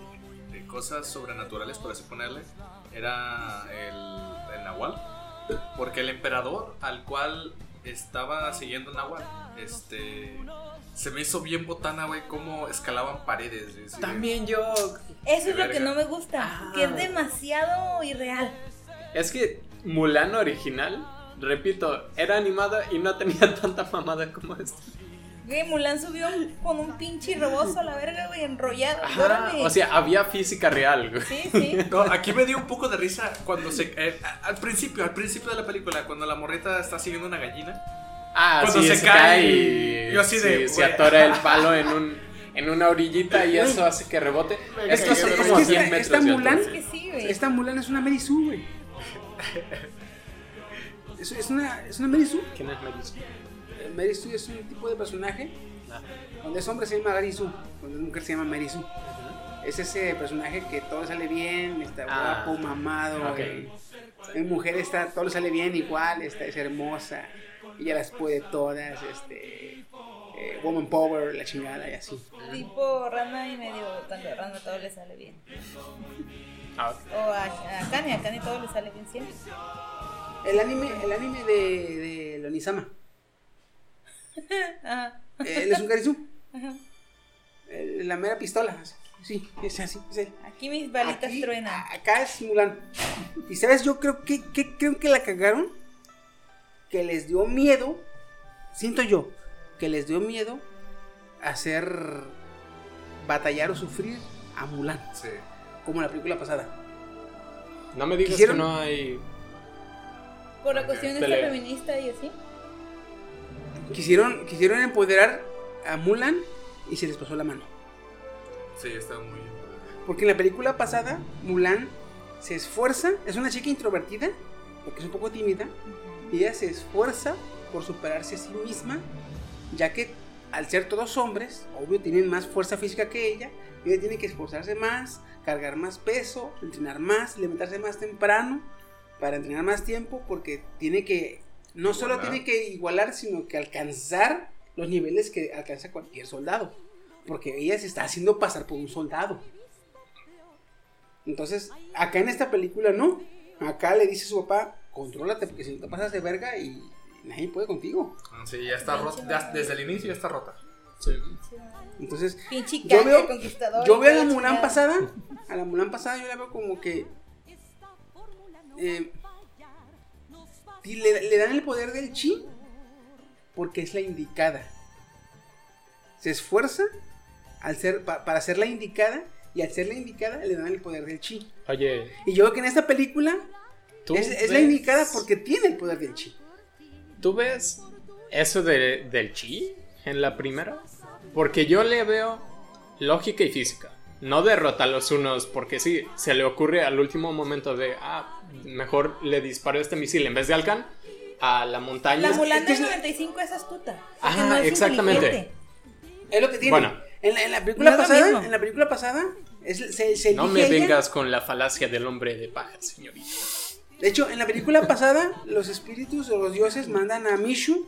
de cosas sobrenaturales, por así ponerle, era el, el Nahual. Porque el emperador al cual estaba siguiendo Nahual, este... Se me hizo bien botana, güey, cómo escalaban paredes. También yo... Eso es lo que no me gusta, Ah. que es demasiado irreal. Es que Mulan original, repito, era animada y no tenía tanta mamada como esta. Güey, Mulan subió con un pinche roboso a la verga, güey, enrollado. Ajá, o sea, había física real, güey. Sí, sí. No, aquí me dio un poco de risa cuando se... eh, al principio, al principio de la película, cuando la morrita está siguiendo una gallina. Ah, Cuando sí, se se, cae cae y- y yo así de, sí, se güey. atora el palo en un en una orillita y eso hace que rebote. Estos son Es como que 100 esta- metros esta de Mulan-. Es que sí, güey. Esta Mulan es una Mary Sue, güey. Es, es una, es una Mary Sue. ¿Quién es Melis? Eh, Mary Sue es un tipo de personaje. Ah. Cuando es hombre se llama Gary Sue. Cuando es mujer se llama Mary Sue. Es ese personaje que todo le sale bien, está Ah. guapo, mamado. Ok. eh. En mujer está, todo le sale bien igual, está, es hermosa. Ella las puede todas, este. eh, woman power, la chingada y así. Tipo rana y medio, cuando a rana todo le sale bien. Ah. O a, a Kanye, a Kanye todo le sale bien siempre. El anime, el anime de, de Lonisama. Ajá. Él es un. Eh, La mera pistola. Sí, es así, es él. Aquí mis balitas Aquí, truenan. Acá es Mulan. Y sabes, yo creo que, que creo que la cagaron. Que les dio miedo. Siento yo. Que les dio miedo hacer batallar o sufrir a Mulan. Sí. Como en la película pasada. No me digas ¿Quisieron? que no hay Por la cuestión esta Pelea. feminista y así. Quisieron, quisieron empoderar a Mulan y se les pasó la mano. Sí, está muy... Porque en la película pasada, Mulan se esfuerza, es una chica introvertida, porque es un poco tímida, y ella se esfuerza por superarse a sí misma, ya que al ser todos hombres, obvio tienen más fuerza física que ella, ella tiene que esforzarse más, cargar más peso, entrenar más, levantarse más temprano para entrenar más tiempo, porque tiene que, no solo Igualar. tiene que igualar, sino que alcanzar los niveles que alcanza cualquier soldado, porque ella se está haciendo pasar por un soldado. Entonces, acá en esta película no, acá le dice a su papá, contrólate porque si no te pasas de verga y nadie puede contigo. Sí, ya está rota. ya- desde el inicio ya está rota. Sí. Entonces, yo veo, yo veo a la. Mulan pasada, a la Mulan pasada yo la veo como que eh, y le, le dan el poder del chi porque es la indicada. Se esfuerza al ser, pa- para ser la indicada y al ser la indicada le dan el poder del chi. Oye, Y yo veo que en esta película es, es la indicada porque tiene el poder del chi. ¿Tú ves eso de- del chi en la primera? Porque yo le veo lógica y física. No derrota a los unos porque sí, se le ocurre al último momento de, ah, mejor le disparo este misil en vez de Alcan a la montaña. La Mulan del es- 95 es astuta. Ajá, no es exactamente. inteligente. Es lo que tiene. Bueno. en, la, en la película pasada, mismo. en la película pasada, es- se, se No me ella- vengas con la falacia del hombre de paja, señorita. De hecho, en la película pasada, los espíritus o los dioses mandan a Mishu,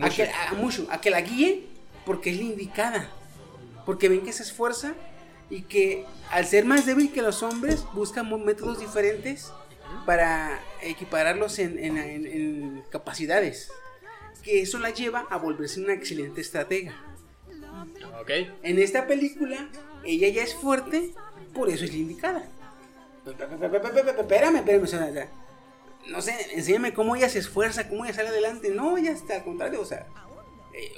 A, que, a Mushu, a que la guíe porque es la indicada. Porque ven que se esfuerza y que al ser más débil que los hombres, buscan mo- métodos diferentes para equipararlos en, en- en- en capacidades. Que eso la lleva a volverse una excelente estratega. ¿Ok? En esta película, ella ya es fuerte, por eso es la indicada. Espérame, espérame, o sea, no sé, enséñame cómo ella se esfuerza, cómo ella sale adelante. No, ella está al contrario, o sea,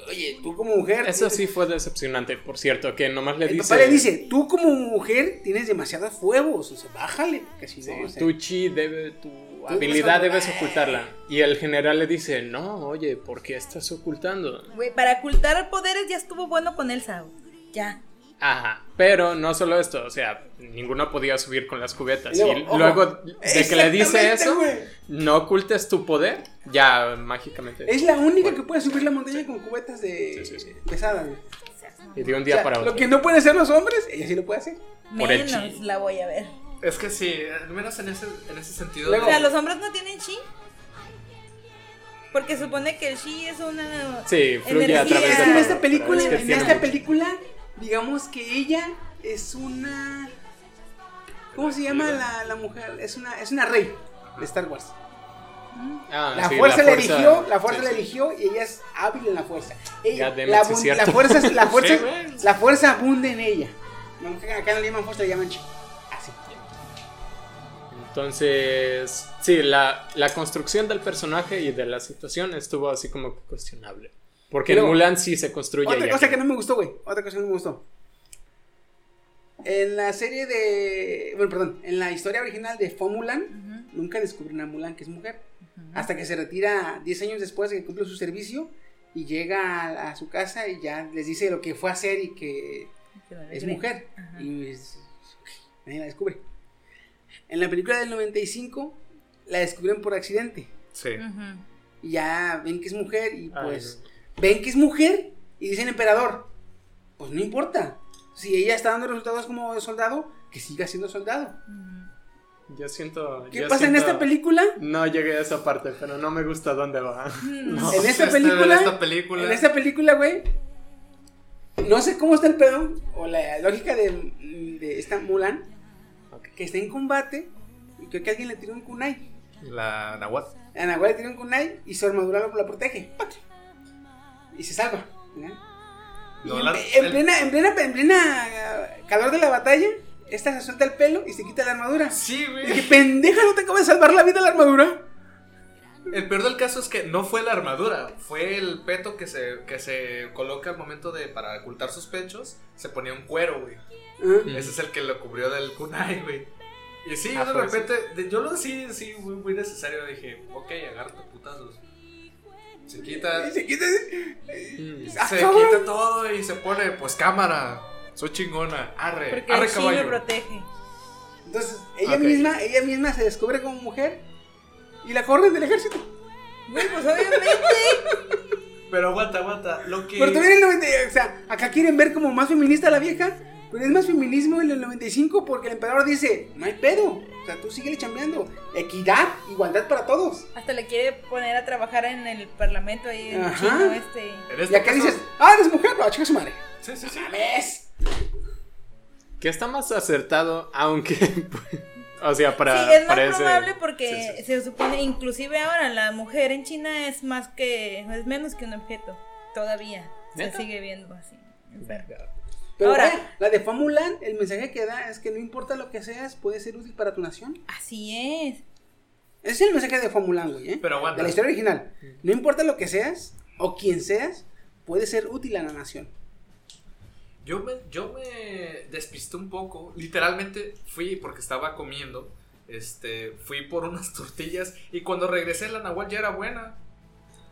oye, tú como mujer. Eso tienes- sí fue decepcionante, por cierto, que nomás le El dice... papá le dice, tú como mujer tienes demasiados fuegos, o sea, bájale, porque si Sí, no, o sea, tu chi debe, tu habilidad debes debes ocultar. ocultarla. Y el general le dice, no, oye, ¿por qué estás ocultando? Güey, para ocultar poderes ya estuvo bueno con Elsa. Ya. Ajá, pero no solo esto, o sea, ninguno podía subir con las cubetas. Y Y luego, luego, ojo, de que le dice eso, güey. no ocultes tu poder, ya mágicamente. es la única que puede subir la montaña con cubetas de Sí, sí, sí. pesadas. Y de un O día sea, para otro. lo que no pueden hacer los hombres, ella sí lo puede hacer. Menos chi. la voy a ver. Es que sí, al menos en ese, en ese sentido. Luego- O sea, los hombres no tienen chi. Porque supone que el chi es una. Sí, fluye a energía. través de en esta película, es que en esta mucho. película, digamos que ella es una. ¿Cómo se llama la, la mujer? Es una, es una rey de Star Wars. Ah, La sí, fuerza le eligió, la fuerza sí, le sí. eligió y ella es hábil en la fuerza. Ella, la, la fuerza, la fuerza, la fuerza abunda en ella. Acá no le llaman fuerza, le llaman chi. Así. Entonces, sí, la, la construcción del personaje y de la situación estuvo así como que cuestionable. Porque Pero- en Mulan sí se construye. Otra cosa que- que no me gustó, güey. Otra cosa que no me gustó. En la serie de. Bueno, perdón. En la historia original de Fo Mulan, nunca descubren a Mulan que es mujer. Hasta que se retira 10 años después de que cumple su servicio y llega a, a su casa y ya les dice lo que fue a hacer y que es mujer. Y es- nadie la descubre. En la película del 95 la descubren por accidente. Sí. Y ya ven que es mujer y Ay, pues ven que es mujer y dicen emperador. Pues no importa. Si ella está dando resultados como soldado, que siga siendo soldado. Yo siento. ¿Qué yo pasa en siento- esta película? No llegué a esa parte, pero no me gusta dónde va. No. En esta Este, película, en esta película. en esta película, güey, no sé cómo está el pedo o la lógica de, de esta Mulan que está en combate y creo que alguien le tiró un kunai. La Nahuatl. A Nahuatl le tiró un kunai y su armadura lo- la protege. ¡Pac! Y se salva. ¿eh? No, Y la- en, el- plena, en, plena, en plena uh, calor de la batalla, esta se suelta el pelo y se quita la armadura. Sí, Y güey. dije, pendeja, ¿no te acaba de salvar la vida la armadura? El peor del caso es que no fue la armadura, fue el peto que se, que se coloca al momento de para ocultar sus pechos. Se ponía un cuero, güey. Ah, Ese es el que lo cubrió del kunai, güey. Y sí, Ah, yo de pues, repente, yo lo sí, sí, muy, muy necesario. Dije, ok, agárrate putazos. Se quita, y se quita. Ah, se quita todo y se pone, pues cámara. Soy chingona, arre, Porque arre el chi me caballo. protege. Entonces, ella misma, ella misma se descubre como mujer y la corren del ejército. Güey, pues obviamente. Pero aguanta, aguanta. Lo que. Pero también en el 90, o sea, acá quieren ver como más feminista a la vieja, pero es más feminismo en el 95 porque el emperador dice, no hay pedo, o sea, tú síguele chambeando, equidad, igualdad para todos. Hasta le quiere poner a trabajar en el parlamento ahí en Ajá. chino este. Y acá caso- dices, ah, eres mujer, no, chica su madre. Sí, sí, sí. ¿Ves? Que está más acertado, aunque. o sea, para. sí, es más para ese- probable porque sí, sí. se supone, inclusive ahora la mujer en China es más que, es menos que un objeto, todavía. Se sigue viendo así. Pero Ahora- la de Famulan, el mensaje que da es que no importa lo que seas, puedes ser útil para tu nación. Así es. Ese es el mensaje de Famulan, güey, ¿eh? Pero aguanta. De la historia original. No importa lo que seas o quien seas, puedes ser útil a la nación. Yo me, yo me despisté un poco. Literalmente fui porque estaba comiendo. Este, fui por unas tortillas y cuando regresé la Nahual ya era buena.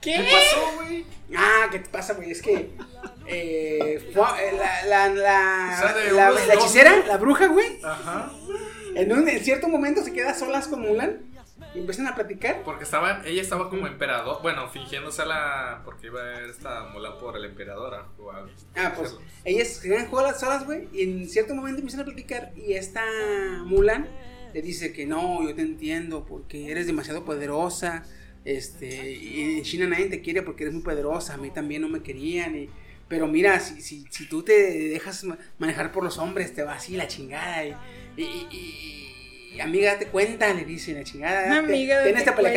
¿Qué, pasó, güey? Ah, ¿qué te pasa, güey? Es que. Eh, fue- eh, la, la, la, la- hechicera, la bruja, güey, Ajá. en, un, en cierto momento se queda solas con Mulan y empiezan a platicar. Porque estaban, ella estaba como emperador. Bueno, fingiéndose a la. Porque iba a ver esta Mulan por el emperador. a jugar. Ah, pues ellas se quedan solas, solas, güey, y en cierto momento empiezan a platicar y esta Mulan le dice que no, yo te entiendo porque eres demasiado poderosa. Este, y en China nadie te quiere porque eres muy poderosa, a mí también no me querían. y- pero mira, si, si, si tú te dejas ma- manejar por los hombres, te va así la chingada. Y, y- y- y, amiga, date cuenta, le dice la chingada. date- Amiga,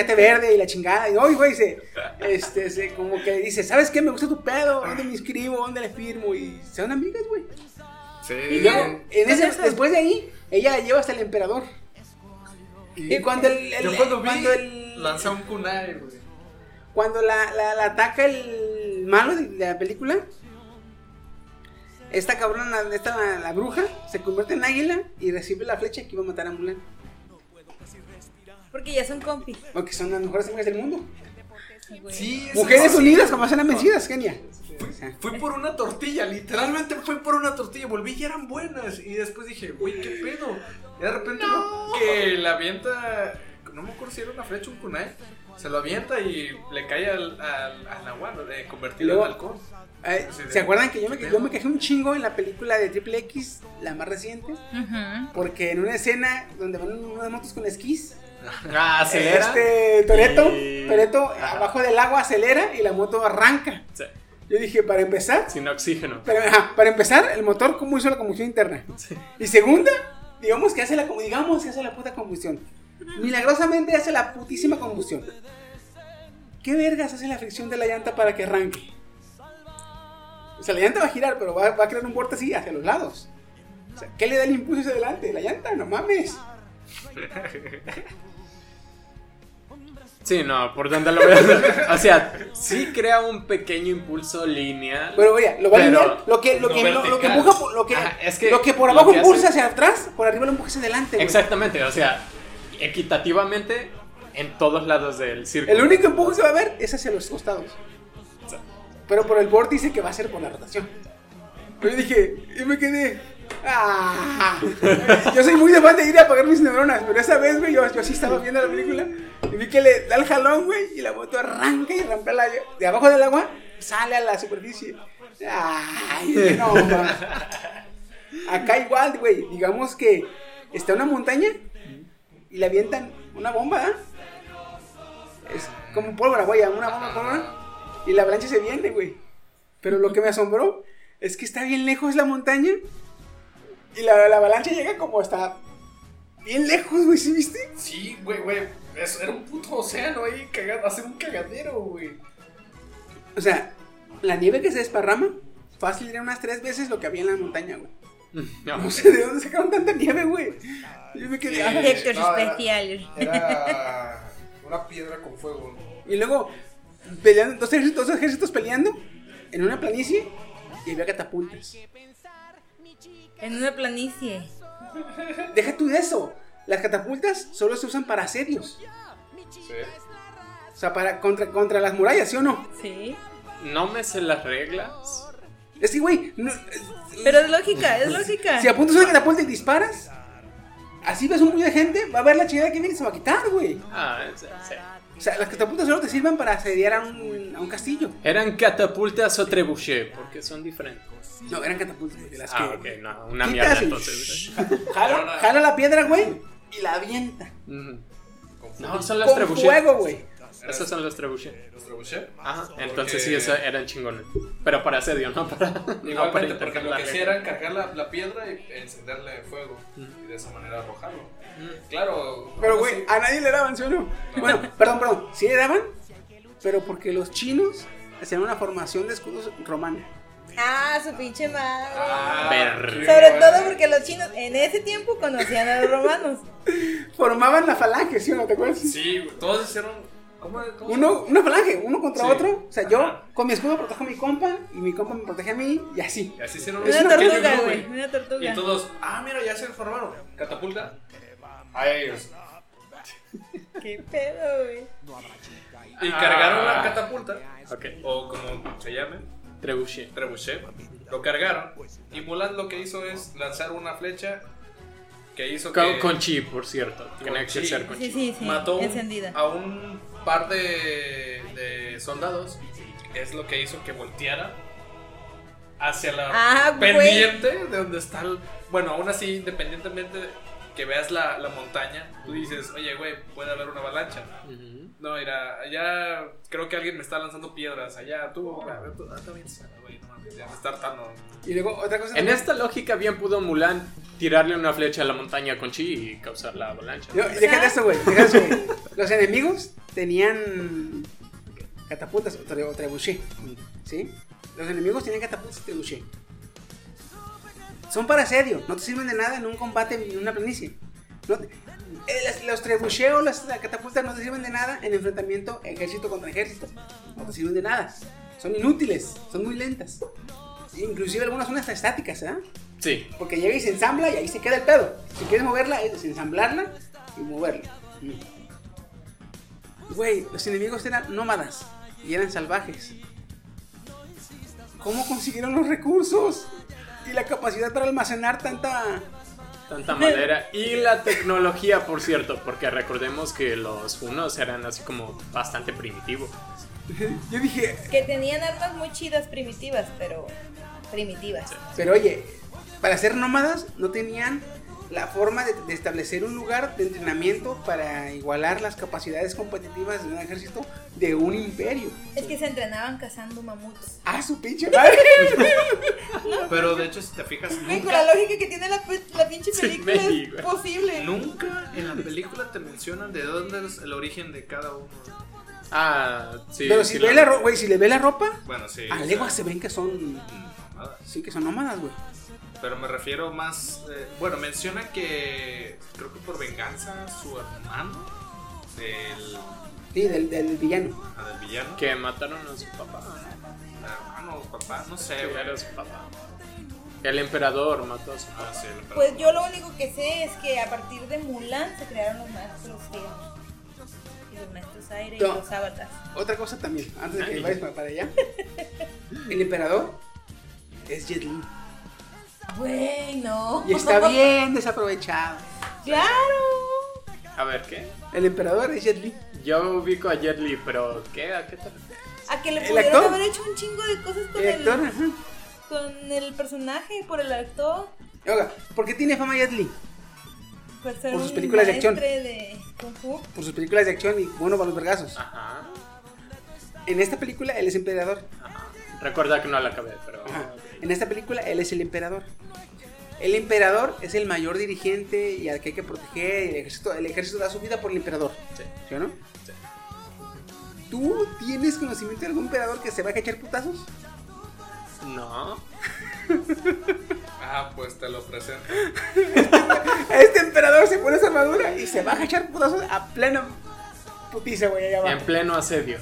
este verde y la chingada. Y hoy, güey, se, este, se- como que le dice, ¿sabes qué? Me gusta tu pedo, ¿dónde me inscribo? ¿Dónde le firmo? Y son amigas, güey. Sí. Y luego, en ese- después de ahí, ella la lleva hasta el emperador. Y cuando el, el- Yo cuando vi, cuando el- lanza un kunai, güey. cuando la, la- la ataca el malo de, de la película, esta cabrona, esta la, la bruja, se convierte en águila y recibe la flecha que iba a matar a Mulan. Porque ya son compis. Porque son las mejores amigas del mundo. Sí, Mujeres unidas jamás serán vencidas, genia. Fui por una tortilla, literalmente fui por una tortilla, volví y eran buenas. Y después dije, güey, ¿qué pedo? Y de repente no, que la avienta, no me acuerdo si era una flecha un kunai. Se lo avienta y le cae al, al, al agua de convertirlo en alcohol. Eh, Así de- ¿Se acuerdan que yo me, ¿qué yo me quejé un chingo en la película de Triple X, la más reciente? Ujú. Porque en una escena donde van unas motos con esquís, Ah, acelera. Este Toreto, y- Toreto abajo del agua acelera y la moto arranca. Sí, Yo dije, para empezar, sin oxígeno. para, ajá, para empezar, el motor cómo hizo la combustión interna. Sí. Y segunda, digamos que hace la digamos que hace la puta combustión. Milagrosamente hace la putísima combustión. ¿Qué vergas hace la fricción de la llanta para que arranque? O sea, la llanta va a girar, pero va, va a crear un borde así hacia los lados. O sea, ¿qué le da el impulso hacia adelante? La llanta, no mames. Sí, no, por donde lo veas. o sea, sí crea un pequeño impulso lineal. Pero oye, lo va a Pero alinear. Lo que, lo, no que, lo, lo que empuja, lo que, Ajá, es que lo que por abajo que impulsa hacia atrás, por arriba lo empuja hacia adelante. güey. Exactamente, o sea, equitativamente en todos lados del círculo. El único empuje que va a haber es hacia los costados. Pero por el vórtice que va a ser por la rotación. Yo dije, y me quedé. Ah, yo soy muy de fan de ir a apagar mis neuronas, pero esa vez, güey, yo, yo sí estaba viendo la película y vi que le da el jalón, güey, y la moto arranca y rompe la, de abajo del agua, sale a la superficie. Ay, no. Acá igual, güey, digamos que está una montaña y le avientan una bomba, ¿ah? Es como pólvora, güey, una bomba pólvora. Y la avalancha se viene, güey. Pero lo que me asombró es que está bien lejos la montaña. Y la, la avalancha llega como hasta bien lejos, güey, ¿sí viste? Sí, güey, güey. Eso era un puto océano ahí, cagado, hacer un cagadero, güey. O sea, la nieve que se desparrama, fácil era unas tres veces lo que había en la montaña, güey. No, No sé de dónde sacaron tanta nieve, güey. Yo me quedé. ah. Efectos No, era- especiales. Era una piedra con fuego. Y luego, peleando, dos ejércitos, dos ejércitos peleando en una planicie y había catapultas. En una planicie. Deja tú de eso. Las catapultas solo se usan para asedios. Sí. O sea, para contra, contra las murallas, ¿sí o no? Sí. no me sé las reglas. Es que, güey, no- Pero es lógica, es lógica. si apuntas una catapulta y disparas, así ves un bullo de gente, va a ver la chingada que viene y se va a quitar, güey. Ah, sí, sí. O sea, las catapultas solo te sirven para asediar a un, a un castillo. Eran catapultas o trebuchet, porque son diferentes. No, eran catapultas, güey, las Ah, que... ok, no, una mierda entonces. Jala, jala la piedra, güey, y la avienta. No, son las Con trebuchet. fuego, güey. Esas son las trebuchet. ¿Los trebuchet? Ajá, Porque- entonces sí, esas eran chingones. Pero para asedio, no para. no para Igualmente, porque lo la que hacía era cargar la, la piedra y encenderle fuego. Y de esa manera arrojarlo. Claro. Pero, ahora güey, sí. a nadie le daban, ¿sí o no? Bueno, perdón, perdón, sí le daban, pero porque los chinos hacían una formación de escudos romana. Ah, su pinche madre. Ah, Sobre todo porque los chinos en ese tiempo conocían a los romanos. Formaban la falange, ¿sí o no te acuerdas? Sí, güey, todos hicieron. ¿Cómo? cómo se Uno, una falange, uno contra Sí. otro. O sea, yo con mi escudo protejo a mi compa y mi compa me protege a mí y así. Y así hicieron Es Una una tortuga, güey. Una tortuga. Y todos, ah, mira, ya se formaron. Catapulta. A ellos. Qué pedo, güey. Y Ah. cargaron la catapulta. Ok, O como se llame. trebuchet. Trebuchet. Lo cargaron. Y Mulan lo que hizo es lanzar una flecha. Que hizo Con, que. con chi, por cierto. Tiene que ser con Sí, chi. sí, sí. mató un- Encendida. a un par de, de soldados. Es lo que hizo que volteara hacia la Ah, güey. pendiente de donde está el. Bueno, aún así, independientemente de que veas la, la montaña, tú dices, oye, güey, puede haber una avalancha. No, mira, allá creo que alguien me está lanzando piedras. Allá, tú, ah, tú, ah, güey, no mames, ya me está hartando. Y luego otra cosa. En también- esta lógica bien pudo Mulan tirarle una flecha a la montaña con chi y causar la avalancha. No, eso, güey. Déjate eso, güey. Los enemigos tenían catapultas o tre- o trebuchet. ¿Sí? Los enemigos tenían catapultas y trebuchet. Son para asedio. No te sirven de nada en un combate en una planicie. No te- eh, los trebuchet o las catapultas no te sirven de nada en enfrentamiento ejército contra ejército. No te sirven de nada. Son inútiles. Son muy lentas. Inclusive algunas son hasta estáticas, ¿eh? Sí. Porque llega y se ensambla y ahí se queda el pedo. Si quieres moverla, es desensamblarla y moverla. Mm. Güey, los enemigos eran nómadas y eran salvajes. ¿Cómo consiguieron los recursos? Y la capacidad para almacenar tanta... Tanta madera. Y la tecnología, por cierto, porque recordemos que los unos eran así como bastante primitivos. Yo dije, Que tenían armas muy chidas primitivas, pero primitivas. pero oye, para ser nómadas no tenían la forma de, de establecer un lugar de entrenamiento para igualar las capacidades competitivas de un ejército de un imperio. Es que se entrenaban cazando mamuts. ¡Ah, su pinche madre! Pero de hecho, si te fijas, con la lógica que tiene la, la pinche película es posible. nunca en la película te mencionan de dónde es el origen de cada uno. Ah, sí. Pero si ve la ropa, güey, si le ve la ropa, Bueno, sí. a sea, se ven que son. nada. Sí, que son nómadas, güey. Pero me refiero más. eh, bueno, menciona que. Creo que por venganza, su hermano. Del. Sí, del, del villano. ah, del villano. Que mataron a su papá. Hermano, papá, no sé, güey. era su papá. El emperador mató a su papá. Ah, sí, el emperador. Pues yo lo único que sé es que a partir de Mulan se crearon los maestros. Y los maestros aire y los avatars. Otra cosa también, antes de que Ay. vayas para, allá. El emperador es Jet Li. Güey, no. Y está bien desaprovechado. ¡Claro! A ver, ¿qué? El emperador es Jet Li. Yo ubico a Jet Li, pero ¿qué? ¿A qué te? A que le pudieron haber hecho un chingo de cosas con El el, actor, ajá. con el personaje, por el actor. Oiga, ¿por qué tiene fama Jet Li? Por ser Por sus un películas de acción. maestre de Kung Fu. Por sus películas de acción y bueno para los vergazos. Ajá. En esta película él es emperador. Ajá. Recuerda que no la acabé, pero. Ajá. En esta película él es el emperador. El emperador es el mayor dirigente y al que hay que proteger. y El ejército, el ejército da su vida por el emperador. Sí. ¿Sí o no? Sí. ¿Tú tienes conocimiento de algún emperador que se va a echar putazos? No. Ah, pues te lo presento. Este emperador se pone esa armadura y se va a echar putazos a plena putiza, güey, allá En abajo. pleno asedio.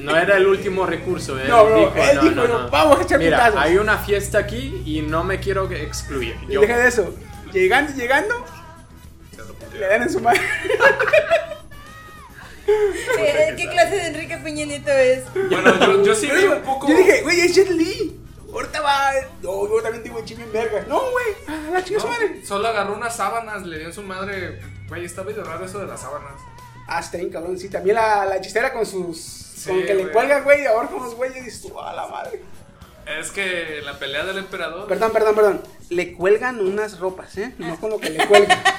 No era el último recurso. Él No, no, dijo, él no, dijo, no, no, no. vamos a echar Mira, putazos. hay una fiesta aquí y no me quiero excluir. Yo, deja de eso. Llegando, llegando, le dan en su madre. Eh, ¿Qué clase de Enrique Peña Nieto es? Bueno, yo, yo sí vi yo, un poco. yo dije, güey, es Jet Li. Ahorita va. No, yo también tengo el chile en verga. No, güey, a la chica su madre. solo agarró unas sábanas, le dio en su madre. Güey, está medio raro eso de las sábanas. Ah, está bien, cabrón. Sí, también la, la hechicera con sus. con que le cuelga, güey, ahora con los güeyes. Dices tú, a la madre. Es que la pelea del emperador. Perdón, perdón, perdón. Le cuelgan unas ropas, ¿eh? No con lo que le cuelgan.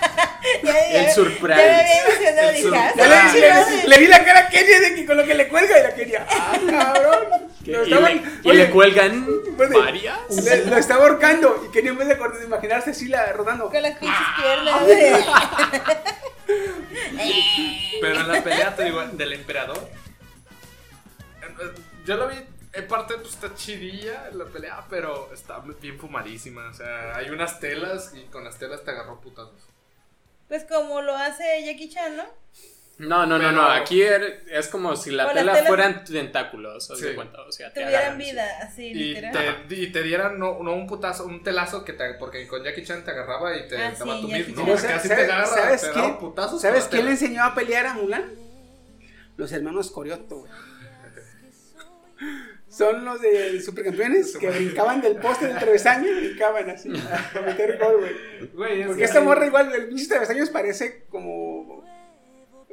El surprise. El dije, ah, está le, sí. le vi la cara a Kenia de que con lo que le cuelga y la Kenia. Ah, cabrón. Lo y, le, y oye, le cuelgan varias. le- lo estaba ahorcando y Kenia en vez de, acordar- de imaginarse así la rodando. Con las pinches Ah. piernas. Pero en la pelea, te digo, del emperador. Yo lo vi, en parte, pues está chidilla la pelea, pero está bien fumadísima. O sea, hay unas telas y con las telas te agarró putazos. Pues como lo hace Jackie Chan, ¿no? No, no, no, Pero- no. Aquí er- es como si la tela telas- fueran tentáculos, haz de Sí. cuenta. O sea, te Tuvieran sí. vida, así, Y literal. te, y te dieran no, no un putazo, un telazo que te, porque con Jackie Chan te agarraba y te Ah, daba sí, tu mismo. No, ¿Sabes- casi sabes- te agarra, ¿sabes te quién- daba putazos. ¿Sabes quién le enseñó a pelear a Mulan? Los hermanos Corioto, güey. Son los de supercampeones que brincaban del poste del travesaño y brincaban así a meter gol, güey. Porque que esta morra igual, el pinche travesaños parece como,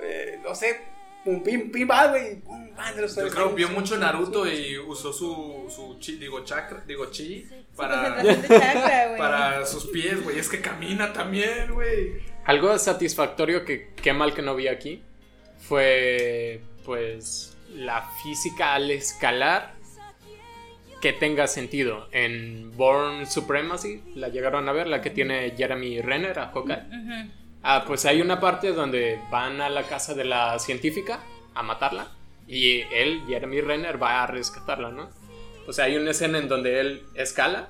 eh, no sé, un pin, pin bad, güey. Yo creo travesaños. vio mucho Naruto y usó su, su chi, digo chakra, digo chi para, chakra, para sus pies, güey. Es que camina también, güey. Algo satisfactorio que qué mal que no vi aquí fue pues la física al escalar que tenga sentido. En Born Supremacy, la llegaron a ver, la que tiene Jeremy Renner a Hawkeye. Ah, pues hay una parte donde van a la casa de la científica a matarla y él, Jeremy Renner, va a rescatarla, ¿no? O sea, hay una escena en donde él escala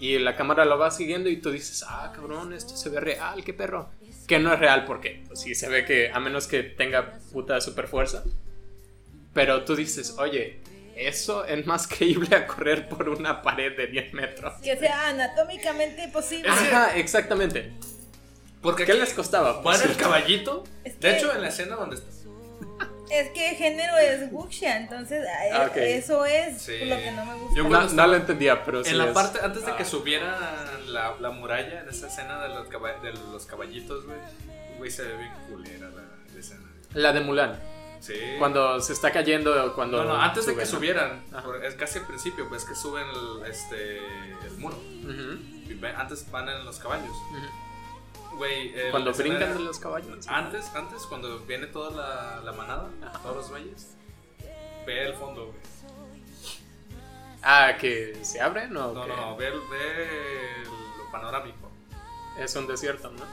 y la cámara lo va siguiendo y tú dices, ah, cabrón, esto se ve real, qué perro. Que no es real porque, pues sí, se ve que a menos que tenga puta super fuerza. Pero tú dices, oye, eso es más creíble a correr por una pared de 10 metros. Que sea anatómicamente posible. Ajá, exactamente. Porque ¿Qué les costaba? Van el caballito. Es De que- hecho, en la escena donde está. Es que género es wuxia, entonces a- Ah, ok. eso es Sí. lo que no me gusta. Yo No, no lo entendía, pero sí En la es- parte, antes de que ah. subieran la, la muralla, en esa escena de los, caba- de los caballitos, güey, güey, se ve bien culera la, la escena. La de Mulan. Sí. Cuando se está cayendo, cuando. No, no, antes de sube, que ¿no? subieran, por- es casi al principio, pues que suben el, este, el muro. Ujú, Y ve- antes van en los caballos. ujú. Güey, Cuando brincan de los caballos. Antes, antes, cuando viene toda la, la manada, todos los reyes, ve el fondo, güey. Ah, que se abren o No, no, no, ve, el- ve lo panorámico. es un desierto, ¿no?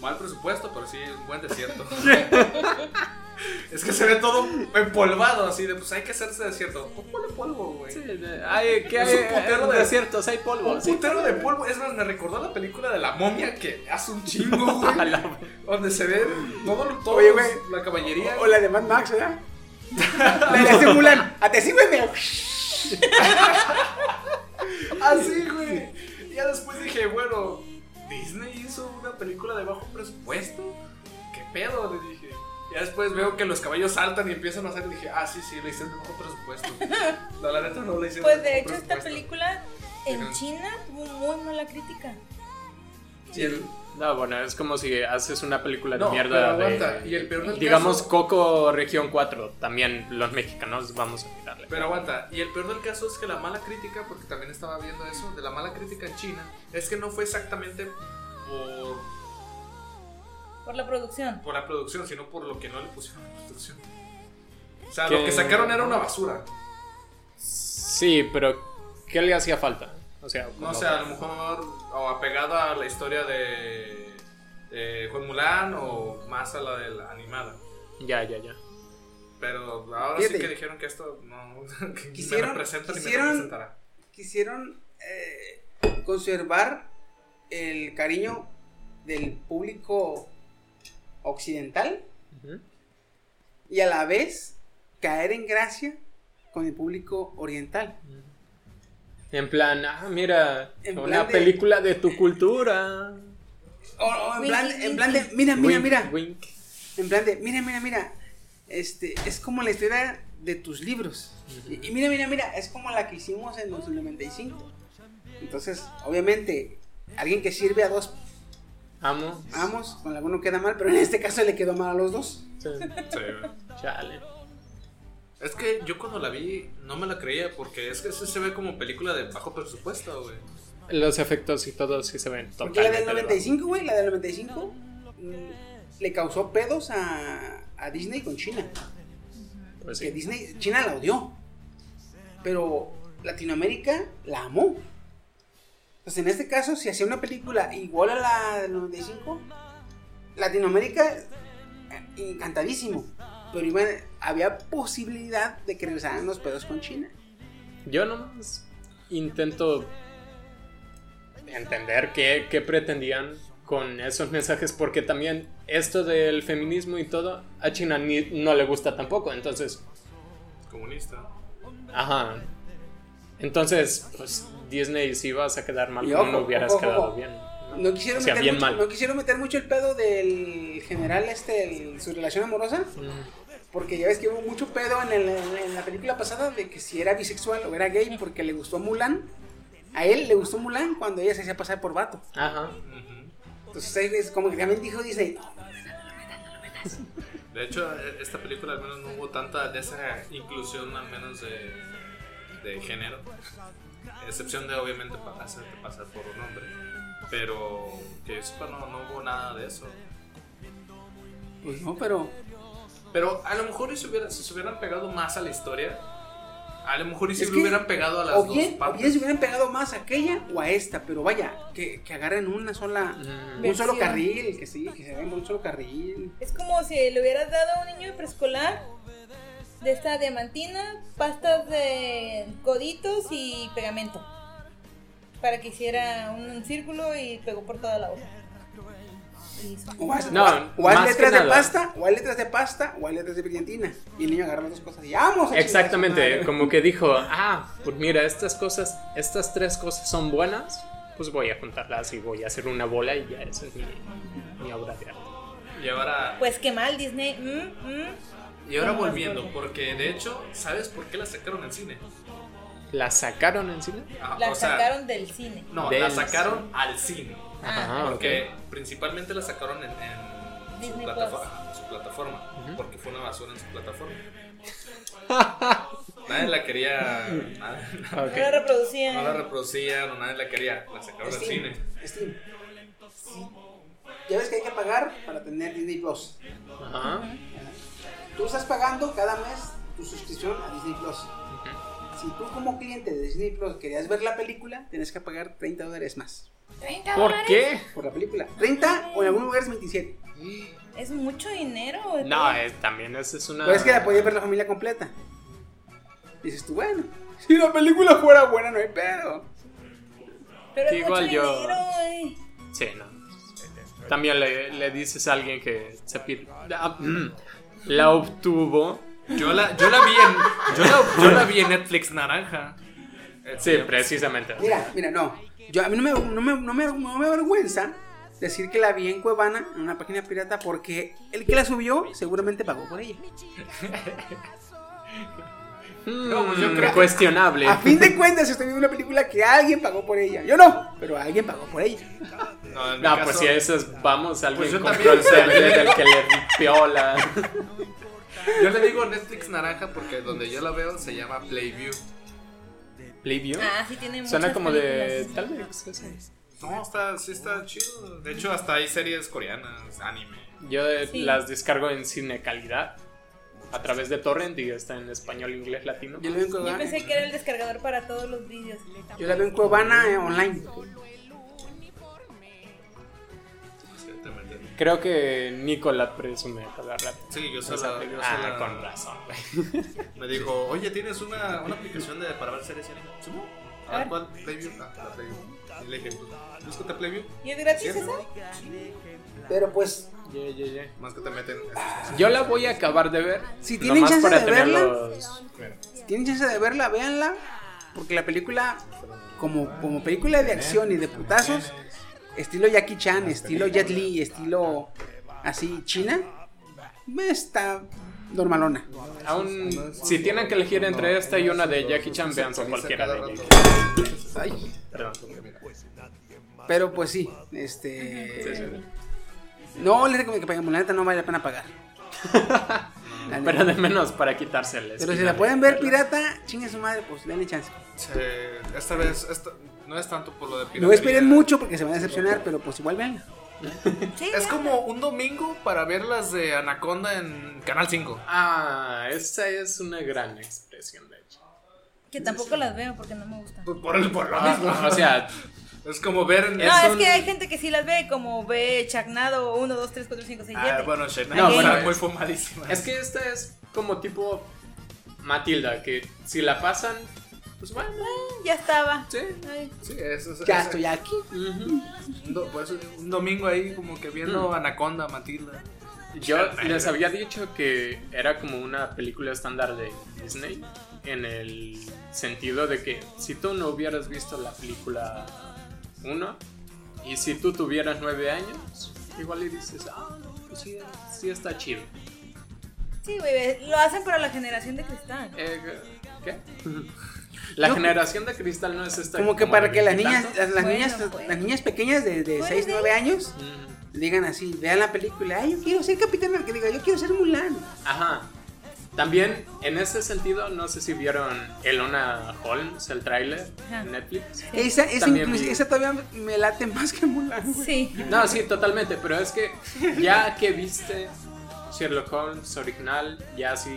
Mal presupuesto, pero sí, un buen desierto. es que se ve todo empolvado, así de, pues hay que hacerse desierto. Pues ponle polvo, güey. Sí, hay, ¿qué Es hay? un putero de- desiertos hay polvo. Un sí. putero de polvo. Es más, me recordó la película de la momia que hace un chingo, güey. Donde se ve todo, todo Oye, güey. la caballería. O la de Mad Max, ¿verdad? la de este Mulan. Atesígueme. Así, güey. Y ya después dije, bueno, Disney hizo una película de bajo presupuesto. ¿Qué pedo? Le dije. Ya después veo que los caballos saltan y empiezan a hacer. Y dije, ah, sí, sí, le hicieron de bajo presupuesto. No, la neta no le hicieron Pues de hecho esta película en Ajá. China tuvo muy mala crítica. Y el- No, bueno, es como si haces una película de No, mierda pero de. aguanta, y el peor del digamos, caso- Coco Región 4. También los mexicanos vamos a tirarle. Pero aguanta, y el peor del caso es que la mala crítica, porque también estaba viendo eso, de la mala crítica en China, es que no fue exactamente por, Por la producción. por la producción, sino por lo que no le pusieron a la producción. O sea, Que- lo que sacaron era una basura. Sí, pero ¿qué le hacía falta? O sea, No sé, a lo mejor o apegada a la historia de, de Juan Mulan o más a la de la animada. Ya, ya, ya. Pero ahora Fíjate. sí que dijeron que esto no que Quisieron- me representa ni me quisieron- representará. Quisieron eh, conservar el cariño del público occidental y a la vez caer en gracia con el público oriental. En plan, ah, mira, En una de- película de tu cultura. O, o en, Wink, plan, wink, en plan de, mira, mira, Wink, mira. En plan de, mira, mira, mira. Este, es como la historia de tus libros. Y, y mira, mira, mira, es como la que hicimos en los 95. Entonces, obviamente, alguien que sirve a dos Amo. amos, con alguno queda mal, pero en este caso le quedó mal a los dos. Sí. Sí, güey. Chale. Es que yo cuando la vi no me la creía porque es que eso se ve como película de bajo presupuesto, güey. Los efectos y todo sí se ven Porque la del totalmente. 95, güey, la del 95 mm, le causó pedos a, a Disney con China. Pues Que sí. Disney, China la odió. Pero Latinoamérica la amó. Pues en este caso, si hacía una película igual a la del 95, Latinoamérica eh, encantadísimo. Pero iba- había posibilidad de que regresaran los pedos con China. Yo nomás intento entender qué, qué pretendían con esos mensajes, porque también esto del feminismo y todo, a China ni- no le gusta tampoco, entonces, Comunista. ajá. Entonces, pues Disney si vas a quedar mal, como ojo, no hubieras ojo, ojo. quedado bien. No quisieron, O sea, meter mucho, no quisieron meter mucho el pedo del general, este, el- su relación amorosa. Mm, Porque ya ves que hubo mucho pedo en, el- en la película pasada de que si era bisexual o era gay porque le gustó Mulan. A él le gustó Mulan cuando ella se hacía pasar por vato. Ajá. Entonces es como que también dijo Disney, no, De hecho, e- esta película al menos no hubo tanta de esa inclusión, al menos de, de género. Excepción de, obviamente, hacerte pasar por un hombre. Pero que yo sepa, no, no hubo nada de eso. pues no, pero Pero a lo mejor si, hubiera- si se hubieran pegado más a la historia, a lo mejor y si le hubieran pegado a las o dos bien, o partes. bien se hubieran pegado más a aquella o a esta, pero vaya, que, que agarren una sola, Mm. un solo carril, que sí, que se den un solo carril. Es como si le hubieras dado a un niño de preescolar de esta diamantina, pastas de coditos y pegamento. Para que hiciera un círculo y pegó por toda la hoja. O haz, No, o que letras de pasta, o haz letras de pasta, o haz letras de brillantina. Y el niño agarra las dos cosas y vamos. a Exactamente, madre". como que dijo, ah, pues mira, estas cosas, estas tres cosas son buenas, pues voy a juntarlas y voy a hacer una bola y ya esa es mi, mi obra de arte. Y ahora, Pues qué mal, Disney. Mm, mm. Y ahora volviendo, porque de hecho, ¿sabes por qué la sacaron en cine? ¿La sacaron en cine? Ah, La o sea, sacaron del cine. No, Del la sacaron al cine. Ah, Porque principalmente la sacaron en, en su, plataforma, su plataforma. Porque fue una basura en su plataforma. nadie la quería. Nadie, No la reproducían. no la reproducían o nadie la quería. La sacaron al Steam, cine. Steam. Sí. Ya ves que hay que pagar para tener Disney Plus. Ajá. Tú estás pagando cada mes tu suscripción a Disney Plus. Si tú como cliente de Disney Plus querías ver la película, tienes que pagar 30 dólares más. ¿Por qué? Por la película. 30 o en algún lugar es 27. Es mucho dinero. No, es- también esa es una... Pero es que la podía ver la familia completa. Dices tú, bueno, si la película fuera buena no hay pedo. Pero es Igual mucho yo- dinero. Sí, no. También le, le dices a alguien que se pide... La obtuvo. Yo la, yo la vi en. Yo la, yo la vi en Netflix naranja. Sí, precisamente. Mira, mira, no. Yo, a mí no me, no, me, no, me, no me avergüenza decir que la vi en Cuevana, en una página pirata, porque el que la subió seguramente pagó por ella. No, pues yo mm, creo- cuestionable. A fin de cuentas estoy viendo una película que alguien pagó por ella. Yo no, pero alguien pagó por ella. No, en mi No, caso- pues si a esas vamos, alguien Pues compró el. CD del que le ripió la... Yo le digo Netflix naranja porque donde yo la veo se llama Playview. Playview. Ah, sí tiene muchas Suena como de eso. No, está, sí está chido. De hecho, hasta hay series coreanas, anime. Yo eh, Sí. las descargo en cine calidad a través de torrent y está en español, inglés, latino. Yo la veo en Yo Cuevana, pensé que era el descargador para todos los vídeos. yo la veo en Cuevana eh, online. Creo que Nico la presume cada rato. Sí, yo se la, yo película. se Ah, la- con razón, güey. Me dijo, oye, ¿tienes una, una aplicación de, para ver series y anime? ¿Sí? A Ah, ver. ¿cuál? Playview. Ah, la Playview. Y le dije, búscate Playview. ¿Y es gratis esa? Pero pues, Yeah, yeah, yeah. Más que te meten. Yo la voy a acabar de ver. Si tienen chance para de verla. los- si tienen chance de verla, véanla. Porque la película, como, como película de acción y de putazos, estilo Jackie Chan, estilo Jet Li, estilo así China, está normalona. Aún, si tienen que elegir entre esta y una de Jackie Chan, vean con cualquiera de Ay, Perdón. pero pues sí, Sí, este. sí. No les recomiendo que paguemos, la neta no vale la pena pagar. Pero de menos para quitársela. Pero si la pueden ver pirata, chingue su madre, pues denle chance. Sí, esta vez esta- no es tanto por lo de No piratería. esperen mucho porque se van a decepcionar, pero pues igual veanla. Sí, Es como un domingo para ver las de Anaconda en Canal 5. Ah, esa es una gran expresión, de hecho. Que tampoco las veo porque no me gustan. Por, por el- por lo Ah, mismo. o sea, Es como ver. No, Es un- que hay gente que sí las ve, como ve Chagnado 1, 2, 3, 4, 5, 6, 7. Ah, bueno, Shania No, bueno, muy es- fumadísima. es que esta es como tipo Matilda, que si la pasan, pues bueno, Ya estaba. sí. Ay, Sí, eso es. Ya es- estoy aquí. Do- por eso, un domingo ahí, como que viendo Mm. Anaconda, Matilda. Yo les había dicho que era como una película estándar de Disney en el sentido de que si tú no hubieras visto la película 1 y si tú tuvieras 9 años, igual y dices, ah, no, pues sí, sí está chido. Sí, güey, lo hacen para la generación de cristal. Eh, ¿Qué? La generación de cristal no es esta. Como que para que las niñas, las, Bueno, niñas, pues. las niñas pequeñas de, de Pues 6, sí. 9 años Mm, digan así, vean la película, ay, yo quiero ser capitán, que diga, yo quiero ser Mulan. Ajá. También, en ese sentido, no sé si vieron Elona Holmes, el tráiler en Netflix. Esa, esa, vi- todavía me late más que Mulan. güey. Sí. No, sí, totalmente, pero es que ya que viste Sherlock Holmes original, ya si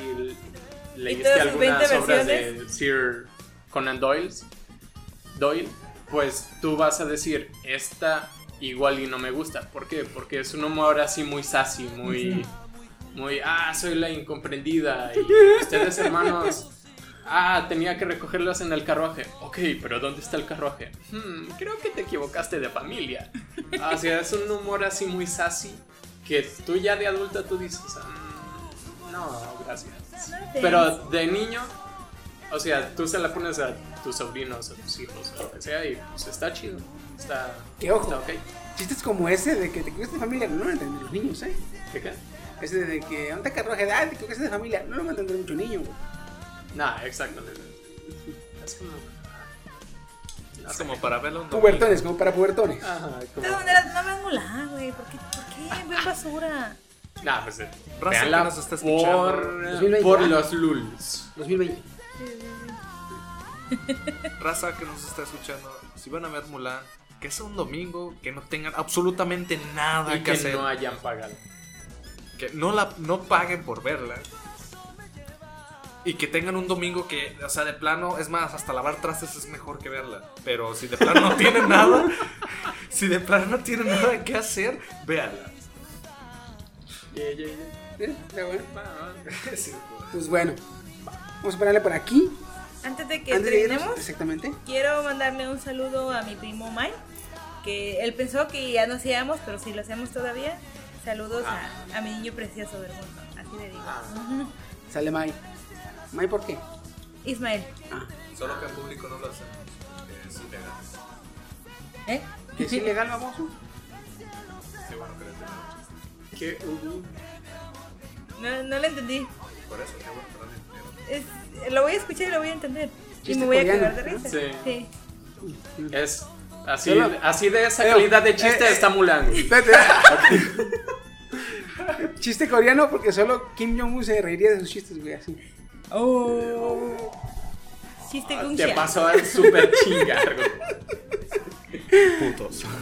leíste algunas 20 obras de. Sir Conan Doyle, Doyle, pues tú vas a decir, esta igual y no me gusta. ¿Por qué? Porque es un humor así muy sassy, muy, muy, ah, soy la incomprendida y ustedes hermanos... Ah, tenía que recogerlos en el carruaje. Ok, pero ¿dónde está el carruaje? Hmm, creo que te equivocaste de familia. Ah, O sea, es un humor así muy sassy que tú ya de adulta tú dices, "Mm, no, gracias. Pero de niño, o sea, tú se la pones a tus sobrinos, a tus hijos, o lo que sea, y pues está chido. Está, Que ojo. está ok. Chistes como ese de que te equivocaste de familia, no lo entienden los niños, ¿eh? ¿Qué qué? Ese de que, ¿dónde está carruaje? Ah, te equivocaste de familia, no lo va a entender mucho niño, güey. Nah, exactamente. Es como. no Es como para verlo. Pubertones, como para pubertones. Ajá, De como. maneras, no vean Mulan, güey. ¿Por qué? ¿Por qué? Ven basura. Nah, pues. eh, Raza que nos está escuchando. por, 2020, por los lulz. 2020. Raza que nos está escuchando, si van a ver Mulan, que sea un domingo, que no tengan absolutamente nada Y que, que hacer. no hayan pagado. Que no la no paguen por verla. Y que tengan un domingo que, o sea, de plano, es más, hasta lavar trastes es mejor que verla. Pero si de plano no tienen nada, si de plano no tienen nada que hacer, véanla. Yeah, yeah, yeah. ¿Eh? Está bueno. Va, va. Pues bueno, vamos a pararle por aquí. Antes de que Antes de exactamente. quiero mandarle un saludo a mi primo Mike. Que él pensó que ya no hacíamos, pero sí lo hacemos todavía. Saludos a, a mi niño precioso del mundo. Así le digo. Ah. Sale Mai. Mai, ¿por qué? Ismael. Ah, Solo que en público no lo hacemos. Es ilegal. ¿Eh? que es ilegal, baboso. Sí, bueno, que lo ¿Qué hubo? No, no lo entendí. Por eso, qué bueno que no lo entendieron. Es- lo voy a escuchar y lo voy a entender. Y me voy a cagar de ¿no? risa. Sí. sí. Es así, así de esa Eh, calidad de chiste eh, está Mulan. güey. Chiste coreano porque solo Kim Jong-un se reiría de sus chistes, güey, así. Oh. Chiste Te Gunsha. pasó al super chingar, güey. Putos.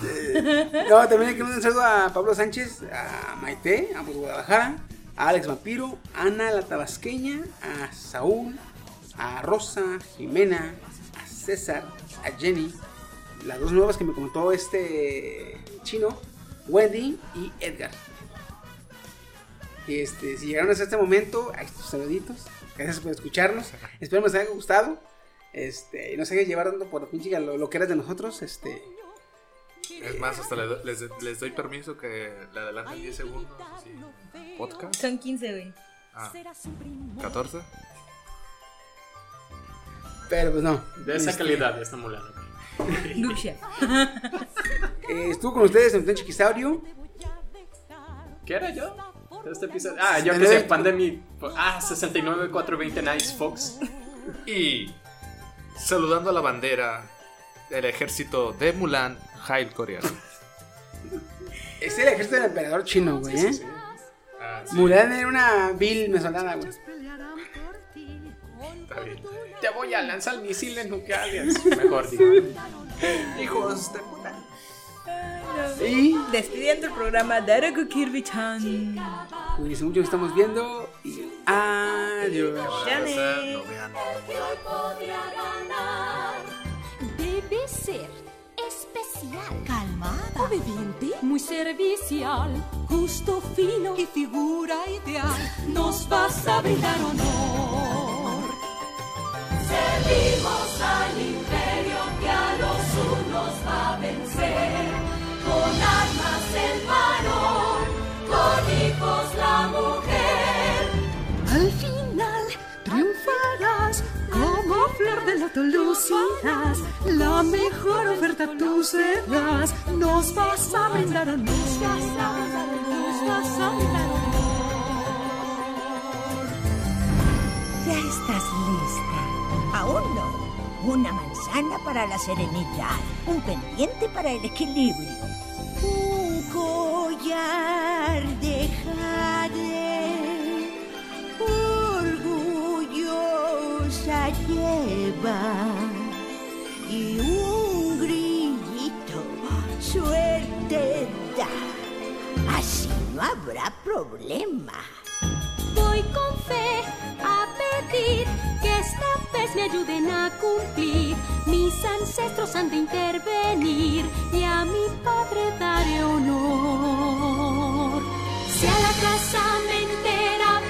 No, también hay que mandar un saludo a Pablo Sánchez, a Maite, a Guadalajara, a Alex Vampiro, a Ana la Tabasqueña, a Saúl, a Rosa, Jimena, a César, a Jenny, las dos nuevas que me comentó este chino, Wendy y Edgar. Y este, si llegaron hasta este momento, a estos saluditos, gracias por escucharnos, espero les haya gustado. Este, y no se hagan llevar dando por pinche lo, lo que eras de nosotros, este, Es más, hasta le do- les, les doy permiso que le adelanten 10 segundos. Así. Podcast. Son 15, güey. Ah, 14. pero pues no. De esa Este, calidad está Mulan. Gunsha. Eh, estuvo con ustedes en Chiquisaurio. ¿Qué era yo? Este episodio. Ah, yo que sé, Pandemic. Ah, 69420 Nice Fox. Y saludando a la bandera del ejército de Mulan, Hail coreano. Es el ejército del emperador chino, güey, ¿eh? Ah, sí, Mulan era una vil mesolana, güey. está bien. Te voy a lanzar misiles nucleares. Mejor digo. Hijos de puta. Y Despidiendo el programa Daruku Kirby-chan. cuídense mucho, estamos viendo. Y adiós. No vean. Debe ser especial, calmada, obediente, muy servicial, justo fino y figura ideal. Nos vas a brindar honor. Servimos al imperio que a los unos va a vencer. Con armas el varón, con hijos la mujer. Al final triunfarás como flor de loto lucirás. La mejor oferta tú serás. Nos vas a brindar honor. Nos vas a brindar honor. Ya estás lista. Aún no. Una manzana para la serenidad, un pendiente para el equilibrio, un collar de jade, orgullosa lleva y un grillito suerte da. Así no habrá problema. Voy con fe a pedir que esta vez me ayuden a cumplir. Mis ancestros han de intervenir y a mi padre daré honor. Si a la casa me entera